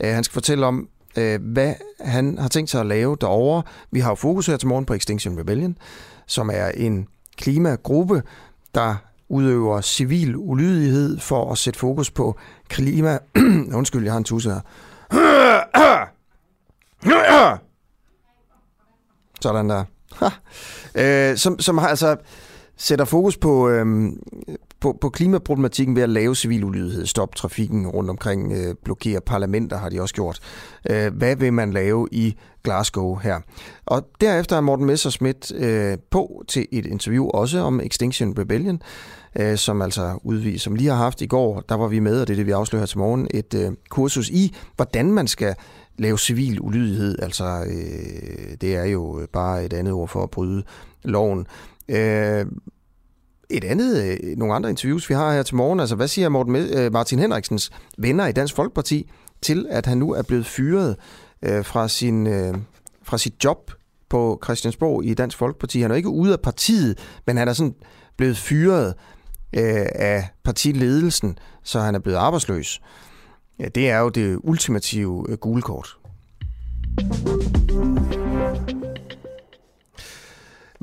Øh, han skal fortælle om, øh, hvad han har tænkt sig at lave derovre. Vi har jo fokus her til morgen på Extinction Rebellion, som er en klimagruppe, der udøver civil ulydighed for at sætte fokus på klima... (clears throat) Undskyld, jeg har en tusse her. (clears throat) Sådan der. øh, som, som har altså sætter fokus på, øhm, på, på klimaproblematikken ved at lave civil ulydighed, stoppe trafikken rundt omkring, øh, blokere parlamenter har de også gjort. Øh, hvad vil man lave i Glasgow her? Og derefter er Morten Messerschmidt øh, på til et interview også om Extinction Rebellion, øh, som altså udviser, som lige har haft i går, der var vi med, og det er det, vi afslører her til morgen, et øh, kursus i, hvordan man skal lave civil ulydighed. Altså, øh, det er jo bare et andet ord for at bryde loven. Øh, et andet, øh, nogle andre interviews, vi har her til morgen. Altså, hvad siger Morten, øh, Martin Henriksens venner i Dansk Folkeparti til, at han nu er blevet fyret øh, fra, sin, øh, fra sit job på Christiansborg i Dansk Folkeparti? Han er ikke ude af partiet, men han er sådan blevet fyret øh, af partiledelsen, så han er blevet arbejdsløs. Ja, det er jo det ultimative øh, gule kort.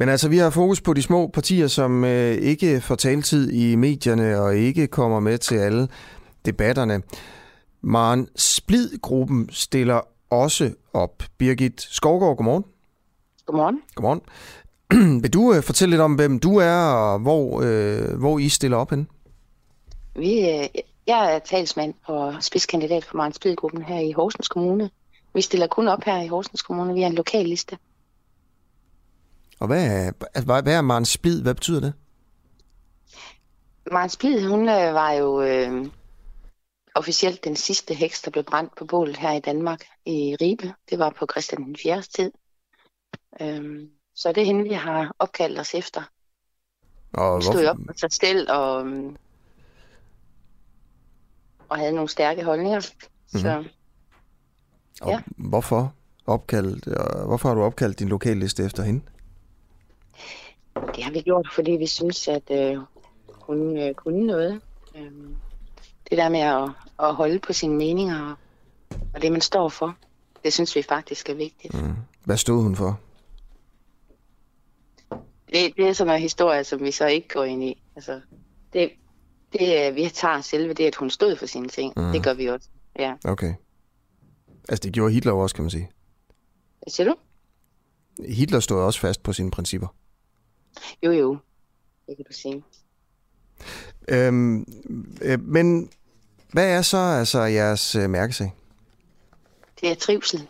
Men altså, vi har fokus på de små partier, som øh, ikke får taltid i medierne og ikke kommer med til alle debatterne. Maren Splid-gruppen stiller også op. Birgit Skovgaard, godmorgen. Godmorgen. Godmorgen. (clears throat) Vil du øh, fortælle lidt om, hvem du er, og hvor, øh, hvor I stiller op hen? Vi, øh, jeg er talsmand og spidskandidat for Maren Splid-gruppen her i Horsens Kommune. Vi stiller kun op her i Horsens Kommune. Vi er en lokal liste. Og hvad er, altså, hvad er Maren Splid? Hvad betyder det? Maren Splid, hun øh, var jo øh, officielt den sidste heks, der blev brændt på bålet her i Danmark i Ribe. Det var på Christian den 4. tid. Øh, så det er hende, vi har opkaldt os efter. Og hun stod op på sig selv og, øhm, og havde nogle stærke holdninger. Mm-hmm. Så, og ja. hvorfor, opkaldt, hvorfor har du opkaldt din lokalliste efter hende? Det har vi gjort, fordi vi synes, at øh, hun øh, kunne noget. Øh, det der med at, at holde på sine meninger og det, man står for, det synes vi faktisk er vigtigt. Mm. Hvad stod hun for? Det, det er sådan en historie, som vi så ikke går ind i. Altså, det, det, vi tager selve det, at hun stod for sine ting. Mm. Det gør vi også. Ja. Okay. Altså, det gjorde Hitler også, kan man sige. Hvad siger du? Hitler stod også fast på sine principper. Jo, jo. Det kan du sige. Øhm, øh, men hvad er så altså jeres øh, mærkesag? Det er trivsel.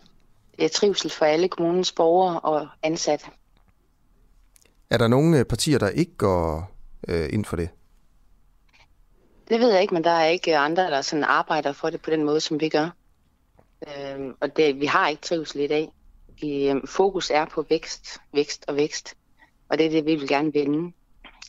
Det er trivsel for alle kommunens borgere og ansatte. Er der nogle øh, partier, der ikke går øh, ind for det? Det ved jeg ikke, men der er ikke andre, der sådan arbejder for det på den måde, som vi gør. Øhm, og det, vi har ikke trivsel i dag. I, øhm, fokus er på vækst, vækst og vækst. Og det er det, vi vil gerne vende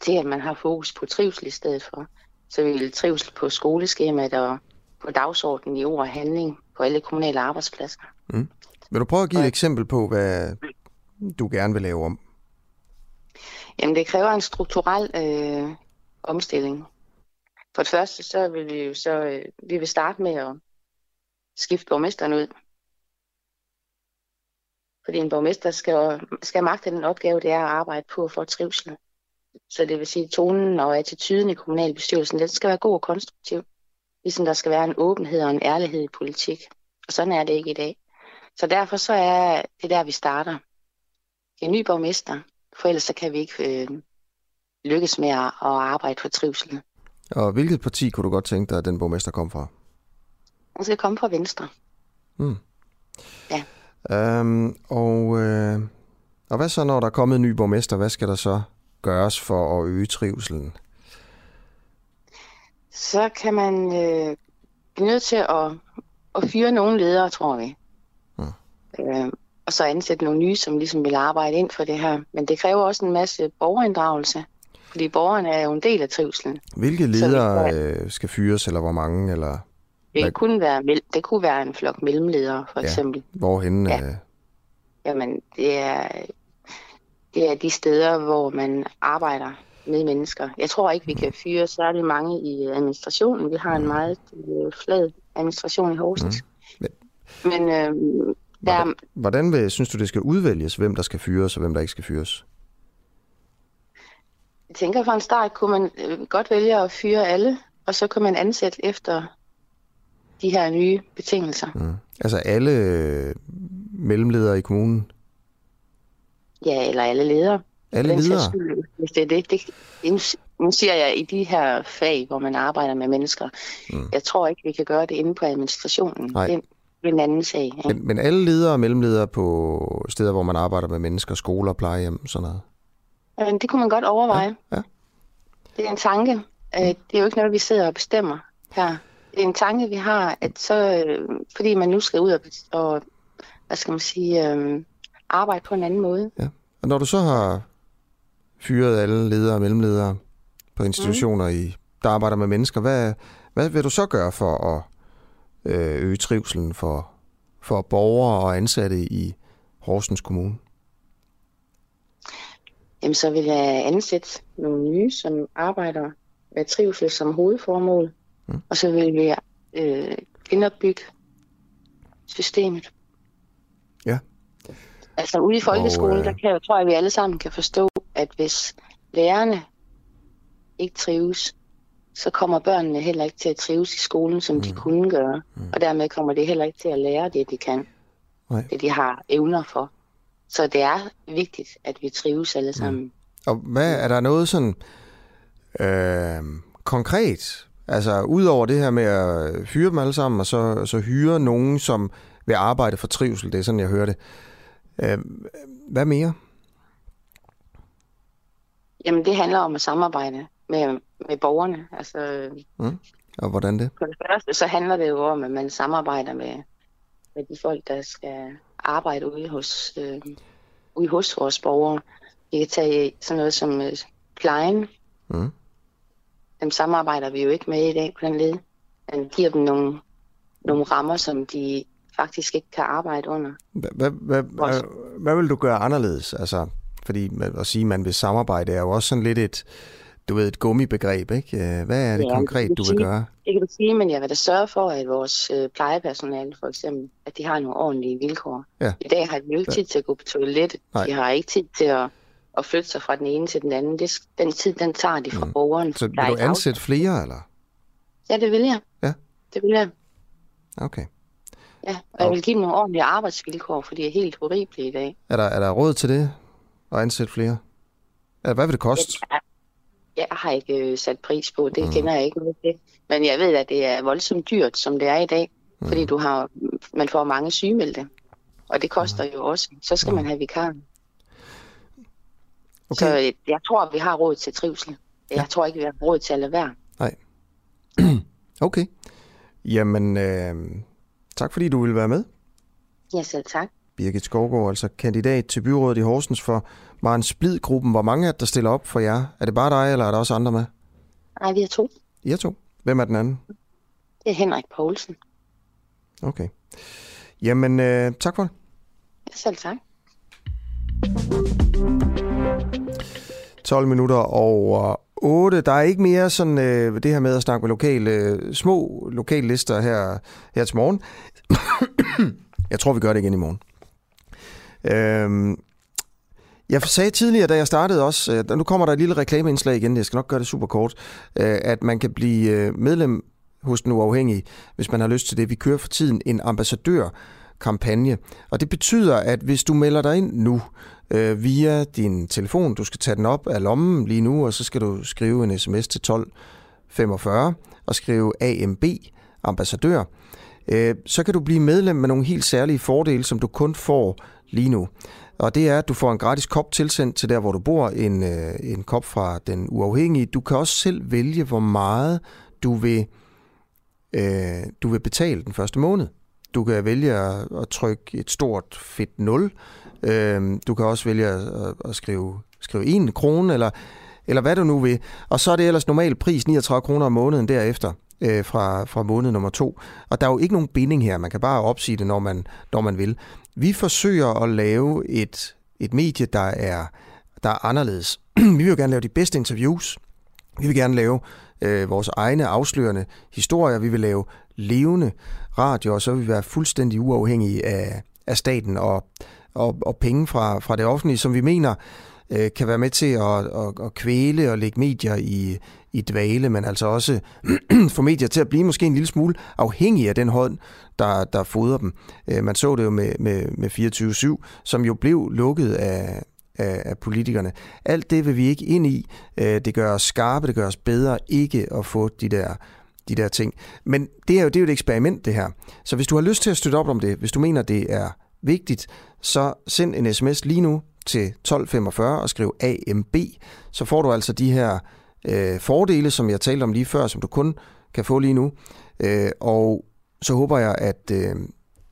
til, at man har fokus på trivsel i stedet for. Så vi vil trivsel på skoleskemaet og på dagsordenen i ord og handling på alle kommunale arbejdspladser. Mm. Vil du prøve at give et eksempel på, hvad du gerne vil lave om? Jamen, det kræver en strukturel øh, omstilling. For det første, så vil vi jo så, øh, vi vil starte med at skifte borgmesteren ud. Fordi en borgmester skal, skal magte den opgave, det er at arbejde på for trivsel. Så det vil sige, at tonen og attituden i kommunalbestyrelsen, den skal være god og konstruktiv. Ligesom der skal være en åbenhed og en ærlighed i politik. Og sådan er det ikke i dag. Så derfor så er det der, vi starter. En ny borgmester, for ellers så kan vi ikke øh, lykkes med at, arbejde for trivsel. Og hvilket parti kunne du godt tænke dig, at den borgmester kom fra? Den skal komme fra Venstre. Mm. Ja. Øhm, og, øh, og hvad så, når der er kommet en ny borgmester? Hvad skal der så gøres for at øge trivselen? Så kan man øh, blive nødt til at, at fyre nogle ledere, tror vi. Mm. Øh, og så ansætte nogle nye, som ligesom vil arbejde ind for det her. Men det kræver også en masse borgerinddragelse, fordi borgerne er jo en del af trivselen. Hvilke ledere skal, skal fyres, eller hvor mange? Eller det, kunne være, det kunne være en flok mellemledere, for ja. eksempel. Hvorhen? Ja. Øh... Jamen, det er, det er de steder, hvor man arbejder med mennesker. Jeg tror ikke, vi kan fyre særlig mange i administrationen. Vi har en meget øh, flad administration i Horsens. Mm. Men, Men øh, Hvordan, hvordan vil, synes du, det skal udvælges, hvem der skal fyres og hvem der ikke skal fyres? Jeg tænker, for en start kunne man øh, godt vælge at fyre alle, og så kan man ansætte efter de her nye betingelser. Mm. Altså alle øh, mellemledere i kommunen? Ja, eller alle ledere. Alle ledere? Hvis det er det. det nu, nu siger jeg i de her fag, hvor man arbejder med mennesker. Mm. Jeg tror ikke, vi kan gøre det inde på administrationen. Nej. Det er en anden sag. Ikke? Men, men alle ledere og mellemledere på steder, hvor man arbejder med mennesker, skoler, plejehjem, sådan noget? Jamen, det kunne man godt overveje. Ja. ja. Det er en tanke. Øh, Det er jo ikke noget, vi sidder og bestemmer her. En tanke, vi har, at så, øh, fordi man nu skal ud og, og hvad skal man sige, øh, arbejde på en anden måde. Ja. Og når du så har fyret alle ledere og mellemledere på institutioner, mm. i, der arbejder med mennesker, hvad, hvad vil du så gøre for at øh, øge trivselen for, for borgere og ansatte i Horsens Kommune? Jamen, så vil jeg ansætte nogle nye, som arbejder med trivsel som hovedformål. Mm. Og så vil vi øh, genopbygge systemet. Ja. Altså ude i folkeskolen, Og, øh, der kan jeg, tror jeg, vi alle sammen kan forstå, at hvis lærerne ikke trives, så kommer børnene heller ikke til at trives i skolen, som mm. de kunne gøre. Mm. Og dermed kommer det heller ikke til at lære det, de kan. Nej. Det, de har evner for. Så det er vigtigt, at vi trives alle sammen. Mm. Og hvad er der noget sådan øh, konkret, altså udover det her med at fyre dem alle sammen, og så, så hyre nogen, som vil arbejde for trivsel, det er sådan, jeg hører det. Øh, hvad mere? Jamen, det handler om at samarbejde med, med borgerne. Altså, Mm. Og hvordan det? på det første, så handler det jo om, at man samarbejder med, med de folk, der skal arbejde ude hos, øh, ude hos vores borgere. Vi kan tage sådan noget som øh, plejen. Mm. Dem samarbejder vi jo ikke med i dag på den led. Man giver dem nogle, nogle rammer, som de faktisk ikke kan arbejde under. Hvad, hvad, vil du gøre anderledes? Altså, fordi man- at sige, at man vil samarbejde, er jo også sådan lidt et, du ved, et gummibegreb, ikke? Øh, Hvad er det Ja, konkret, det du vil sige- gøre? Det kan du sige, men jeg vil da sørge for, at vores øh, plejepersonale for eksempel, at de har nogle ordentlige vilkår. Ja. I dag har de jo ikke Ja. tid til at gå på toilettet. Nej. De har ikke tid til at, at flytte sig fra den ene til den anden. Det, den tid, den tager de fra Mm. borgeren. Så vil du ansætte flere, eller? Ja, det vil jeg. Ja. Det vil jeg. Okay. Ja, og jeg vil give dem nogle ordentlige arbejdsvilkår, for de er helt horrible i dag. Er der, er der råd til det? At ansætte flere? Eller hvad vil det koste? Jeg, jeg har ikke øh, sat pris på, det Mm. mm. kender jeg ikke noget til. Men jeg ved, at det er voldsomt dyrt, som det er i dag, mm. fordi du har, man får mange sygemeldte. Og det koster jo også. Så skal man have vikar. Okay. Så øh, jeg tror, vi har råd til trivsel. Jeg tror ikke, vi har råd til at lade være. (clears throat) Okay. Jamen, øh, tak fordi du ville være med. Ja, selv tak. Birgit Skovgaard, altså kandidat til byrådet i Horsens for Maren Splid-gruppen. Hvor mange er det, der stiller op for jer? Er det bare dig, eller er der også andre med? Nej, vi er to. I er to. Hvem er den anden? Det er Henrik Poulsen. Okay. Jamen, øh, tak for det. Selv tak. 12 minutter over 8. Der er ikke mere sådan øh, det her med at snakke med lokale, øh, små lokallister her, her til morgen. (coughs) jeg tror, vi gør det igen i morgen. Øhm, jeg sagde tidligere, da jeg startede også, øh, nu kommer der et lille reklameindslag igen, jeg skal nok gøre det super kort, øh, at man kan blive øh, medlem hos den uafhængige, hvis man har lyst til det. Vi kører for tiden en ambassadør kampagne. og det betyder, at hvis du melder dig ind nu øh, via din telefon, du skal tage den op af lommen lige nu, og så skal du skrive en sms til 1245 og skrive AMB, ambassadør, øh, så kan du blive medlem med nogle helt særlige fordele, som du kun får lige nu. Og det er, at du får en gratis kop tilsendt til der, hvor du bor, en, øh, en kop fra den uafhængige. Du kan også selv vælge, hvor meget du vil, øh, du vil betale den første måned. Du kan vælge at, at trykke et stort fedt 0. Øh, du kan også vælge at, at skrive, skrive 1 krone, eller, eller hvad du nu vil. Og så er det ellers normal pris, 39 kroner om måneden derefter øh, fra, fra måned nummer to. Og der er jo ikke nogen binding her. Man kan bare opsige det, når man, når man vil. Vi forsøger at lave et, et medie, der er, der er anderledes. (clears throat) Vi vil jo gerne lave de bedste interviews. Vi vil gerne lave øh, vores egne afslørende historier. Vi vil lave levende radio, og så vil vi være fuldstændig uafhængige af, af staten og, og, og penge fra, fra det offentlige, som vi mener øh, kan være med til at, at, at kvæle og lægge medier i, i dvale, men altså også (clears throat) få medier til at blive måske en lille smule afhængige af den hånd, der, der fodrer dem. Øh, man så det jo med, med, med 24-7, som jo blev lukket af, af, af politikerne. Alt det vil vi ikke ind i. Øh, det gør os skarpe, det gør os bedre ikke at få de der de der ting. Men det er, jo, det er jo et eksperiment, det her. Så hvis du har lyst til at støtte op om det, hvis du mener, det er vigtigt, så send en sms lige nu til 1245 og skriv AMB. Så får du altså de her øh, fordele, som jeg talte om lige før, som du kun kan få lige nu. Øh, og så håber jeg, at, øh,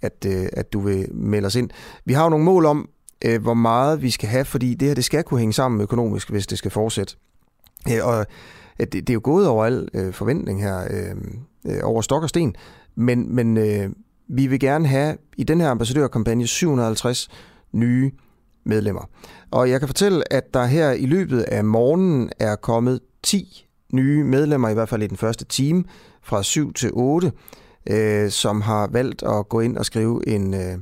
at, øh, at du vil melde os ind. Vi har jo nogle mål om, øh, hvor meget vi skal have, fordi det her det skal kunne hænge sammen økonomisk, hvis det skal fortsætte. Øh, og det, det er jo gået over al øh, forventning her, øh, øh, over stok og sten, men, men øh, vi vil gerne have i den her ambassadørkampagne 750 nye medlemmer. Og jeg kan fortælle, at der her i løbet af morgenen er kommet 10 nye medlemmer, i hvert fald i den første time, fra 7 til 8, øh, som har valgt at gå ind og skrive en, øh,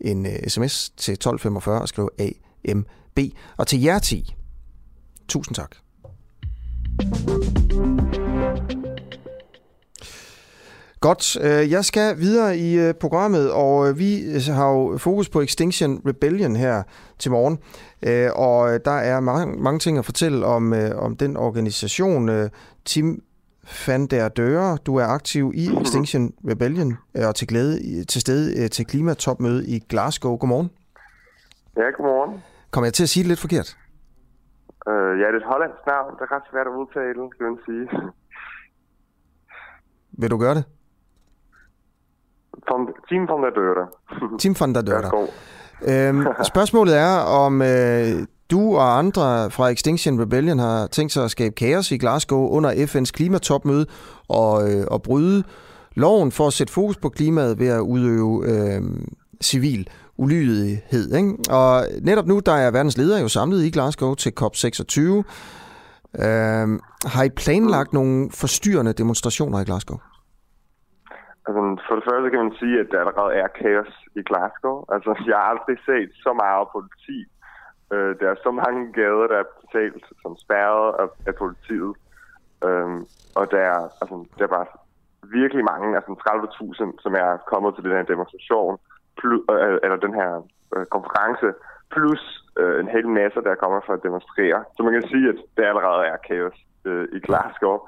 en øh, sms til 1245 og skrive AMB. Og til jer 10, tusind tak. Godt, øh, jeg skal videre i øh, programmet, og øh, vi har jo fokus på Extinction Rebellion her til morgen. Og der er mange, mange ting at fortælle om, om den organisation. Tim van der Døre, du er aktiv i Extinction Rebellion og til, glæde, til stede til klimatopmøde i Glasgow. Godmorgen. Ja, godmorgen. Kommer jeg til at sige det lidt forkert? Uh, ja, det er et hollandsk navn. Det er ret svært at udtale, kan man sige. Vil du gøre det? Van, team van der Døre. Team van der Døre. Øhm, (laughs) spørgsmålet er, om øh, du og andre fra Extinction Rebellion har tænkt sig at skabe kaos i Glasgow under FN's klimatopmøde og, øh, og bryde loven for at sætte fokus på klimaet ved at udøve øh, civil ulydighed. Ikke? Og netop nu, der er verdens ledere jo samlet i Glasgow til COP26. Øhm, har I planlagt nogle forstyrrende demonstrationer i Glasgow? Altså, for det første kan man sige, at der allerede er kaos i Glasgow. Altså, jeg har aldrig set så meget politi. Øh, der er så mange gader, der er talt som spærret af, af politiet. Øh, og der er, altså, der er bare virkelig mange, altså 30.000, som er kommet til den her demonstration plus, øh, eller den her øh, konference, plus øh, en hel masse, der kommer for at demonstrere. Så man kan sige, at det allerede er kaos øh, i Glasgow.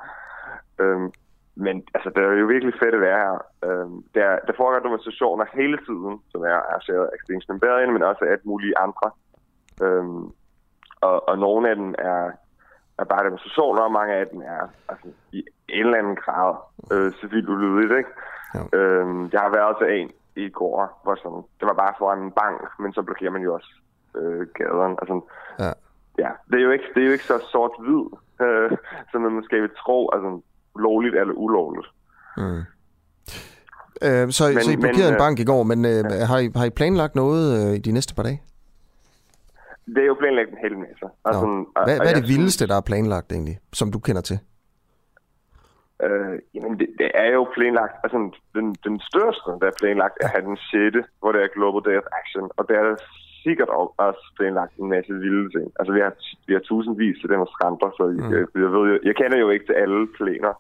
Øhm, men altså, det er jo virkelig fedt at være her. Øhm, der, der foregår demonstrationer hele tiden, som er arrangeret af Extinction Rebellion, men også af et mulige andre. Øhm, og, og nogle af dem er, er bare demonstrationer, og mange af dem er altså, i en eller anden grad øh, civilt ulydigt. Ikke? Ja. Øhm, jeg har været til en i går, hvor sådan, det var bare foran en bank, men så blokerer man jo også øh, gaderne. Altså, ja. ja. det er jo ikke, det er jo ikke så sort-hvid, øh, som man måske vil tro, altså lovligt eller ulovligt. Mm. Øh, så, men, så I blokerede men, en bank i går, men øh, ja. har, I, har I planlagt noget øh, i de næste par dage? Det er jo planlagt en hel masse. Altså, hvad, hvad er det vildeste, der er planlagt egentlig, som du kender til? Øh, jamen, det, det er jo planlagt, altså den, den største, der er planlagt, er den 6., hvor det er Global Day of Action, og der er sikkert også planlagt en masse vilde ting. Altså, vi har, vi har tusindvis af demonstranter, så mm. jeg, jeg, ved jo, jeg kender jo ikke til alle planer.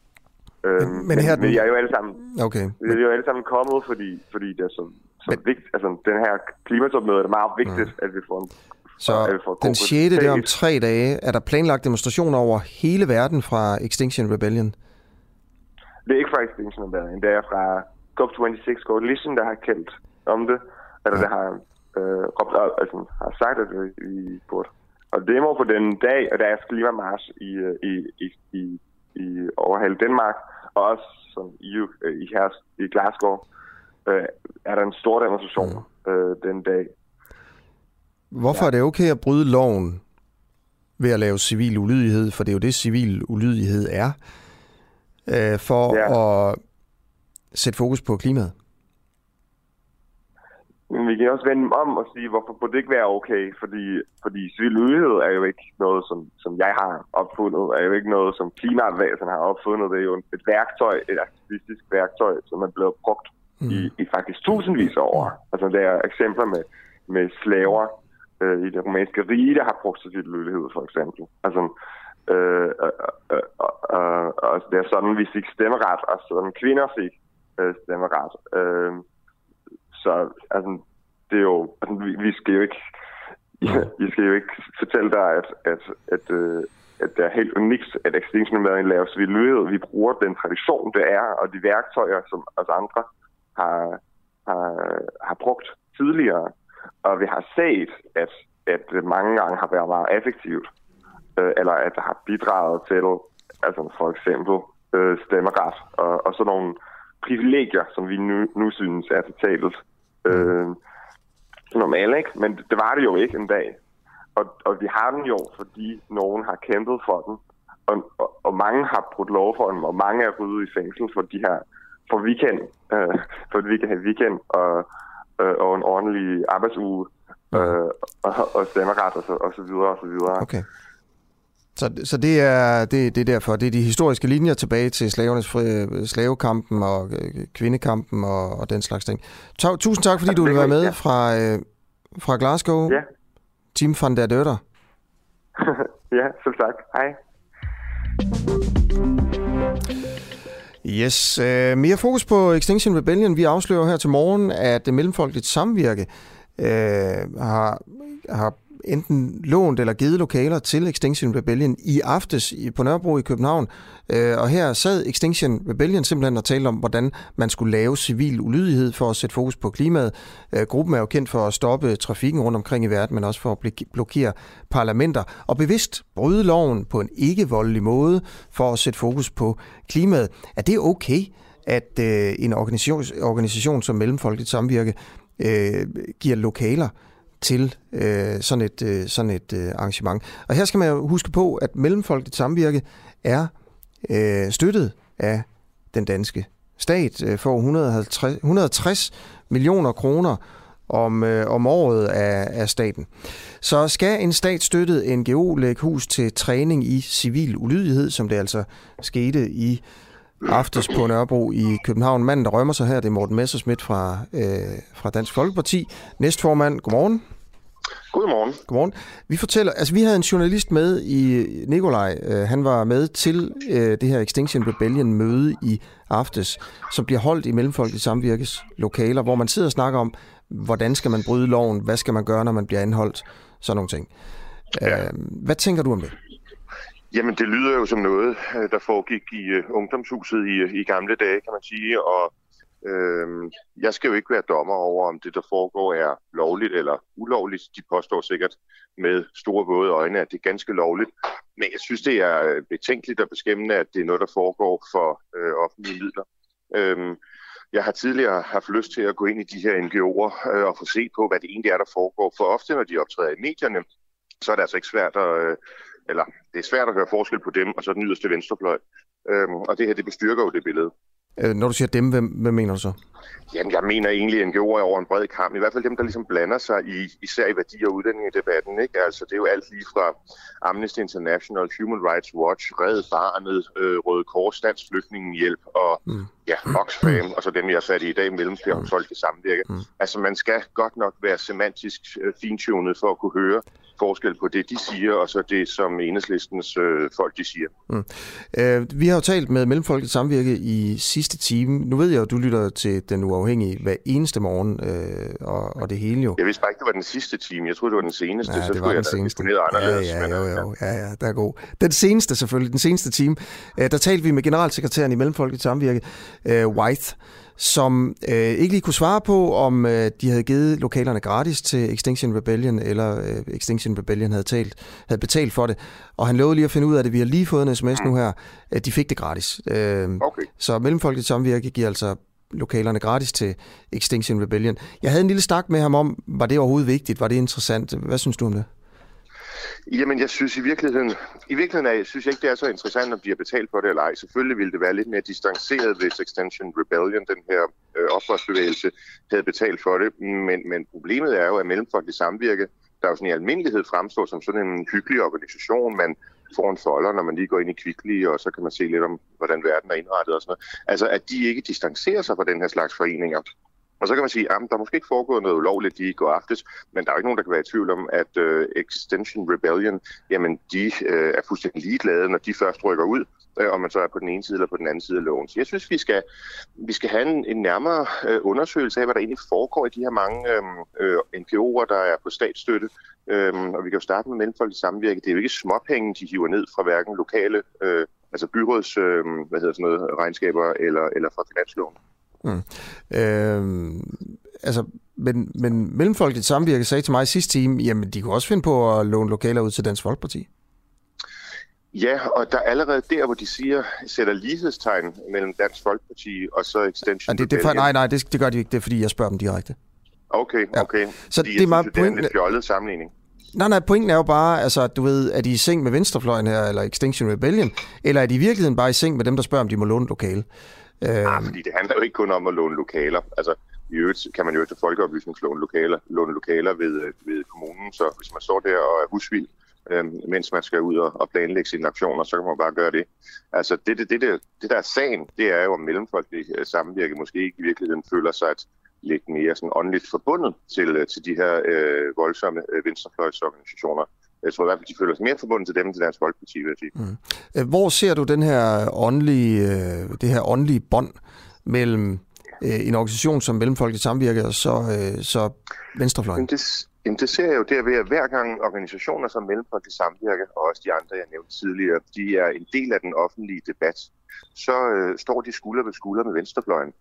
Øhm, men, men, her, men vi er jo alle sammen, okay. vi er jo alle sammen kommet, fordi, fordi det er så, så men, vigtigt, altså den her klimatopmøde er meget vigtigt, mm. at vi får en så den 6. det er om tre dage. Er der planlagt demonstrationer over hele verden fra Extinction Rebellion? Det er ikke fra Extinction Rebellion, det er fra COP26 Coalition, der har kaldt om det, eller ja. der har øh, råbt, altså, har sagt, at vi, burde. Og demo på den dag, og der er klimamarsch i, øh, i, i, i, i over hele Danmark, og også som i, øh, i, her, i Glasgow, øh, er der en stor demonstration mm. øh, den dag. Hvorfor ja. er det okay at bryde loven ved at lave civil ulydighed? For det er jo det, civil ulydighed er øh, for ja. at sætte fokus på klimaet? Men vi kan også vende om og sige, hvorfor burde det ikke være okay? Fordi, fordi civil ulighed er jo ikke noget, som, som jeg har opfundet, er jo ikke noget, som klimavæsen har opfundet. Det er jo et værktøj, et aktivistisk værktøj, som er blevet brugt mm. i, i faktisk tusindvis af år. Altså der er eksempler med med slaver øh, i det romanske rige, der har brugt civil ulydighed, for eksempel. Altså, øh, og, og, og, og det er sådan, vi fik stemmeret, og sådan kvinder fik øh, stemmeret. Øh, så altså, det er jo, altså, vi, vi skal jo ikke, (laughs) vi skal jo ikke fortælle dig, at, at, at, øh, at det er helt unikt, at Extinction Rebellion laves. Vi ulydighed. Vi bruger den tradition, det er, og de værktøjer, som os andre har, har, har brugt tidligere. Og vi har set, at, at det mange gange har været meget effektivt, øh, eller at har bidraget til, altså for eksempel øh, stemmeret og, og sådan nogle privilegier, som vi nu, nu synes er totalt øh, normale, ikke? Men det var det jo ikke en dag. Og, og vi har den jo, fordi nogen har kæmpet for den, og, og, og mange har brudt lov for den, og mange er ryddet i fængsel for de her for weekend, øh, for at vi kan have weekend og, øh, og en ordentlig arbejdsuge øh, og, og stemmeret og så, og så videre og så videre. Okay. Så, så det, er, det, det er derfor, det er de historiske linjer tilbage til slavernes fri, slavekampen og øh, kvindekampen og, og den slags ting. Ta, tusind tak, fordi du ville være med fra, øh, fra Glasgow. Ja. Team van der Døtter. (laughs) ja, selv tak. Hej. Yes, øh, mere fokus på Extinction Rebellion. Vi afslører her til morgen, at det mellemfolkeligt samvirke øh, har, har enten lånt eller givet lokaler til Extinction Rebellion i aftes på Nørrebro i København. Øh, og her sad Extinction Rebellion simpelthen og talte om, hvordan man skulle lave civil ulydighed for at sætte fokus på klimaet. Øh, gruppen er jo kendt for at stoppe trafikken rundt omkring i verden, men også for at blokere parlamenter og bevidst bryde loven på en ikke-voldelig måde for at sætte fokus på klimaet. Er det okay, at øh, en organisation, organisation som Mellemfolkeligt Samvirke øh, giver lokaler til øh, sådan et, øh, sådan et øh, arrangement. Og her skal man jo huske på, at Mellemfolkeligt Samvirke er øh, støttet af den danske stat øh, for 150, 160 millioner kroner om, øh, om året af, af staten. Så skal en statsstøttet NGO lægge hus til træning i civil ulydighed, som det altså skete i aftes på Nørrebro i København. Manden, der rømmer sig her, det er Morten Messersmith fra, øh, fra Dansk Folkeparti. Næstformand, godmorgen. Godmorgen. Godmorgen. Vi fortæller, altså vi havde en journalist med i Nikolaj. Øh, han var med til øh, det her Extinction Rebellion møde i aftes, som bliver holdt i Mellemfolkeligt Samvirkes lokaler, hvor man sidder og snakker om, hvordan skal man bryde loven, hvad skal man gøre, når man bliver anholdt, sådan nogle ting. Ja. Øh, hvad tænker du om det? Jamen, det lyder jo som noget, øh, der foregik i uh, ungdomshuset i, øh, i gamle dage, kan man sige, og Øhm, jeg skal jo ikke være dommer over, om det, der foregår, er lovligt eller ulovligt. De påstår sikkert med store våde øjne, at det er ganske lovligt. Men jeg synes, det er betænkeligt og beskæmmende, at det er noget, der foregår for øh, offentlige midler. Øhm, jeg har tidligere haft lyst til at gå ind i de her NGO'er øh, og få set på, hvad det egentlig er, der foregår. For ofte, når de optræder i medierne, så er det altså ikke svært at... Eller det er svært at høre forskel på dem, og så den yderste venstrefløj. Øhm, og det her, det bestyrker jo det billede. Øh, når du siger dem, hvem, hvem mener du så? Jamen, jeg mener egentlig NGO'er over en bred kamp. I hvert fald dem, der ligesom blander sig i, især i værdi- og udlændingedebatten. Ikke? Altså, det er jo alt lige fra Amnesty International, Human Rights Watch, Red Barnet, øh, Røde Kors, Dansk Flygtningenhjælp og mm. ja, Oxfam, og så dem, jeg har sat i dag, Mellemfolk mm. Samvirke. Mm. Altså, man skal godt nok være semantisk øh, fintunet for at kunne høre forskel på det, de siger, og så det, som enhedslistens øh, folk de siger. Mm. Øh, vi har jo talt med Mellemfolket Samvirke i sidste time. Nu ved jeg jo, at du lytter til Den Uafhængige hver eneste morgen, øh, og, og det hele jo. Jeg vidste bare ikke, det var den sidste time. Jeg troede, det var den seneste. Ja, så det var den seneste. Ja, ja, jo, jo. Ja, ja, der er god. Den seneste selvfølgelig, den seneste time. Øh, der talte vi med generalsekretæren i Mellemfolket Samvirke, øh, White, som øh, ikke lige kunne svare på, om øh, de havde givet lokalerne gratis til Extinction Rebellion, eller øh, Extinction Rebellion havde, talt, havde betalt for det. Og han lovede lige at finde ud af det. Vi har lige fået en sms nu her, at de fik det gratis. Øh, okay. Så Mellemfolkeligt Samvirke giver altså lokalerne gratis til Extinction Rebellion. Jeg havde en lille snak med ham om, var det overhovedet vigtigt? Var det interessant? Hvad synes du om det? Jamen, jeg synes i virkeligheden, i virkeligheden er, synes jeg ikke, det er så interessant, om de har betalt for det eller ej. Selvfølgelig ville det være lidt mere distanceret, hvis Extension Rebellion, den her øh, oprørsbevægelse, havde betalt for det. Men, men problemet er jo, at Mellemfolkelig Samvirke, der jo sådan i almindelighed fremstår som sådan en hyggelig organisation, man får en folder, når man lige går ind i Kvickly, og så kan man se lidt om, hvordan verden er indrettet og sådan noget. Altså, at de ikke distancerer sig fra den her slags foreninger, og så kan man sige, at der er måske ikke foregået noget ulovligt i går aftes, men der er jo ikke nogen, der kan være i tvivl om, at øh, Extension Rebellion, jamen de øh, er fuldstændig ligeglade, når de først rykker ud, øh, om man så er på den ene side eller på den anden side af loven. Så jeg synes, vi skal, vi skal have en, en nærmere øh, undersøgelse af, hvad der egentlig foregår i de her mange øh, øh NGO'er, der er på statsstøtte. Uh, og vi kan jo starte med Mellemfolkets Samvirke. Det er jo ikke småpenge, de hiver ned fra hverken lokale, øh, altså byråds, øh, hvad hedder sådan noget, regnskaber eller, eller fra finansloven. Mm. Øh, altså, men, men Mellemfolkeligt Samvirke sagde til mig i sidste time, jamen de kunne også finde på at låne lokaler ud til Dansk Folkeparti. Ja, og der er allerede der, hvor de siger, sætter lighedstegn mellem Dansk Folkeparti og så Extension ja, det, det, for, Nej, nej, det, det gør de ikke. Det er, fordi jeg spørger dem direkte. Okay, okay. Ja. Så det er meget synes, det er en fjollet sammenligning. Nej, nej, pointen er jo bare, altså, du ved, er de i seng med venstrefløjen her, eller Extinction Rebellion, eller er de i virkeligheden bare i seng med dem, der spørger, om de må låne lokale? Øh, ah, fordi det handler jo ikke kun om at låne lokaler. Altså, i øvrigt kan man jo til folkeoplysningslåne lokaler, låne lokaler ved, øh, ved kommunen, så hvis man står der og er husvild, øh, mens man skal ud og, og planlægge sine aktioner, så kan man bare gøre det. Altså det, det, det, det, det der er sagen, det er jo, at mellemfolkelig øh, samvirke måske ikke i virkeligheden føler sig at lidt mere sådan åndeligt forbundet til, øh, til de her øh, voldsomme øh, venstrefløjsorganisationer. Jeg tror i hvert fald, de føler sig mere forbundet til dem end til Dansk Folkeparti, vil jeg sige. Mm. Hvor ser du den her åndelige, det her åndelige bånd mellem en organisation som Mellemfolkeligt Samvirke og så, så Venstrefløjen? Det, Jamen, det ser jeg jo derved, at hver gang organisationer som Mellemfolkeligt Samvirke, og også de andre, jeg nævnte tidligere, de er en del af den offentlige debat, så øh, står de skulder ved skulder med venstrefløjen.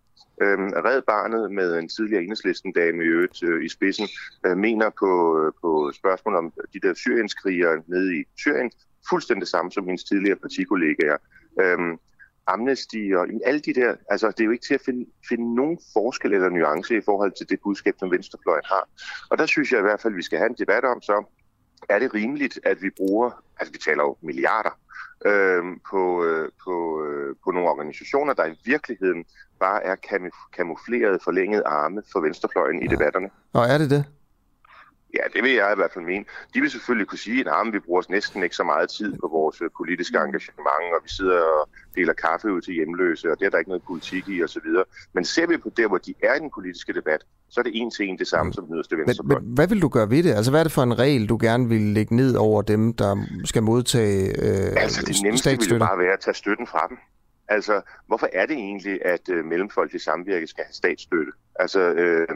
Øhm, Red Barnet med en tidligere enhedslisten dame i øvrigt øh, i spidsen, øh, mener på, øh, på spørgsmål om de der syrienskrigere nede i Syrien, fuldstændig det samme som hendes tidligere partikollegaer. Øhm, Amnesty og alle de der, altså det er jo ikke til at finde, finde nogen forskel eller nuance i forhold til det budskab, som Venstrefløjen har. Og der synes jeg i hvert fald, at vi skal have en debat om, så er det rimeligt, at vi bruger, altså vi taler jo milliarder, øh, på, øh, på, øh, på nogle organisationer, der i virkeligheden bare er kamufleret forlænget arme for venstrefløjen ja. i debatterne. Og er det det? Ja, det vil jeg i hvert fald mene. De vil selvfølgelig kunne sige, at vi bruger næsten ikke så meget tid på vores øh, politiske mm. engagement, og vi sidder og deler kaffe ud til hjemløse, og det er der ikke noget politik i osv. Men ser vi på der, hvor de er i den politiske debat, så er det en til en det samme mm. som den yderste venstrefløj. Men, men hvad vil du gøre ved det? Altså hvad er det for en regel, du gerne vil lægge ned over dem, der skal modtage øh, Altså det nemmeste vil jo bare være at tage støtten fra dem. Altså, hvorfor er det egentlig, at øh, mellemfolkelig samvirke skal have statsstøtte? Altså, øh,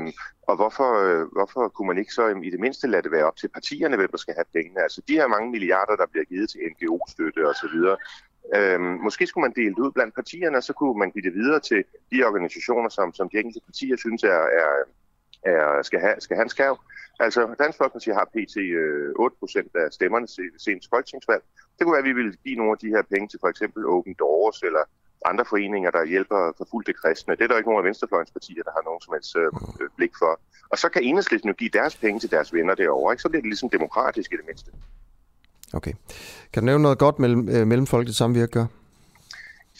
og hvorfor, øh, hvorfor kunne man ikke så i det mindste lade det være op til partierne, hvem der skal have pengene? Altså, de her mange milliarder, der bliver givet til NGO-støtte osv., øh, måske skulle man dele det ud blandt partierne, og så kunne man give det videre til de organisationer, som, som de enkelte partier synes er, er, er, skal, have, skal have en skærv. Altså, Dansk Folkeparti har pt. 8% øh, af stemmerne til seneste folketingsvalg. Det kunne være, at vi ville give nogle af de her penge til for eksempel Open Doors eller andre foreninger, der hjælper forfulgte kristne. Det er der ikke nogen af venstrefløjens partier, der har nogen som helst øh, øh blik for. Og så kan enhedslisten jo give deres penge til deres venner derovre. Ikke? Så bliver det ligesom demokratisk i det mindste. Okay. Kan du nævne noget godt mellem, øh, mellemfolkeligt samvirke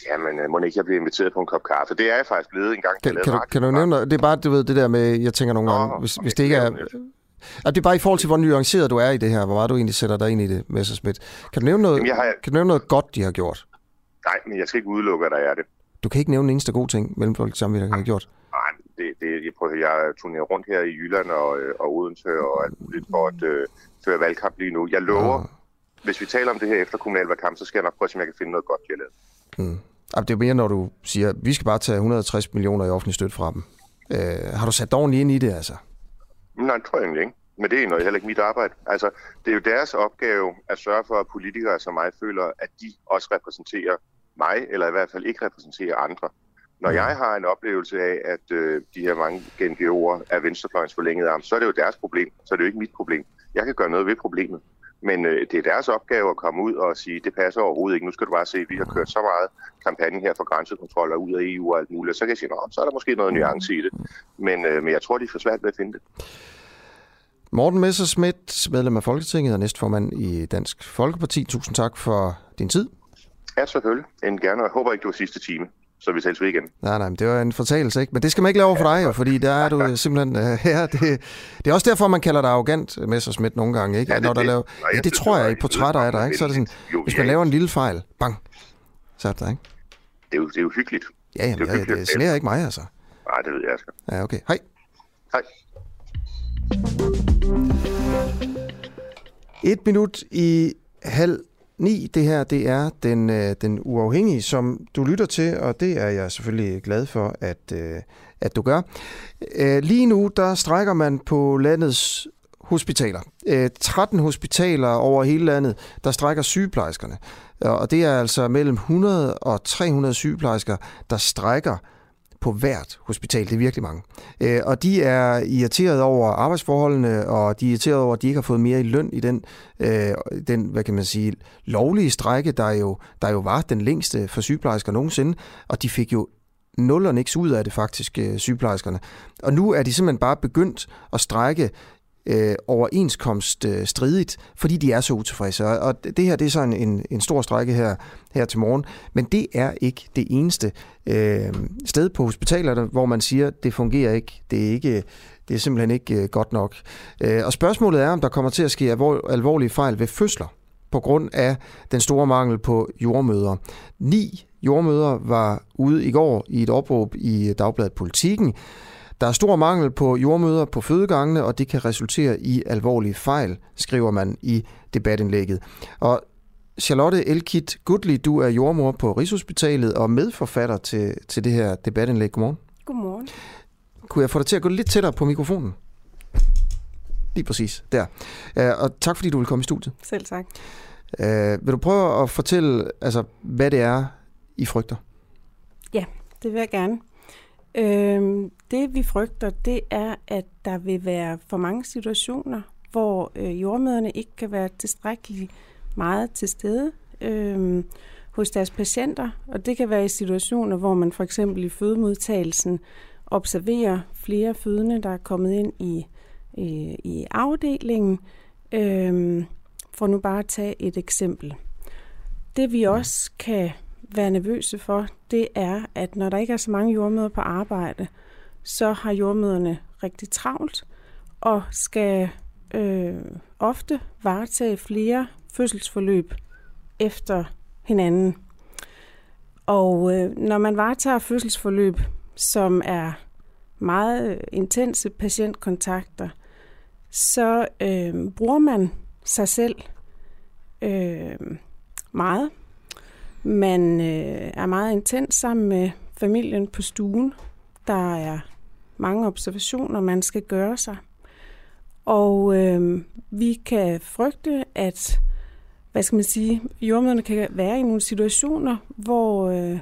Jamen, øh, må ikke jeg blive inviteret på en kop kaffe? Det er jeg faktisk blevet en gang. Kan, kan, du, kan du nævne noget? Det er bare, du ved, det der med, jeg tænker nogle gange, hvis, hvis det ikke er... Ja, det er bare i forhold til, hvor nuanceret du er i det her, hvor meget du egentlig sætter dig ind i det, Messersmith. Kan du nævne noget, Jamen, har... kan du nævne noget godt, de har gjort? Nej, men jeg skal ikke udelukke, at der er det. Du kan ikke nævne en eneste god ting, Mellemfolkeligt Samvirke har gjort? Nej, det, det, jeg, prøver, jeg turnerer rundt her i Jylland og, øh, og Odense og alt muligt for at øh, føre valgkamp lige nu. Jeg lover, ja. hvis vi taler om det her efter kommunalvalgkamp, så skal jeg nok prøve, om jeg kan finde noget godt, jeg lavet. Hmm. Det er mere, når du siger, at vi skal bare tage 160 millioner i offentlig støtte fra dem. Øh, har du sat dig ordentligt ind i det, altså? Nej, det tror jeg egentlig ikke. Men det er noget heller ikke mit arbejde. Altså, det er jo deres opgave at sørge for, at politikere som mig føler, at de også repræsenterer mig, eller i hvert fald ikke repræsenterer andre. Når jeg har en oplevelse af, at øh, de her mange NGO'er er venstrefløjens forlængede arm, så er det jo deres problem, så er det jo ikke mit problem. Jeg kan gøre noget ved problemet. Men øh, det er deres opgave at komme ud og sige, det passer overhovedet ikke. Nu skal du bare se, at vi har kørt så meget kampagne her for grænsekontroller ud af EU og alt muligt. Så kan jeg sige, så er der måske noget nuance i det. Men, øh, men jeg tror, de er for svært ved at finde det. Morten Messerschmidt, medlem af Folketinget og næstformand i Dansk Folkeparti. Tusind tak for din tid. Ja, selvfølgelig. En gerne, jeg håber ikke, du var sidste time så vi tales ved igen. Nej, nej, men det var en fortalelse, ikke? Men det skal man ikke lave over for dig, jo, fordi der er du (laughs) simpelthen... Uh, (laughs) ja, det, det er også derfor, man kalder dig arrogant, Messersmith, nogle gange, ikke? Ja, det, Når der det. Laver, Nej, ja, det tror jeg i portrætter af dig, ikke? Så er det sådan, jo, hvis man laver en lille fejl, bang, så er det der, ikke? Det er jo, det er jo hyggeligt. Ja, jamen, det, er jo hyggeligt. det, det slærer ikke mig, altså. Nej, det ved jeg, skal. Ja, okay. Hej. Hej. Et minut i halv ni. Det her, det er den, øh, den uafhængige, som du lytter til, og det er jeg selvfølgelig glad for, at, øh, at du gør. Øh, lige nu, der strækker man på landets hospitaler. Øh, 13 hospitaler over hele landet, der strækker sygeplejerskerne. Og det er altså mellem 100 og 300 sygeplejersker, der strækker på hvert hospital. Det er virkelig mange. Øh, og de er irriteret over arbejdsforholdene, og de er irriteret over, at de ikke har fået mere i løn i den, øh, den hvad kan man sige, lovlige strække, der jo, der jo var den længste for sygeplejersker nogensinde. Og de fik jo nul og niks ud af det faktisk, øh, sygeplejerskerne. Og nu er de simpelthen bare begyndt at strække øh, overenskomst øh, stridigt, fordi de er så utilfredse. Og det her det er så en, en, en stor strække her, her til morgen, men det er ikke det eneste øh, sted på hospitalerne, hvor man siger, det fungerer ikke, det er ikke det er simpelthen ikke øh, godt nok. Øh, og spørgsmålet er, om der kommer til at ske alvor, alvorlige fejl ved fødsler på grund af den store mangel på jordmøder. Ni jordmøder var ude i går i et opråb i Dagbladet Politikken, der er stor mangel på jordmøder på fødegangene, og det kan resultere i alvorlige fejl, skriver man i debatindlægget. Og Charlotte Elkit Gudli, du er jordmor på Rigshospitalet og medforfatter til, til det her debatindlæg. Godmorgen. Godmorgen. Kunne jeg få dig til at gå lidt tættere på mikrofonen? Lige præcis, der. Uh, og tak fordi du vil komme i studiet. Selv tak. Uh, vil du prøve at fortælle, altså, hvad det er, I frygter? Ja, det vil jeg gerne. Øhm, det vi frygter, det er, at der vil være for mange situationer, hvor øh, jordmøderne ikke kan være tilstrækkeligt meget til stede øh, hos deres patienter. Og det kan være i situationer, hvor man for eksempel i fødemodtagelsen observerer flere fødende, der er kommet ind i, i, i afdelingen. Øh, for nu bare at tage et eksempel. Det vi også kan være nervøse for, det er, at når der ikke er så mange jordmøder på arbejde, så har jordmøderne rigtig travlt og skal øh, ofte varetage flere fødselsforløb efter hinanden. Og øh, når man varetager fødselsforløb, som er meget øh, intense patientkontakter, så øh, bruger man sig selv øh, meget man øh, er meget intens sammen med familien på stuen. Der er mange observationer, man skal gøre sig. Og øh, vi kan frygte, at hvad skal man sige, jordmøderne kan være i nogle situationer, hvor øh,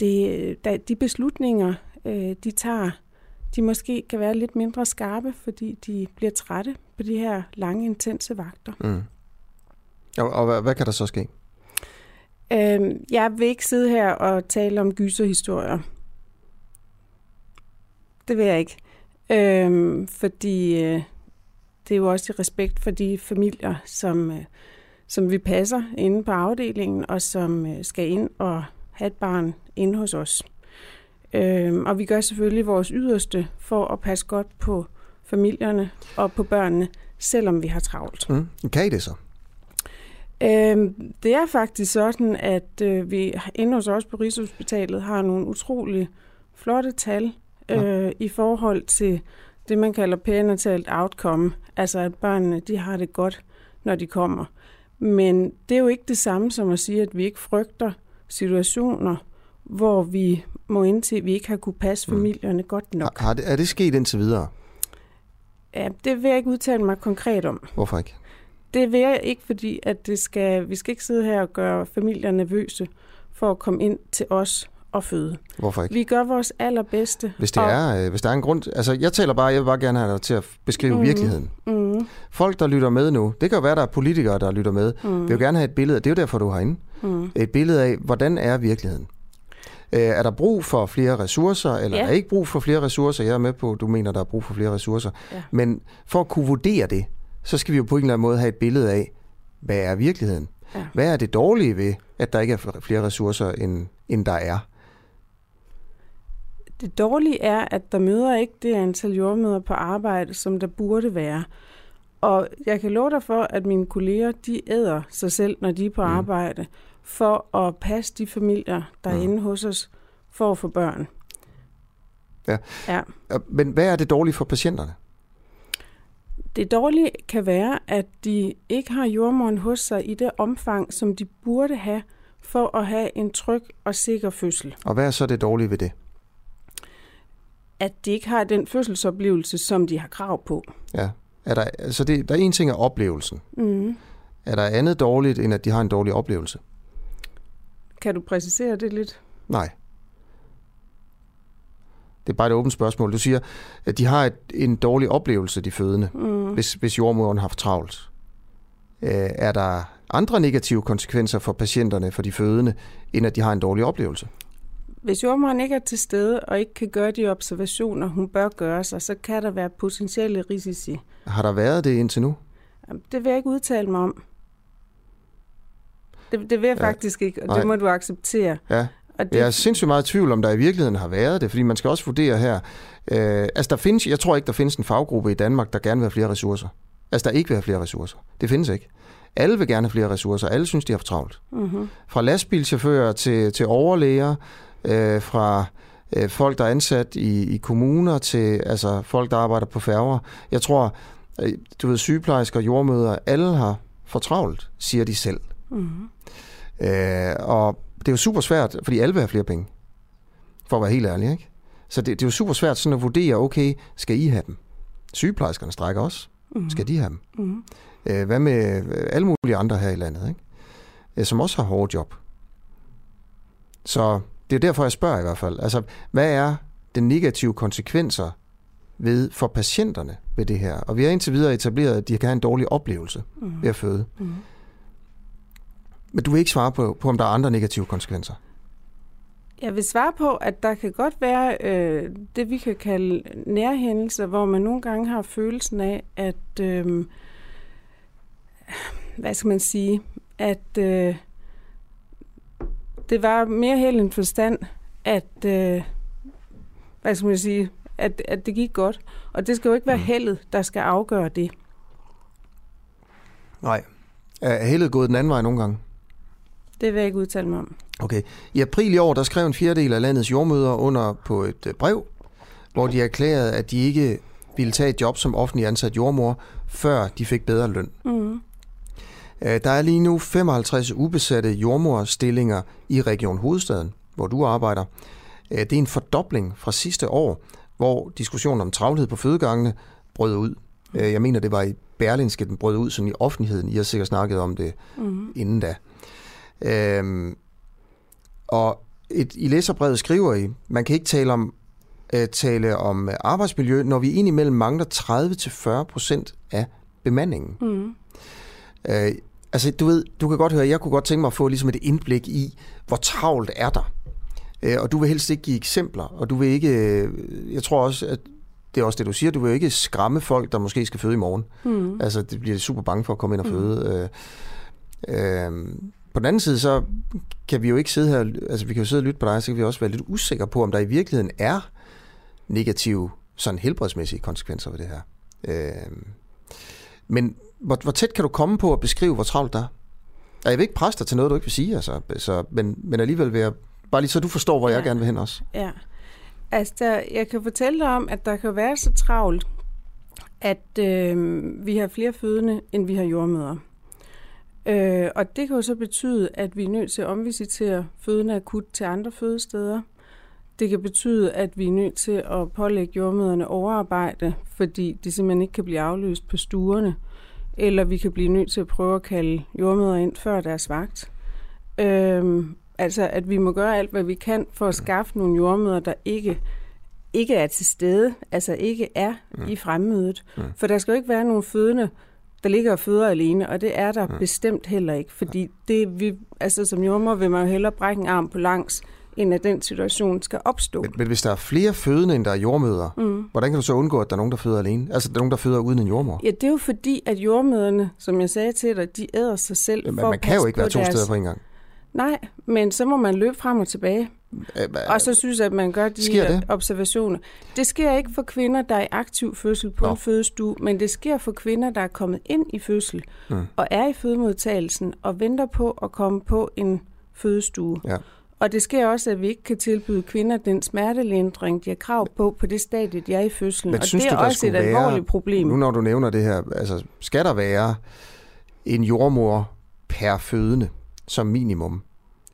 det, da, de beslutninger, øh, de tager, de måske kan være lidt mindre skarpe, fordi de bliver trætte på de her lange, intense vagter. Mm. Og, og hvad, hvad kan der så ske? Øh, jeg vil ikke sidde her og tale om gyserhistorier. Det vil jeg ikke. Øh, fordi øh, det er jo også i respekt for de familier, som, øh, som vi passer inde på afdelingen, og som øh, skal ind og have et barn inde hos os. Øh, og vi gør selvfølgelig vores yderste for at passe godt på familierne og på børnene, selvom vi har travlt. Mm. Kan I det så? Øh, det er faktisk sådan, at øh, vi inde hos os på Rigshospitalet har nogle utrolig flotte tal øh, ja. i forhold til det, man kalder perinatalt outcome. Altså, at børnene de har det godt, når de kommer. Men det er jo ikke det samme som at sige, at vi ikke frygter situationer, hvor vi må indtil, vi ikke har kunne passe mm. familierne mm. godt nok. Har det, er det sket indtil videre? Ja, det vil jeg ikke udtale mig konkret om. Hvorfor ikke? Det vil jeg ikke, fordi at det skal, vi skal ikke sidde her og gøre familier nervøse for at komme ind til os og føde. Hvorfor ikke? Vi gør vores allerbedste. Hvis, det og... er, øh, hvis der er en grund... Altså, jeg taler bare, jeg vil bare gerne have dig til at beskrive mm. virkeligheden. Mm. Folk, der lytter med nu, det kan jo være, der er politikere, der lytter med, mm. vil jo gerne have et billede, det er jo derfor, du har inde. Mm. Et billede af, hvordan er virkeligheden? Øh, er der brug for flere ressourcer, eller ja. er der ikke brug for flere ressourcer? Jeg er med på, at du mener, der er brug for flere ressourcer. Ja. Men for at kunne vurdere det, så skal vi jo på en eller anden måde have et billede af, hvad er virkeligheden? Ja. Hvad er det dårlige ved, at der ikke er flere ressourcer, end, end der er? Det dårlige er, at der møder ikke det antal jordmøder på arbejde, som der burde være. Og jeg kan love dig for, at mine kolleger, de æder sig selv, når de er på mm. arbejde, for at passe de familier, der er mm. inde hos os, for at få børn. Ja. Ja. Men hvad er det dårlige for patienterne? Det dårlige kan være, at de ikke har jordmoren hos sig i det omfang, som de burde have, for at have en tryg og sikker fødsel. Og hvad er så det dårlige ved det? At de ikke har den fødselsoplevelse, som de har krav på. Ja. Er der, altså det, der er en ting af oplevelsen. Mm. Er der andet dårligt, end at de har en dårlig oplevelse? Kan du præcisere det lidt? Nej. Det er bare et åbent spørgsmål. Du siger, at de har et, en dårlig oplevelse, de fødende, Mm. hvis, hvis jordmoderen har haft travlt. Øh, er der andre negative konsekvenser for patienterne, for de fødende, end at de har en dårlig oplevelse? Hvis jordmoren ikke er til stede og ikke kan gøre de observationer, hun bør gøre sig, så kan der være potentielle risici. Har der været det indtil nu? Det vil jeg ikke udtale mig om. Det, det vil jeg ja. faktisk ikke, og Nej. det må du acceptere. Ja. Og det, Jeg er sindssygt meget i tvivl om, der i virkeligheden har været det, fordi man skal også vurdere her. Øh, altså der findes, jeg tror ikke, der findes en faggruppe i Danmark, der gerne vil have flere ressourcer. Altså der ikke vil have flere ressourcer. Det findes ikke. Alle vil gerne have flere ressourcer. Alle synes, de har for travlt. Mhm. Fra lastbilchauffører til, til overlæger, øh, fra øh, folk, der er ansat i, i kommuner, til altså, folk, der arbejder på færger. Jeg tror, øh, du ved, sygeplejersker, jordmøder, alle har for travlt, siger de selv. Mhm. Øh, og det er jo super svært, fordi alle vil have flere penge. For at være helt ærlig, ikke? Så det, det er jo super svært sådan at vurdere, okay, skal I have dem? Sygeplejerskerne strækker også. Mhm. Skal de have dem? Mhm. Øh, hvad med øh, alle mulige andre her i landet, ikke? Øh, som også har hårde job. Så det er derfor, jeg spørger i hvert fald. Altså, hvad er den negative konsekvenser ved for patienterne ved det her? Og vi har indtil videre etableret, at de kan have en dårlig oplevelse Mhm. ved at føde. Mhm. Men du vil ikke svare på, på om der er andre negative konsekvenser. Jeg vil svare på, at der kan godt være øh, det, vi kan kalde nærhændelser, hvor man nogle gange har følelsen af, at, øh, hvad skal man sige, at øh, det var mere held end forstand, at, øh, hvad skal man sige, at, at det gik godt. Og det skal jo ikke være heldet, der skal afgøre det. Nej. Er heldet gået den anden vej nogle gange? Det vil jeg ikke udtale mig om. Okay. I april i år, der skrev en fjerdedel af landets jordmøder under på et øh, brev, hvor de erklærede, at de ikke ville tage et job som offentlig ansat jordmor, før de fik bedre løn. Mm. Øh, Der er lige nu 55 ubesatte jordmorstillinger i Region Hovedstaden, hvor du arbejder. Øh, Det er en fordobling fra sidste år, hvor diskussionen om travlhed på fødegangene brød ud. Jeg mener, det var i Berlinske, den brød ud sådan i offentligheden. I har sikkert snakket om det Mhm. inden da. Øhm, og et, i læserbrevet skriver I, man kan ikke tale om, øh, tale om arbejdsmiljø, når vi indimellem mangler 30-40 procent af bemandingen. Mm. Øh, altså, du ved, du kan godt høre, jeg kunne godt tænke mig at få ligesom et indblik i, hvor travlt er der. Øh, og du vil helst ikke give eksempler, og du vil ikke, øh, jeg tror også, at det er også det, du siger, du vil ikke skræmme folk, der måske skal føde i morgen. Mm. Altså, det bliver super bange for at komme ind og Mm. føde. Øh, øh, på den anden side, så kan vi jo ikke sidde her, altså vi kan jo sidde og lytte på dig, så kan vi også være lidt usikre på, om der i virkeligheden er negative, sådan helbredsmæssige konsekvenser ved det her. Øh, men hvor, hvor tæt kan du komme på at beskrive, hvor travlt der er? Og jeg vil ikke presse dig til noget, du ikke vil sige, altså, så, men, men alligevel vil jeg, bare lige så du forstår, hvor ja. jeg gerne vil hen også. Ja. Altså, der, jeg kan fortælle dig om, at der kan være så travlt, at øh, vi har flere fødende, end vi har jordmøder. Øh, og det kan jo så betyde, at vi er nødt til at omvisitere fødende akut til andre fødesteder. Det kan betyde, at vi er nødt til at pålægge jordmøderne overarbejde, fordi de simpelthen ikke kan blive afløst på stuerne. Eller vi kan blive nødt til at prøve at kalde jordmøder ind før deres vagt. Øhm, altså, at vi må gøre alt, hvad vi kan for at skaffe nogle jordmøder, der ikke, ikke er til stede, altså ikke er mm. i fremmødet. Mm. For der skal jo ikke være nogen fødende, der ligger og føder alene, og det er der mm. bestemt heller ikke. Fordi det, vi, altså, som jordmor vil man jo hellere brække en arm på langs, end at den situation skal opstå. Men, men hvis der er flere fødende, end der er jordmøder, mm. hvordan kan du så undgå, at der er nogen, der føder alene? Altså, der er nogen, der føder uden en jordmor? Ja, det er jo fordi, at jordmøderne, som jeg sagde til dig, de æder sig selv Men for man kan jo ikke være to deres... steder på en gang. Nej, men så må man løbe frem og tilbage. Og så synes jeg, at man gør de Sker det? observationer. Det sker ikke for kvinder, der er i aktiv fødsel på Nå. en fødestue, men det sker for kvinder, der er kommet ind i fødsel Mm. og er i fødemodtagelsen og venter på at komme på en fødestue. Ja. Og det sker også, at vi ikke kan tilbyde kvinder den smertelindring, de har krav på, på det stadie, de er i fødslen. Men og synes det er du, også et være, alvorligt problem. Nu når du nævner det her, altså skal der være en jordmor per fødende som minimum?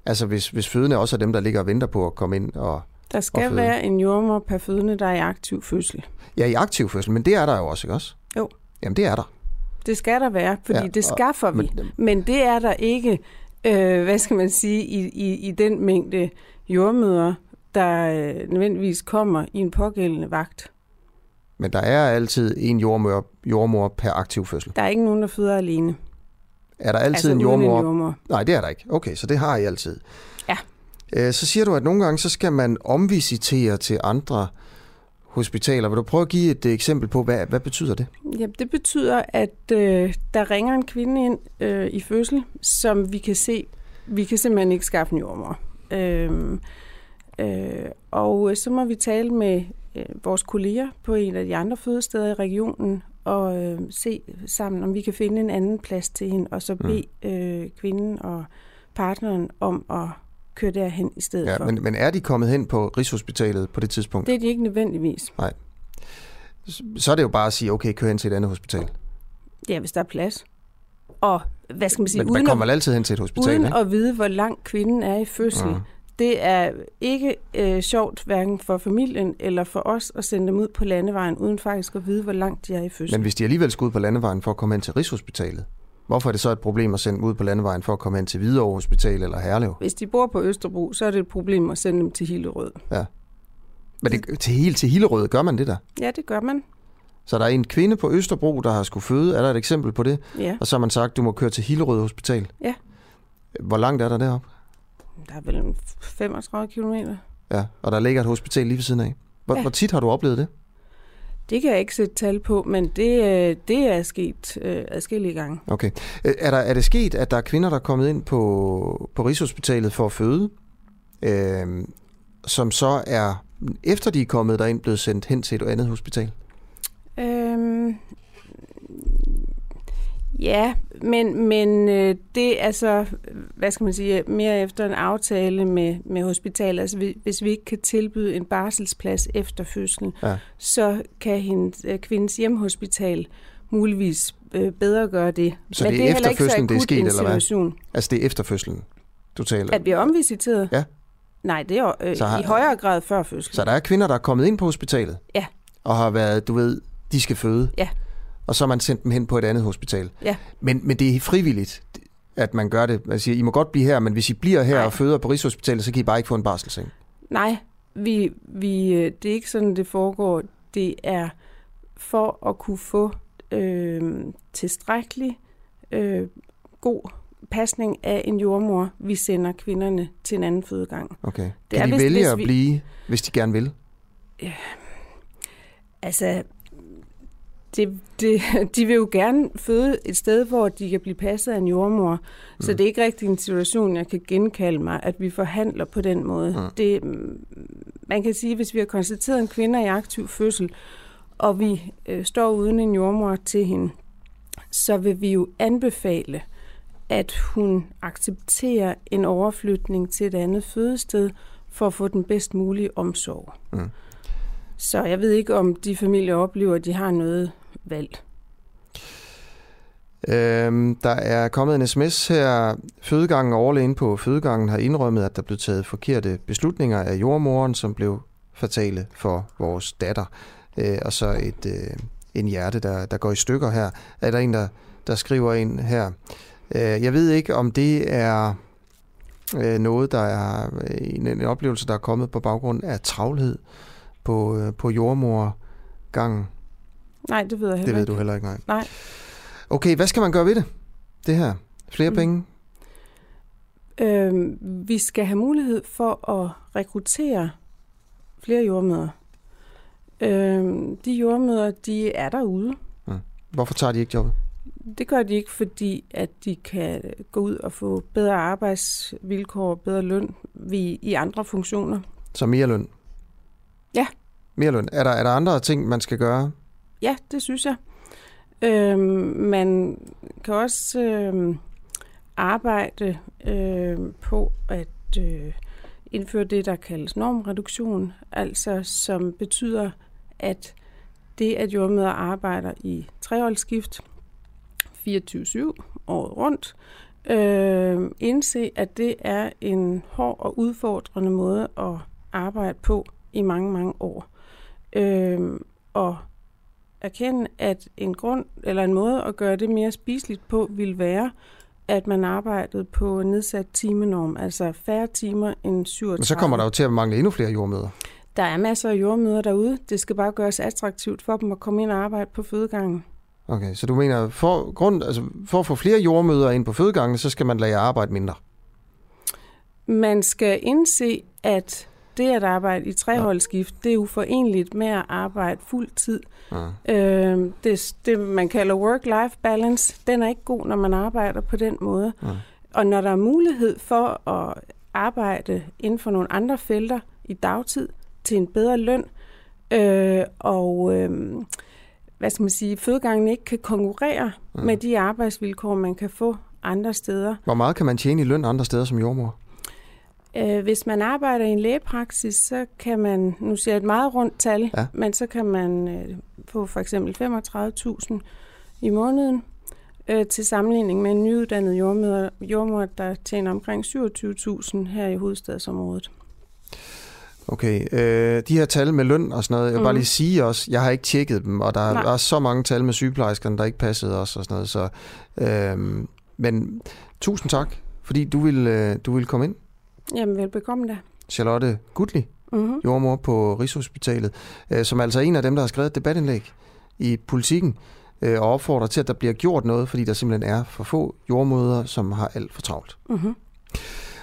Altså hvis, hvis fødende også er dem, der ligger og venter på at komme ind og Der skal føde. være en jordmor per fødende, der er i aktiv fødsel. Ja, i aktiv fødsel, men det er der jo også, ikke også? Jo. Jamen det er der. Det skal der være, fordi Ja, det og- skaffer vi. Men, men det er der ikke, øh, hvad skal man sige, i, i, i den mængde jordmøder, der øh, nødvendigvis kommer i en pågældende vagt. Men der er altid en jordmor, jordmor per aktiv fødsel. Der er ikke nogen, der føder alene. Er der altid Altså en uden en jordmor? jordmor. Nej, det er der ikke. Okay, så det har I altid. Ja. Øh, Så siger du, at nogle gange så skal man omvisitere til andre hospitaler. Vil du prøve at give et eksempel på, hvad, hvad betyder det? Ja, det betyder, at øh, der ringer en kvinde ind øh, i fødsel, som vi kan se, vi kan simpelthen ikke skaffe en jordmor. Øh, øh, og så må vi tale med øh, vores kolleger på en af de andre fødesteder i regionen og øh, se sammen, om vi kan finde en anden plads til hende, og så bede øh, kvinden og partneren om at køre derhen i stedet Ja, for. men, men er de kommet hen på Rigshospitalet på det tidspunkt? Det er de ikke nødvendigvis. Nej. Så- er det jo bare at sige, okay, kør hen til et andet hospital. Ja, hvis der er plads. Og hvad skal man sige? Men man uden kommer at- altid hen til et hospital, Uden ikke? at vide, hvor langt kvinden er i fødsel. Mm. Det er ikke øh, sjovt, hverken for familien eller for os, at sende dem ud på landevejen, uden faktisk at vide, hvor langt de er i fødsel. Men hvis de alligevel skal ud på landevejen for at komme hen til Rigshospitalet, hvorfor er det så et problem at sende dem ud på landevejen for at komme hen til Hvidovre Hospital eller Herlev? Hvis de bor på Østerbro, så er det et problem at sende dem til Hillerød. Ja. Men det, til, helt til Hillerød, gør man det der? Ja, det gør man. Så der er en kvinde på Østerbro, der har skulle føde. Er der et eksempel på det? Ja. Og så har man sagt, du må køre til Hillerød Hospital. Ja. Hvor langt er der deroppe? Der er vel en 35 kilometer. Ja, og der ligger et hospital lige ved siden af. Hvor, ja. Ja. hvor tit har du oplevet det? Det kan jeg ikke sætte tal på, men det, øh, det er sket øh, adskillige gange. Okay. Øh, Er, der, er det sket, at der er kvinder, der er kommet ind på, på Rigshospitalet for at føde, øh, som så er, efter de er kommet derind, blevet sendt hen til et andet hospital? Øhm, ja, men, men øh, det er altså, hvad skal man sige, mere efter en aftale med, med hospitalet. Altså vi- hvis vi ikke kan tilbyde en barselsplads efter fødslen, Ja. så kan hendes, øh, kvindens hjemhospital muligvis øh, bedre gøre det. Så men det er, heller efter ikke så fødslen, det er sket, eller hvad? Altså det er efter fødslen, du taler At vi er omvisiteret? Ja. Nej, det er øh, Så har- i højere grad før fødslen. Så der er kvinder, der er kommet ind på hospitalet? Ja. Og har været, du ved, de skal føde? Ja. Og så har man sendt dem hen på et andet hospital? Ja. Men, men det er frivilligt, at man gør det. Man siger, I må godt blive her, men hvis I bliver her Nej. og føder på Rigshospitalet, så kan I bare ikke få en barselseng. Nej, vi, vi, øh, det er ikke sådan, det foregår. Det er for at kunne få øh, tilstrækkelig øh, god pasning af en jordmor, vi sender kvinderne til en anden fødegang. Okay. Det kan er, de vælge hvis at vi- blive, hvis de gerne vil? Altså, det, det, (laughs) de vil jo gerne føde et sted, hvor de kan blive passet af en jordmor. Mm. Så det er ikke rigtig en situation, jeg kan genkalde mig, at vi forhandler på den måde. Mm. Det, man kan sige, hvis vi har konstateret en kvinde i aktiv fødsel, og vi øh, står uden en jordmor til hende, så vil vi jo anbefale, at hun accepterer en overflytning til et andet fødested, for at få den bedst mulige omsorg. Mm. Så jeg ved ikke, om de familier oplever, at de har noget valg. Øhm, der er kommet en sms her. Fødegangen overlægen på fødegangen har indrømmet, at der blev taget forkerte beslutninger af jordmoren, som blev fatale for vores datter. Øh, og så et, øh, en hjerte, der, der går i stykker her. Er der en, der, der skriver ind her. Øh, jeg ved ikke, om det er øh, noget, der er øh, en, en oplevelse, der er kommet på baggrund af travlhed på, øh, på jordmorgangen. Nej, det ved jeg heller Det ved ikke. du heller ikke, nej. Nej. Okay, hvad skal man gøre ved det? Det her? Flere mm. penge? Øhm, vi skal have mulighed for at rekruttere flere jordmøder. Øhm, de jordmøder, de er derude. Hvorfor tager de ikke jobbet? Det gør de ikke, fordi at de kan gå ud og få bedre arbejdsvilkår, bedre løn vi, i andre funktioner. Så mere løn? Ja. Mere løn. Er der, er der andre ting, man skal gøre? Ja, det synes jeg. Øh, man kan også øh, arbejde øh, på at øh, indføre det, der kaldes normreduktion, altså som betyder, at det, at jordmøder arbejder i treholdsskift 24-7 året rundt, øh, indse, at det er en hård og udfordrende måde at arbejde på i mange, mange år. Øh, og erkende, at en grund eller en måde at gøre det mere spiseligt på vil være, at man arbejdede på en nedsat timenorm, altså færre timer end 37. Men så kommer der jo til at mangle endnu flere jordmøder. Der er masser af jordmøder derude. Det skal bare gøres attraktivt for dem at komme ind og arbejde på fødegangen. Okay, så du mener, for, grund, altså for at få flere jordmøder ind på fødegangen, så skal man lade jer arbejde mindre? Man skal indse, at det at arbejde i treholdsskift, det er uforenligt med at arbejde fuld tid. Ja. Øh, det, det, man kalder work-life balance, den er ikke god, når man arbejder på den måde. Ja. Og når der er mulighed for at arbejde inden for nogle andre felter i dagtid til en bedre løn, øh, og øh, hvad skal man sige, fødegangen ikke kan konkurrere ja. med de arbejdsvilkår, man kan få andre steder. Hvor meget kan man tjene i løn andre steder som jordmor? Øh, hvis man arbejder i en lægepraksis, så kan man, nu siger jeg et meget rundt tal, ja. men så kan man øh, få for eksempel 35.000 i måneden, øh, til sammenligning med en nyuddannet jordmor, jordmor der tjener omkring 27.000 her i hovedstadsområdet. Okay, øh, de her tal med løn og sådan noget, jeg vil mm. bare lige sige også, jeg har ikke tjekket dem, og der er, er så mange tal med sygeplejerskerne, der ikke passede os og sådan noget, så, øh, men tusind tak, fordi du vil, øh, du vil komme ind. Jamen, velbekomme da. Charlotte Gutli, mm-hmm. jordmor på Rigshospitalet, øh, som er altså en af dem, der har skrevet et debatindlæg i politikken, øh, og opfordrer til, at der bliver gjort noget, fordi der simpelthen er for få jordmøder, som har alt for travlt. Mm-hmm.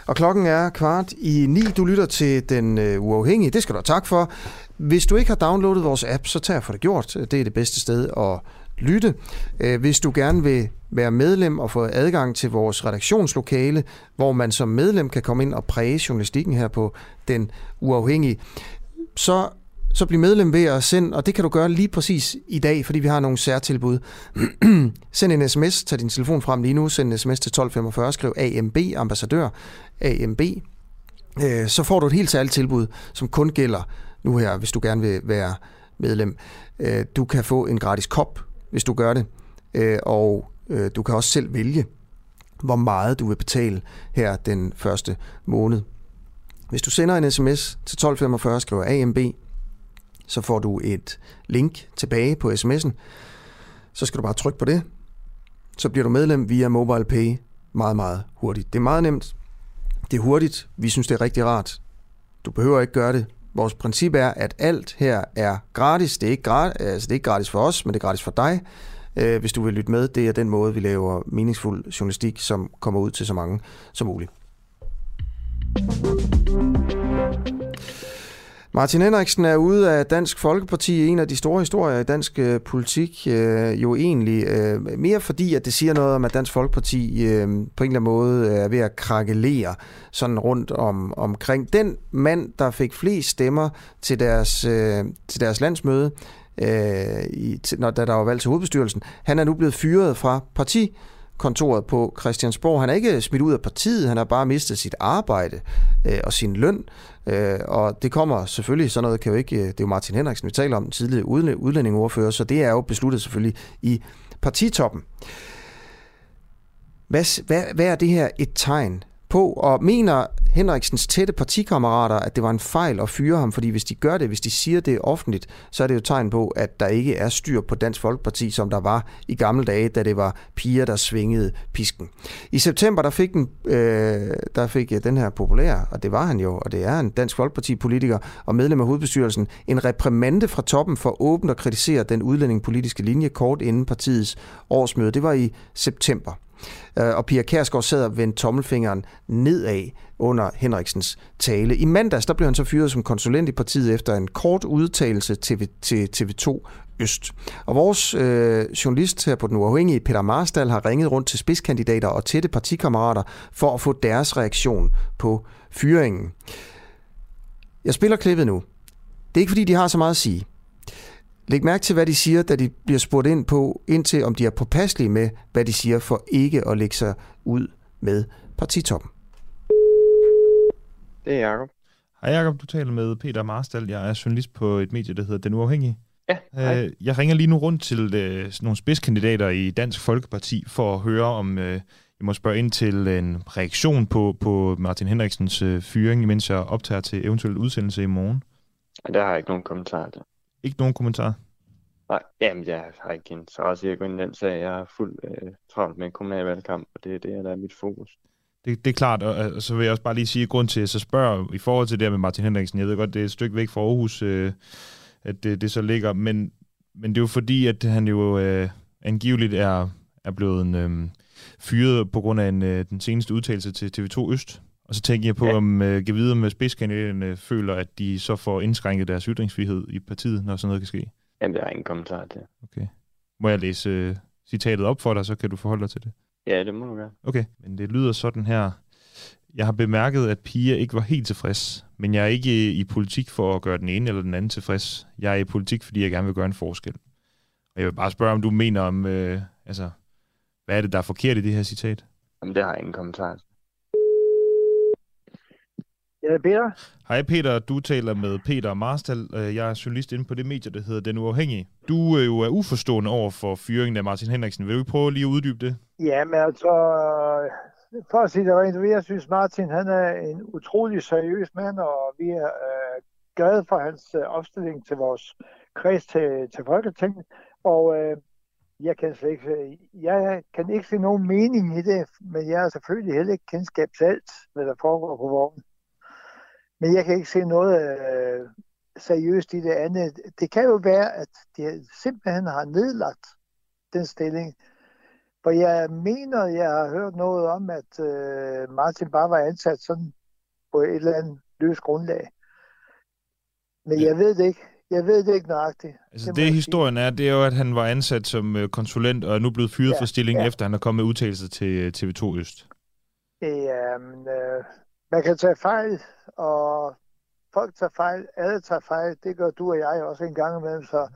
Og klokken er kvart i ni. Du lytter til Den øh, Uafhængige. Det skal du have tak for. Hvis du ikke har downloadet vores app, så tag for det gjort. Det er det bedste sted at lytte. Øh, hvis du gerne vil være medlem og få adgang til vores redaktionslokale, hvor man som medlem kan komme ind og præge journalistikken her på Den Uafhængige, så så bliv medlem ved at sende, og det kan du gøre lige præcis i dag, fordi vi har nogle særtilbud. (clears throat) send en sms, tag din telefon frem lige nu, send en sms til 1245, skriv AMB, ambassadør, AMB. Øh, så får du et helt særligt tilbud, som kun gælder nu her, hvis du gerne vil være medlem. Øh, du kan få en gratis kop, hvis du gør det, øh, og øh, du kan også selv vælge, hvor meget du vil betale her den første måned. Hvis du sender en sms til 1245, skriver AMB, så får du et link tilbage på sms'en. Så skal du bare trykke på det. Så bliver du medlem via MobilePay meget, meget hurtigt. Det er meget nemt. Det er hurtigt. Vi synes, det er rigtig rart. Du behøver ikke gøre det. Vores princip er, at alt her er gratis. Det er ikke gratis, altså det er ikke gratis for os, men det er gratis for dig. Øh, hvis du vil lytte med, det er den måde, vi laver meningsfuld journalistik, som kommer ud til så mange som muligt. Martin Henriksen er ude af Dansk Folkeparti, en af de store historier i dansk øh, politik, øh, jo egentlig øh, mere fordi, at det siger noget om, at Dansk Folkeparti øh, på en eller anden måde øh, er ved at krakelere sådan rundt om, omkring. Den mand, der fik flest stemmer til deres, øh, til deres landsmøde, øh, i, når, da der var valg til hovedbestyrelsen, han er nu blevet fyret fra parti kontoret på Christiansborg. Han er ikke smidt ud af partiet, han har bare mistet sit arbejde øh, og sin løn. Øh, og det kommer selvfølgelig, sådan noget kan jo ikke, øh, det er jo Martin Henriksen, vi taler om, tidligere udlændingeordfører, så det er jo besluttet selvfølgelig i partitoppen. Hvad, hvad, hvad er det her et tegn på? Og mener Henriksens tætte partikammerater, at det var en fejl at fyre ham, fordi hvis de gør det, hvis de siger det offentligt, så er det jo tegn på, at der ikke er styr på Dansk Folkeparti, som der var i gamle dage, da det var piger, der svingede pisken. I september, der fik, den, øh, der fik øh, den her populære, og det var han jo, og det er en Dansk Folkeparti-politiker og medlem af hovedbestyrelsen, en reprimande fra toppen for åbent at kritisere den udlændingepolitiske linje kort inden partiets årsmøde. Det var i september. Øh, og Pia Kærsgaard sad og vendte tommelfingeren nedad under Henriksens tale. I mandags der blev han så fyret som konsulent i partiet efter en kort udtalelse til, til TV2 Øst. Og vores øh, journalist her på Den Uafhængige, Peter Marstal, har ringet rundt til spidskandidater og tætte partikammerater for at få deres reaktion på fyringen. Jeg spiller klippet nu. Det er ikke fordi, de har så meget at sige. Læg mærke til, hvad de siger, da de bliver spurgt ind på, indtil om de er påpasselige med, hvad de siger, for ikke at lægge sig ud med partitoppen. Det er Jacob. Hej Jacob, du taler med Peter Marstal. Jeg er journalist på et medie, der hedder Den Uafhængige. Ja, hej. Øh, Jeg ringer lige nu rundt til øh, nogle spidskandidater i Dansk Folkeparti for at høre, om øh, jeg må spørge ind til en reaktion på, på Martin Henriksens øh, fyring, mens jeg optager til eventuel udsendelse i morgen. Og der har jeg ikke nogen kommentar til. Ikke nogen kommentar? Nej, jamen jeg har ikke interesse i at gå ind i den sag. Jeg er fuld øh, travlt med en kommunalvalgkamp, og det er det, der er mit fokus. Det, det er klart, og, og så vil jeg også bare lige sige, grund til, at jeg så spørger i forhold til det her med Martin Henriksen. Jeg ved godt, det er et stykke væk fra Aarhus, øh, at det, det så ligger, men, men det er jo fordi, at han jo øh, angiveligt er, er blevet øh, fyret på grund af en, øh, den seneste udtalelse til TV2 Øst. Og så tænker jeg på, ja. om øh, videre med spidskandidaterne føler, at de så får indskrænket deres ytringsfrihed i partiet, når sådan noget kan ske. Jamen, jeg har ingen kommentar til. Okay. Må jeg læse øh, citatet op for dig, så kan du forholde dig til det? Ja, det må du gøre. Okay, men det lyder sådan her. Jeg har bemærket, at Pia ikke var helt tilfreds, men jeg er ikke i politik for at gøre den ene eller den anden tilfreds. Jeg er i politik, fordi jeg gerne vil gøre en forskel. Og jeg vil bare spørge, om du mener om, øh, altså, hvad er det, der er forkert i det her citat? Jamen, det har jeg ingen kommentar til. Ja, Peter. Hej Peter, du taler med Peter Marstal. Øh, Jeg er journalist inde på det medie, der hedder Den Uafhængige. Du øh, jo er uforstående over for fyringen af Martin Henriksen. Vil du ikke prøve lige at uddybe det? Ja, men altså, for at sige det rent jeg synes Martin, han er en utrolig seriøs mand, og vi er øh, glade for hans øh, opstilling til vores kreds til, til Folketinget. Og øh, jeg kan slet ikke, jeg kan ikke se nogen mening i det, men jeg har selvfølgelig heller ikke kendskab til alt, hvad der foregår på vognen. Men jeg kan ikke se noget øh, seriøst i det andet. Det kan jo være, at de simpelthen har nedlagt den stilling. For jeg mener, jeg har hørt noget om, at øh, Martin bare var ansat sådan på et eller andet løst grundlag. Men jeg ved det ikke. Jeg ved det ikke nøjagtigt. Altså det, det historien er, det er jo, at han var ansat som øh, konsulent, og er nu blevet fyret ja, fra stillingen, ja. efter han er kommet med udtalelse til øh, TV2 Øst. Ja, men, øh, man kan tage fejl, og folk tager fejl, alle tager fejl, det gør du og jeg også en gang imellem, så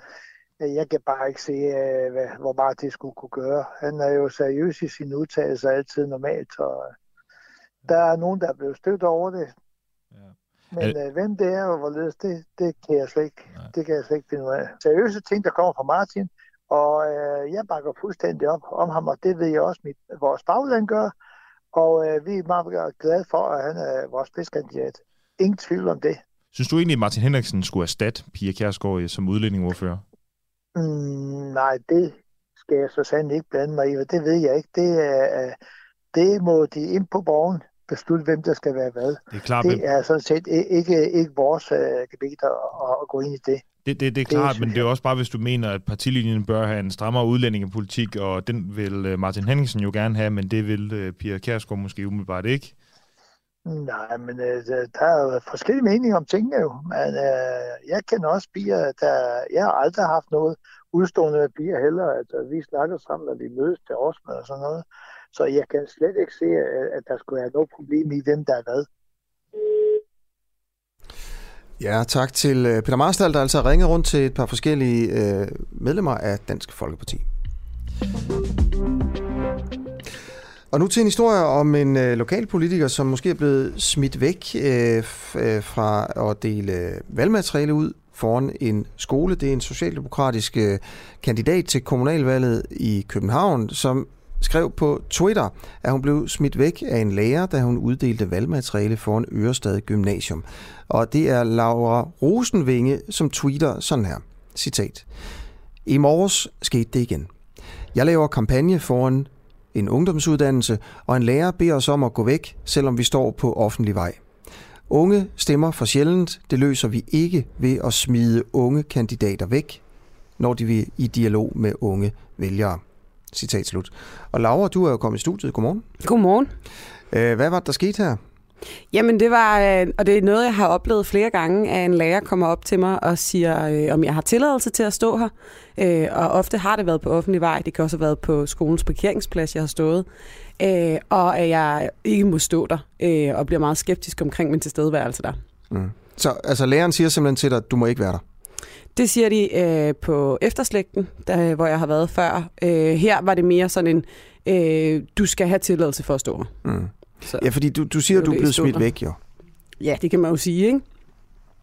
øh, jeg kan bare ikke se, øh, hvad, hvor meget det skulle kunne gøre. Han er jo seriøs i sine udtalelser altid normalt, og øh, der er nogen, der er blevet stødt over det. Ja. Men øh, hvem det er og hvorledes, det, det, kan jeg slet ikke, det kan jeg slet ikke finde ud af. Seriøse ting, der kommer fra Martin, og øh, jeg bakker fuldstændig op om ham, og det ved jeg også, mit, vores bagland gør. Og øh, vi er meget glade for, at han er vores spidskandidat. Ingen tvivl om det. Synes du egentlig, at Martin Henriksen skulle erstatte Pia Kjærsgaard som udlændingeordfører? Mm, nej, det skal jeg så sandelig ikke blande mig i, og det ved jeg ikke. Det, er, det må de ind på borgen beslutte, hvem der skal være hvad. Det er, klart, det er sådan set ikke, ikke vores gebet at, at gå ind i det. Det, det, det er klart, det, men det er også bare, hvis du mener, at partilinjen bør have en strammere udlændingepolitik, og den vil Martin Henningsen jo gerne have, men det vil uh, Pia Kjærsgaard måske umiddelbart ikke. Nej, men uh, der er jo forskellige meninger om tingene jo. Men uh, jeg kender også Pia, der, jeg har aldrig haft noget udstående med Pia heller, at uh, vi snakker sammen, når vi mødes til årsmøder og sådan noget. Så jeg kan slet ikke se, at, at der skulle være noget problem i, hvem der er hvad. Ja, tak til øh, Peter Marstal, der altså har ringet rundt til et par forskellige øh, medlemmer af Dansk Folkeparti. Og nu til en historie om en øh, lokalpolitiker, som måske er blevet smidt væk øh, øh fra at dele øh, valgmateriale ud foran en skole. Det er en socialdemokratisk øh, kandidat til kommunalvalget i København, som skrev på Twitter, at hun blev smidt væk af en lærer, da hun uddelte valgmateriale foran Ørestad Gymnasium. Og det er Laura Rosenvinge, som tweeter sådan her. Citat. I morges skete det igen. Jeg laver kampagne foran en ungdomsuddannelse, og en lærer beder os om at gå væk, selvom vi står på offentlig vej. Unge stemmer for sjældent. Det løser vi ikke ved at smide unge kandidater væk, når de vil i dialog med unge vælgere. Citat slut. Og Laura, du er jo kommet i studiet. Godmorgen. Godmorgen. Hvad var det, der skete her? Jamen det var, øh, og det er noget, jeg har oplevet flere gange, at en lærer kommer op til mig og siger, øh, om jeg har tilladelse til at stå her. Øh, og ofte har det været på offentlig vej. Det kan også have været på skolens parkeringsplads, jeg har stået. Og at jeg ikke må stå der, og bliver meget skeptisk omkring min tilstedeværelse der. Mm. Så altså læreren siger simpelthen til dig, at du må ikke være der? Det siger de øh, på efterslægten, der, hvor jeg har været før. Øh, her var det mere sådan en, øh, du skal have tilladelse for at stå her. Mm. Så, ja, fordi du, du siger, at du er blevet smidt væk, jo. Ja, det kan man jo sige, ikke?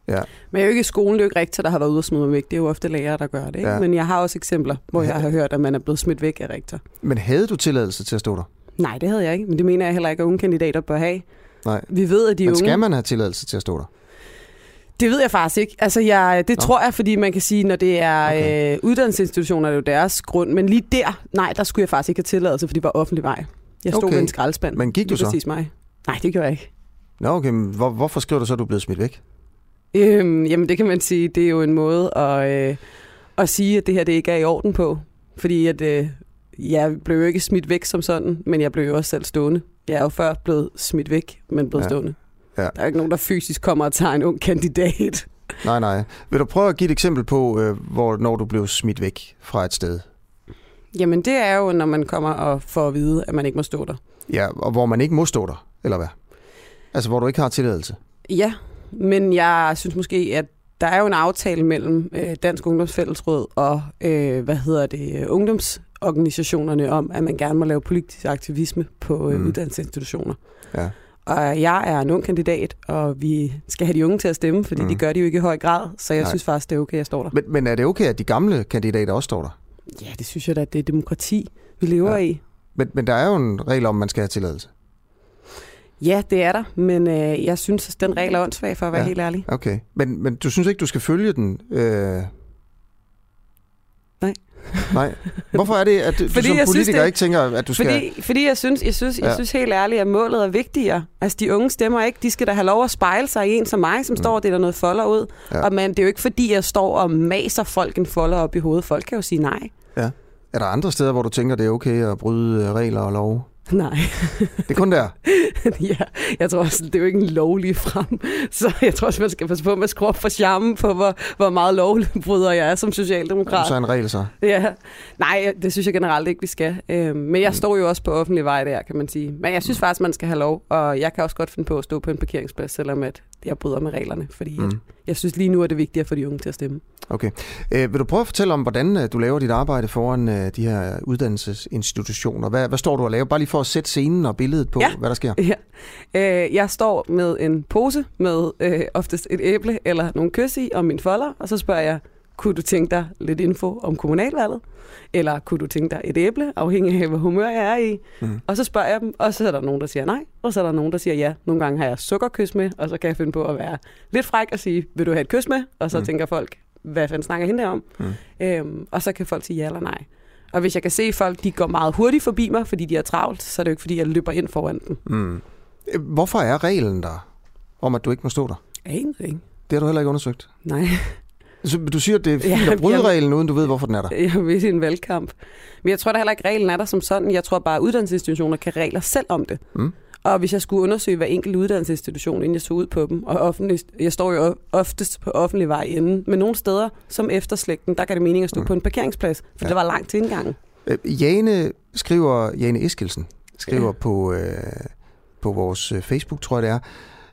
Ja. Men jeg er jo ikke skolen, det er jo ikke rektor, der har været ude og smide mig væk. Det er jo ofte lærere, der gør det. Ikke? Ja. Men jeg har også eksempler, hvor jeg har hørt, at man er blevet smidt væk af rektor. Men havde du tilladelse til at stå der? Nej, det havde jeg ikke, men det mener jeg heller ikke, at unge kandidater bør have. Nej. Vi ved, at de Men unge... skal man have tilladelse til at stå der? Det ved jeg faktisk ikke. Altså, jeg, det Nå. tror jeg, fordi man kan sige, når det er okay. øh, uddannelsesinstitutioner, er det jo deres grund. Men lige der, nej, der skulle jeg faktisk ikke have tilladelse, fordi det var offentlig vej. Jeg stod Okay. ved en skraldespand. Men gik du så? Præcis mig. Nej, det gjorde jeg ikke. Nå, okay, men hvor, hvorfor skriver du så, at du er blevet smidt væk? Øhm, jamen, det kan man sige, det er jo en måde at, øh, at sige, at det her det ikke er i orden på. Fordi at, øh, jeg blev jo ikke smidt væk som sådan, men jeg blev jo også selv stående. Jeg er jo før blevet smidt væk, men blevet ja. stående. Ja. Der er ikke nogen, der fysisk kommer og tager en ung kandidat. (laughs) Nej, nej. Vil du prøve at give et eksempel på, øh, hvor, når du blev smidt væk fra et sted? Jamen, det er jo, når man kommer og får at vide, at man ikke må stå der. Ja, og hvor man ikke må stå der, eller hvad? Altså, hvor du ikke har tilladelse. Ja, men jeg synes måske, at der er jo en aftale mellem øh, Dansk Ungdomsfællesråd og, øh, hvad hedder det, øh, ungdomsorganisationerne om, at man gerne må lave politisk aktivisme på øh, mm. uddannelsesinstitutioner. Ja. Og jeg er en ung kandidat, og vi skal have de unge til at stemme, fordi Mm. det gør de jo ikke i høj grad, så jeg Nej. Synes faktisk, det er okay, at jeg står der. Men, men er det okay, at de gamle kandidater også står der? Ja, det synes jeg da, at det er demokrati, vi lever Ja. i. Men, men der er jo en regel om, at man skal have tilladelse. Ja, det er der, men øh, jeg synes, at den regel er åndssvag, for at være ja. helt ærlig. Okay. Men, men du synes ikke, du skal følge den? Øh... Nej. Nej. Hvorfor er det, at du Fordi som jeg synes, politiker det- ikke tænker, at du skal... Fordi, fordi jeg synes, jeg synes, jeg Ja. synes helt ærligt, at målet er vigtigere. Altså, de unge stemmer ikke. De skal da have lov at spejle sig i en som mig, som mm. står og deler noget folder ud. Ja. Og man, det er jo ikke, fordi jeg står og maser folk en folder op i hovedet. Folk kan jo sige nej. Ja. Er der andre steder, hvor du tænker, det er okay at bryde øh, regler og love? Nej. Det er kun der. (laughs) ja, jeg tror også, det er jo ikke en lovlig frem. Så jeg tror også, man skal passe på, at man skruer for charmen på, hvor, hvor meget lovbryder jeg er som socialdemokrat. Så er en regel så. Ja, nej, det synes jeg generelt ikke, vi skal. Øhm, men jeg står jo også på offentlig vej der, kan man sige. Men jeg synes faktisk, man skal have lov, og jeg kan også godt finde på at stå på en parkeringsplads, selvom at jeg bryder med reglerne, fordi mm. at Mm. Jeg synes lige nu er det vigtigt at få de unge til at stemme. Okay. Øh, vil du prøve at fortælle om, hvordan øh, du laver dit arbejde foran øh, de her uddannelsesinstitutioner? Hvad, hvad står du og laver? Bare lige for at sætte scenen og billedet på, Ja. hvad der sker. (laughs) Ja. Øh, jeg står med en pose med øh, oftest et æble eller nogle kys i og min folder, og så spørger jeg, kunne du tænke dig lidt info om kommunalvalget? Eller kunne du tænke dig et æble, afhængig af, hvad humør jeg er i? Mm. Og så spørger jeg dem, og så er der nogen, der siger nej, og så er der nogen, der siger ja. Nogle gange har jeg sukkerkys med, og så kan jeg finde på at være lidt fræk og sige, vil du have et kys med? Og så Mm. tænker folk, hvad fanden snakker hende om? Mm. Øhm, og så kan folk sige ja eller nej. Og hvis jeg kan se, at folk de går meget hurtigt forbi mig, fordi de er travlt, så er det jo ikke, fordi jeg løber ind foran dem. Mm. Øh, Hvorfor er reglen der om, at du ikke må stå der? Jeg aner det ikke. Det har du heller ikke undersøgt. Nej. Så du siger, at det er fint Ja, at bryde jamen- reglen, uden du ved, hvorfor den er der. Jeg midt i en valgkamp. Men jeg tror da heller ikke, reglen er der som sådan. Jeg tror bare, at uddannelsesinstitutioner kan regler selv om det. Mm. Og hvis jeg skulle undersøge hver enkelt uddannelsesinstitution, inden jeg så ud på dem, og offentlig, jeg står jo oftest på offentlig vej inden, men nogle steder, som efterslægten, der kan det mening at stå mm. på en parkeringsplads, for Ja. ja. der var langt til indgangen. Øh, Jane skriver, Jane Eskelsen skriver Ja. på, øh, på vores øh, Facebook, tror jeg det er,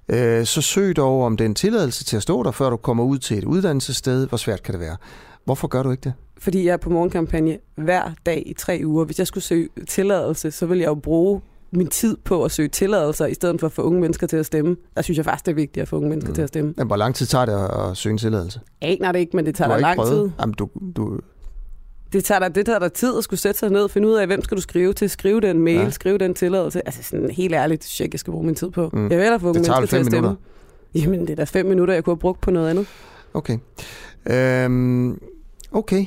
øh, så søg dog om den tilladelse til at stå der, før du kommer ud til et uddannelsessted. Hvor svært kan det være? Hvorfor gør du ikke det? Fordi jeg er på morgenkampagne hver dag i tre uger. Hvis jeg skulle søge tilladelse, så ville jeg jo bruge min tid på at søge tilladelser, i stedet for at få unge mennesker til at stemme. Der synes jeg faktisk, det er vigtigt at få unge mennesker mm. til at stemme. Men hvor lang tid tager det at, søge en tilladelse? Aner det ikke, men det tager lang prøvet? tid. Jamen, du, du, Det tager, der, det tager der tid at skulle sætte sig ned og finde ud af, hvem skal du skrive til, skrive den mail, Ja. skrive den tilladelse. Altså sådan helt ærligt, det jeg jeg skal bruge min tid på. Mm. Jeg vil hellere få unge Det tager mennesker til fem at stemme. minutter? Jamen, det er da fem minutter, jeg kunne have brugt på noget andet. Okay. Øhm, okay.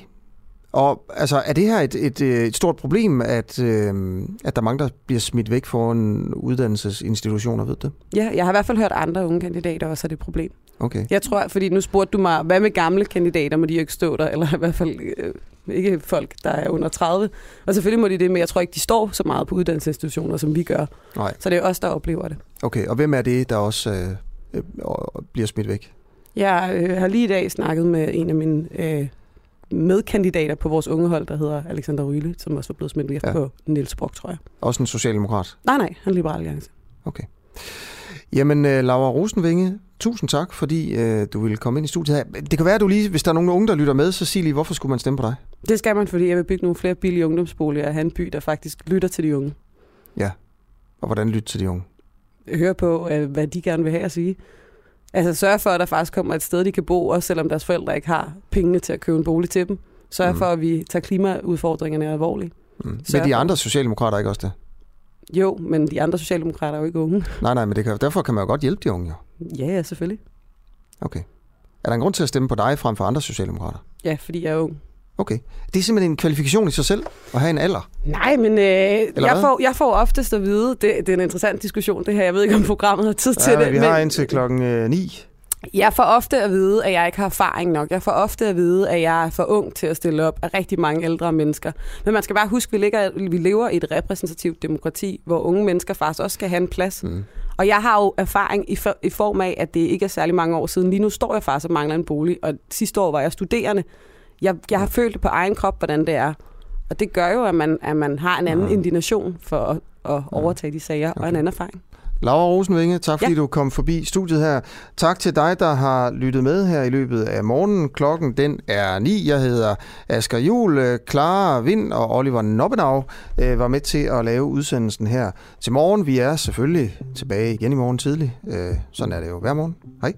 Og altså, er det her et, et, øh, et stort problem, at, øh, at der er mange, der bliver smidt væk foran uddannelsesinstitutioner, ved du det? Ja, jeg har i hvert fald hørt andre unge kandidater også, det er et problem. Okay. Jeg tror, fordi nu spurgte du mig, hvad med gamle kandidater, må de ikke stå der, eller i hvert fald øh, ikke folk, der er under 30. Og selvfølgelig må de det, men jeg tror ikke, de står så meget på uddannelsesinstitutioner, som vi gør. Nej. Så det er os, der oplever det. Okay, og hvem er det, der også øh, øh, bliver smidt væk? Jeg øh, har lige i dag snakket med en af mine øh, medkandidater på vores ungehold, der hedder Alexander Ryle, som også var blevet smidt væk Ja. på Niels Brock, tror jeg. Også en socialdemokrat? Nej, nej, han er liberal alliance. Okay. Jamen, øh, Laura Rosenvinge, tusind tak, fordi øh, du ville komme ind i studiet her. Det kan være, at du lige, hvis der er nogen unge, der lytter med, så sig lige, hvorfor skulle man stemme på dig? Det skal man, fordi jeg vil bygge nogle flere billige ungdomsboliger og have en by, der faktisk lytter til de unge. Ja, og hvordan lytte til de unge? Høre på, øh, hvad de gerne vil have at sige. Altså sørge for, at der faktisk kommer et sted, de kan bo, også selvom deres forældre ikke har pengene til at købe en bolig til dem. Sørge mm. for, at vi tager klimaudfordringerne alvorligt. Mm. Men de andre socialdemokrater ikke også det? Jo, men de andre socialdemokrater er jo ikke unge. (laughs) Nej, nej, men det kan, derfor kan man jo godt hjælpe de unge, jo. Ja, ja, selvfølgelig. Okay. Er der en grund til at stemme på dig frem for andre socialdemokrater? Ja, fordi jeg er ung. Okay. Det er simpelthen en kvalifikation i sig selv at have en alder. Nej, men øh, jeg, får, jeg får oftest at vide, det, det er en interessant diskussion det her, jeg ved ikke, om programmet har tid til ja, det. vi har indtil klokken øh, 9. Jeg får ofte at vide, at jeg ikke har erfaring nok. Jeg får ofte at vide, at jeg er for ung til at stille op af rigtig mange ældre mennesker. Men man skal bare huske, at vi, ligger, vi lever i et repræsentativt demokrati, hvor unge mennesker faktisk også skal have en plads. Mm. Og jeg har jo erfaring i, for, i form af, at det ikke er særlig mange år siden. Lige nu står jeg faktisk og mangler en bolig, og sidste år var jeg studerende. Jeg, jeg har følt på egen krop, hvordan det er. Og det gør jo, at man, at man har en anden ja. indignation for at, at overtage de sager okay. og en anden erfaring. Laura Rosenvinge, tak fordi ja. du kom forbi studiet her. Tak til dig, der har lyttet med her i løbet af morgenen. Klokken den er 9. Jeg hedder Asger Jul, Clara Vind og Oliver Nobbenau øh, var med til at lave udsendelsen her til morgen. Vi er selvfølgelig tilbage igen i morgen tidlig. Øh, sådan er det jo hver morgen. Hej.